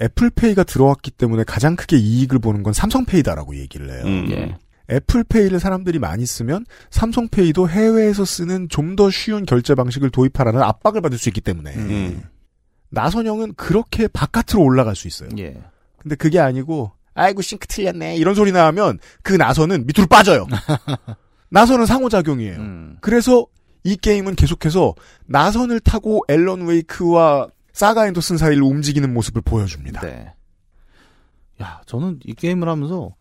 Apple Pay가 들어왔기 때문에 가장 크게 이익을 보는 건 Samsung Pay다라고 얘기를 해요. 음. 예. Apple Pay를 사람들이 많이 쓰면 Samsung Pay도 해외에서 쓰는 좀 더 쉬운 결제 방식을 도입하라는 압박을 받을 수 있기 때문에 음. 나선형은 그렇게 바깥으로 올라갈 수 있어요. 예. 근데 그게 아니고 아이고 싱크 틀렸네 이런 소리 나면 그 나선은 밑으로 빠져요. [LAUGHS] 나선은 상호작용이에요. 음. 그래서 이 게임은 계속해서 나선을 타고 앨런 웨이크와 사가 앤더슨 사이를 움직이는 모습을 보여줍니다. 네. 야, 저는 이 게임을 하면서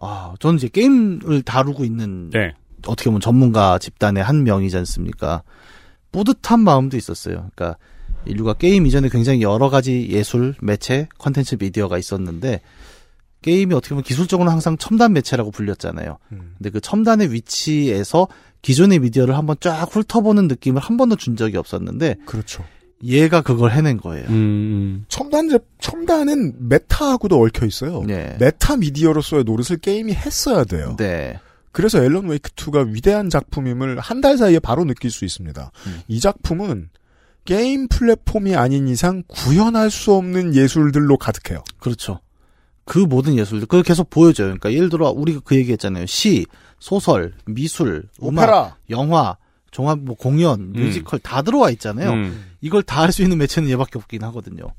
아, 저는 이제 게임을 다루고 있는 네. 어떻게 보면 전문가 집단의 한 명이지 않습니까? 뿌듯한 마음도 있었어요. 그러니까 인류가 게임 이전에 굉장히 여러 가지 예술, 매체, 컨텐츠 미디어가 있었는데 게임이 어떻게 보면 기술적으로는 항상 첨단 매체라고 불렸잖아요. 근데 그 첨단의 위치에서 기존의 미디어를 한번 쫙 훑어보는 느낌을 한 번도 준 적이 없었는데 그렇죠. 얘가 그걸 해낸 거예요. 음. 첨단 제 첨단은 meta하고도 얽혀 있어요. 네. meta media로서의 노릇을 게임이 했어야 돼요. 네. 그래서 Alan Wake 2가 위대한 작품임을 한 달 사이에 바로 느낄 수 있습니다. 음. 이 작품은 게임 플랫폼이 아닌 이상 구현할 수 없는 예술들로 가득해요. 그렇죠. 그 모든 예술들 그걸 계속 보여줘요. 그러니까 예를 들어 우리가 그 얘기했잖아요. 시, 소설, 미술, 음악, 오페라. 영화, 종합 뭐 공연, 뮤지컬 다 들어와 있잖아요. 음. 이걸 다 할 수 있는 매체는 얘밖에 없긴 하거든요.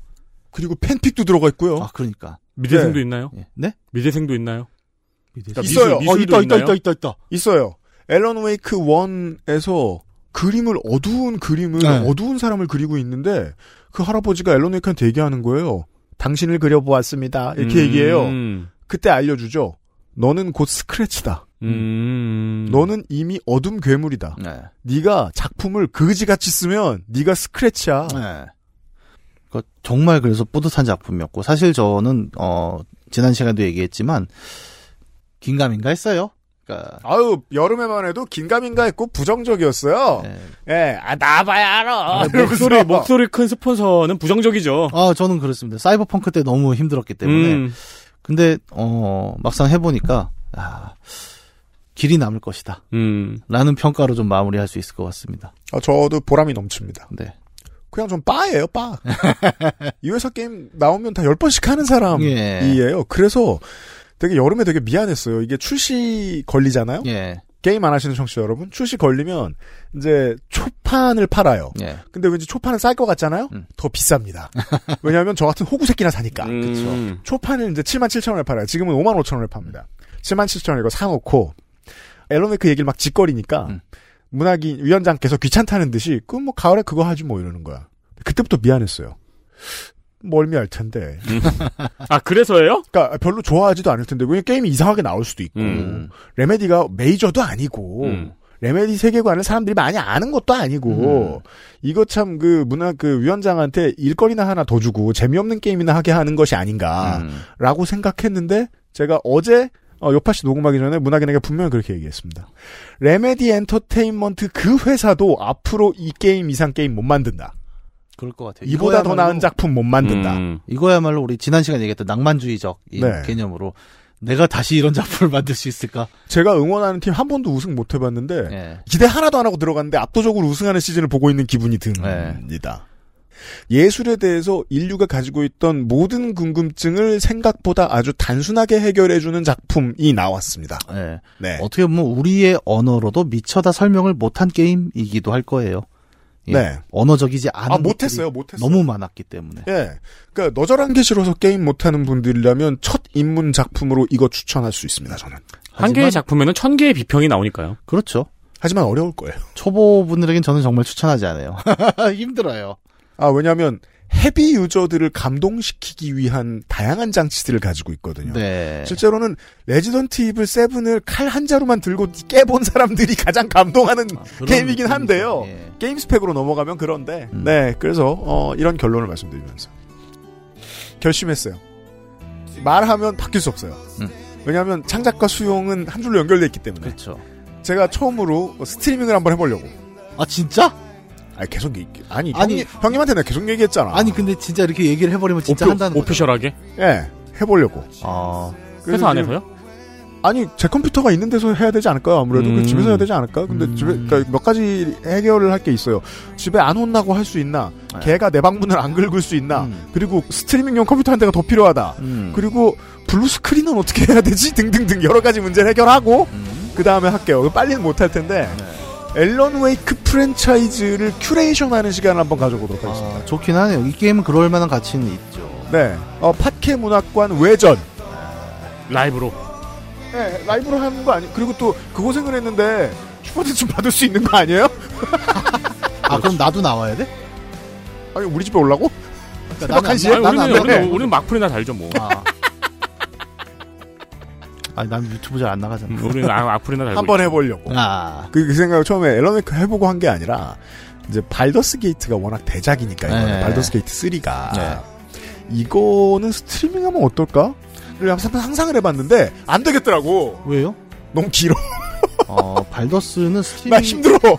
그리고 팬픽도 들어가 있고요. 아 그러니까 미대생도 네. 있나요? 네? 미대생도 있나요? 그러니까 있어요. 미술, 어, 있다, 있다? 있다, 있다, 있다. 있어요. 앨런 웨이크 1에서 그림을 어두운 그림을 네. 어두운 사람을 그리고 있는데 그 할아버지가 앨런 웨이크한테 얘기하는 거예요. 당신을 그려보았습니다. 이렇게 음. 얘기해요. 그때 알려주죠. 너는 곧 스크래치다. 음. 너는 이미 어둠 괴물이다. 네. 네가 작품을 그지같이 쓰면 네가 스크래치야. 네. 그러니까 정말 그래서 뿌듯한 작품이었고 사실 저는 어 지난 시간도 얘기했지만 긴가민가 했어요. 그러니까 아유 여름에만 해도 긴가민가 했고 부정적이었어요. 예, 아 나봐야 알아. 아, 목소리 목소리 큰 스폰서는 부정적이죠. 아 저는 그렇습니다. 사이버펑크 때 너무 힘들었기 때문에. 음. 근데 어 막상 해보니까 아 길이 남을 것이다. 음. 라는 평가로 좀 마무리할 수 있을 것 같습니다. 아, 저도 보람이 넘칩니다. 네. 그냥 좀 바예요, 바. [LAUGHS] 이 회사 게임 나오면 다 10번씩 하는 사람이에요. 그래서 되게 여름에 되게 미안했어요. 이게 출시 걸리잖아요? 예. 게임 안 하시는 청취자 여러분, 출시 걸리면 이제 초판을 팔아요. 예. 근데 왠지 초판은 쌀 것 같잖아요? 더 비쌉니다. [LAUGHS] 왜냐하면 저 같은 호구 새끼나 사니까. 음. 초판을 이제 7만 7천 원에 팔아요. 지금은 5만 5천 원에 팝니다. 7만 7천 원 이거 사놓고 앨런웨이크 얘기를 막 짓거리니까 음. 문학인 위원장께서 귀찮다는 듯이 그 뭐 가을에 그거 하지 뭐 이러는 거야. 그때부터 미안했어요. 멀미할 텐데. 아 그래서예요? 그러니까 별로 좋아하지도 않을 텐데 왜냐 게임이 이상하게 나올 수도 있고 음. Remedy가 메이저도 아니고 음. Remedy 세계관을 사람들이 많이 아는 것도 아니고 이거 참 그 문화 그 위원장한테 일거리나 하나 더 주고 재미없는 게임이나 하게 하는 것이 아닌가라고 생각했는데 제가 어제 어, 요파 씨 녹음하기 전에 문학인에게 분명히 그렇게 얘기했습니다. Remedy Entertainment 그 회사도 앞으로 이 게임 이상 게임 못 만든다. 그럴 것 같아요. 이보다 더 나은 작품 못 만든다. 음. 이거야말로 우리 지난 시간에 얘기했던 낭만주의적 이 네. 개념으로 내가 다시 이런 작품을 [LAUGHS] 만들 수 있을까? 제가 응원하는 팀 한 번도 우승 못 해봤는데 예. 기대 하나도 안 하고 들어갔는데 압도적으로 우승하는 시즌을 보고 있는 기분이 듭니다. 예술에 대해서 인류가 가지고 있던 모든 궁금증을 생각보다 아주 단순하게 해결해주는 작품이 나왔습니다. 예. 네. 어떻게 보면 우리의 언어로도 미처 다 설명을 못한 게임이기도 할 거예요. 예. 네. 언어적이지 않은 아, 못했어요, 못했어요. 너무 많았기 때문에. 예. 그러니까 너절한 게 싫어서 게임 못하는 분들이라면 첫 입문 작품으로 이거 추천할 수 있습니다. 저는. 한 개의 작품에는 천 개의 비평이 나오니까요. 그렇죠. 하지만 어려울 거예요. 초보분들에겐 저는 정말 추천하지 않아요. [LAUGHS] 힘들어요. 아 왜냐하면 heavy user들을 감동시키기 위한 다양한 장치들을 가지고 있거든요. 네. 실제로는 Resident Evil 7을 칼 한 자루만 들고 깨본 사람들이 가장 감동하는 아, 게임이긴 한데요. 예. 게임 스펙으로 넘어가면 그런데 음. 네 그래서 어, 이런 결론을 말씀드리면서 결심했어요. 말하면 바뀔 수 없어요. 음. 왜냐하면 창작과 수용은 한 줄로 연결돼 있기 때문에 그렇죠. 제가 처음으로 스트리밍을 한번 해보려고. 아 진짜? 아니 계속 얘기 아니, 아니, 형님, 형님한테 내가 계속 얘기했잖아. 아니 근데 진짜 이렇게 얘기를 해버리면 진짜 오피, 한다는. 오피셜하게? 예 해보려고. 아 그래서 회사 안에서요? 아니 제 컴퓨터가 있는 데서 해야 되지 않을까요? 아무래도 그 음. 집에서 해야 되지 않을까? 근데 음. 집에 그러니까 몇 가지 해결을 할 게 있어요. 집에 안 혼나고 할 수 있나? 네. 걔가 내 방문을 안 긁을 수 있나? 음. 그리고 스트리밍용 컴퓨터 한 대가 더 필요하다. 음. 그리고 blue screen은 어떻게 해야 되지? [LAUGHS] 등등등 여러 가지 문제를 해결하고 음. 그 다음에 할게요. 빨리는 못 할 텐데 네. Alan Wake 프랜차이즈를 curation하는 시간을 한번 가져보도록 하겠습니다. 아, 좋긴 하네요. 이 게임은 그럴 만한 가치는 있죠. 네, 어, 팟캐 문학관 외전. 라이브로. 네, 라이브로 하는 거 아니? 그리고 또그 고생을 했는데 Super Chat 좀 받을 수 있는 거 아니에요? [LAUGHS] 아 그럼 나도 나와야 돼? 아니 우리 집에 올라고? 그러니까 나는 안- 시에? 아니, 나는 안 우리는. 우리는, 우리는 악플이나 달죠, 뭐. 아. 아니 난 유튜브 잘 안 나가잖아. 음, 우리는 악- 악플이나 달고. 한번. 해보려고. 아. 그, 그 생각을 처음에 Alan Wake 해보고 한 게 아니라 이제 Baldur's Gate가 워낙 대작이니까 이번에 네. Baldur's Gate 3가 네. 이거는 스트리밍하면 어떨까? 를 항상 상상을 해봤는데 안 되겠더라고. 왜요? 너무 길어. 어 Baldur's는 스트리밍. 나 힘들어.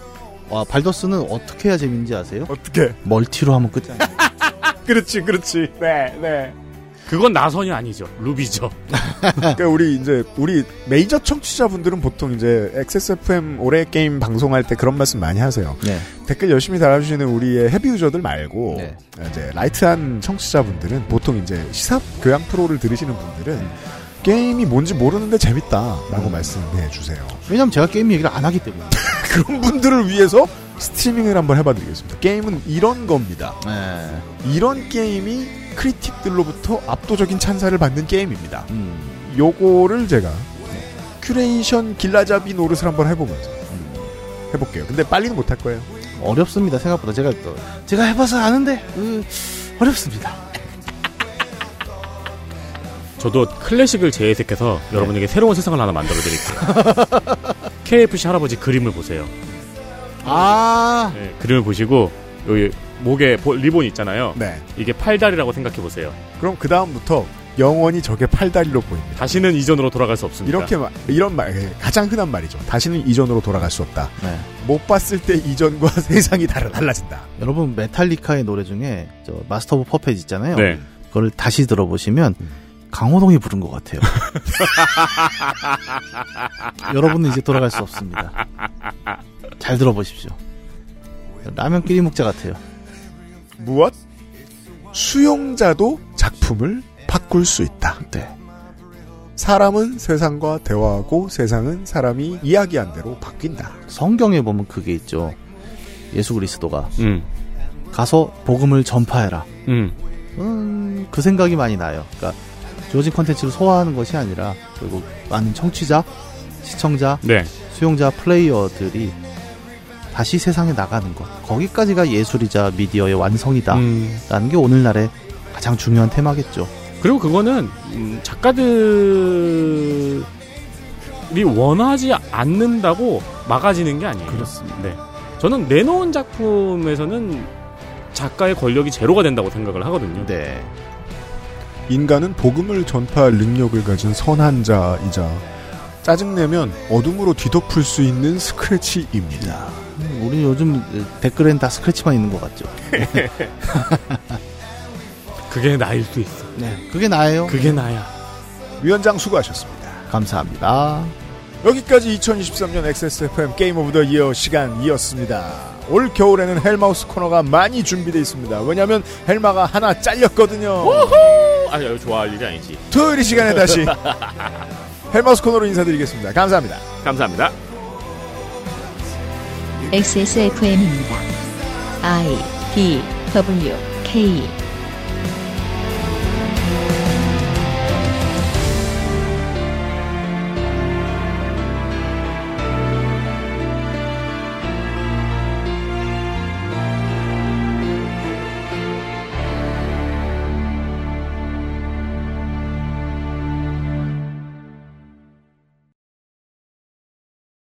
와 Baldur's는 어떻게 해야 재밌는지 아세요? 어떻게? 멀티로 하면 끝이야. [LAUGHS] 그렇지, 그렇지. 네, 네. 그건 나선이 아니죠. loop죠. [LAUGHS] 그러니까 우리 이제 우리 메이저 청취자분들은 보통 이제 XSFM 올해 게임 방송할 때 그런 말씀 많이 하세요. 네. 댓글 열심히 달아주시는 우리의 heavy user들 말고 네. 이제 light한 청취자분들은 보통 이제 시사 교양 프로를 들으시는 분들은 게임이 뭔지 모르는데 재밌다라고 말씀해 주세요. 왜냐면 제가 게임 얘기를 안 하기 때문에. [LAUGHS] 그런 분들을 위해서 스트리밍을 한번 해봐드리겠습니다. 게임은 이런 겁니다. 네. 이런 게임이 critic들로부터 압도적인 찬사를 받는 게임입니다. 음. 요거를 제가 큐레이션 길라잡이 노릇을 한번 해보면서 해볼게요. 근데 빨리는 못할 거예요. 어렵습니다 생각보다 제가 또 제가 해봐서 아는데 으, 어렵습니다. 저도 클래식을 재해석해서 여러분에게 새로운 세상을 하나 만들어 드릴게요. KFC 할아버지 그림을 보세요. 아 네, 그림을 보시고 여기 목에 보- 리본 있잖아요. 네. 이게 팔다리라고 생각해 보세요. 그럼 그 다음부터 영원히 저게 팔다리로 보입니다. 다시는 이전으로 돌아갈 수 없습니다. 이렇게 마- 이런 말 예, 가장 흔한 말이죠. 다시는 이전으로 돌아갈 수 없다. 네. 못 봤을 때 이전과 [LAUGHS] 세상이 달라 달라진다. 여러분 Metallica의 노래 중에 저 Master of Puppets 있잖아요. 네. 그걸 다시 들어보시면 강호동이 부른 것 같아요. [LAUGHS] 여러분은 이제 돌아갈 수 없습니다. 잘 들어보십시오. 라면 끼리 먹자 같아요. 무엇? 수용자도 작품을 바꿀 수 있다. 네. 사람은 세상과 대화하고 세상은 사람이 이야기한 대로 바뀐다. 성경에 보면 그게 있죠. 예수 그리스도가 음. 가서 복음을 전파해라. 음. 음, 그 생각이 많이 나요. 그러니까 주어진 컨텐츠를 소화하는 것이 아니라 결국 많은 청취자, 시청자, 네. 수용자, 플레이어들이 다시 세상에 나가는 것. 거기까지가 예술이자 미디어의 완성이다. 음. 라는 게 오늘날의 가장 중요한 테마겠죠. 그리고 그거는 음, 작가들이 원하지 않는다고 막아지는 게 아니에요. 그렇습니다. 네. 저는 내놓은 작품에서는 작가의 권력이 제로가 된다고 생각을 하거든요. 네. 인간은 복음을 전파할 능력을 가진 선한 자이자 짜증내면 어둠으로 뒤덮을 수 있는 스크래치입니다. 음, 우리 요즘 댓글엔 다 스크래치만 있는 것 같죠. [LAUGHS] 그게 나일 수 있어. 네. 그게 나예요. 그게 나야. 위원장 수고하셨습니다. 감사합니다. 여기까지 2023년 XSFM Game of the Year 시간이었습니다. 올 겨울에는 헬마우스 코너가 많이 준비되어 있습니다. 왜냐하면 헬마가 하나 잘렸거든요. 아니, 이거 좋아할 일이 아니지. 토요일 이 시간에 다시 [LAUGHS] 헬마우스 코너로 인사드리겠습니다. 감사합니다. 감사합니다. XSFM입니다. I D W K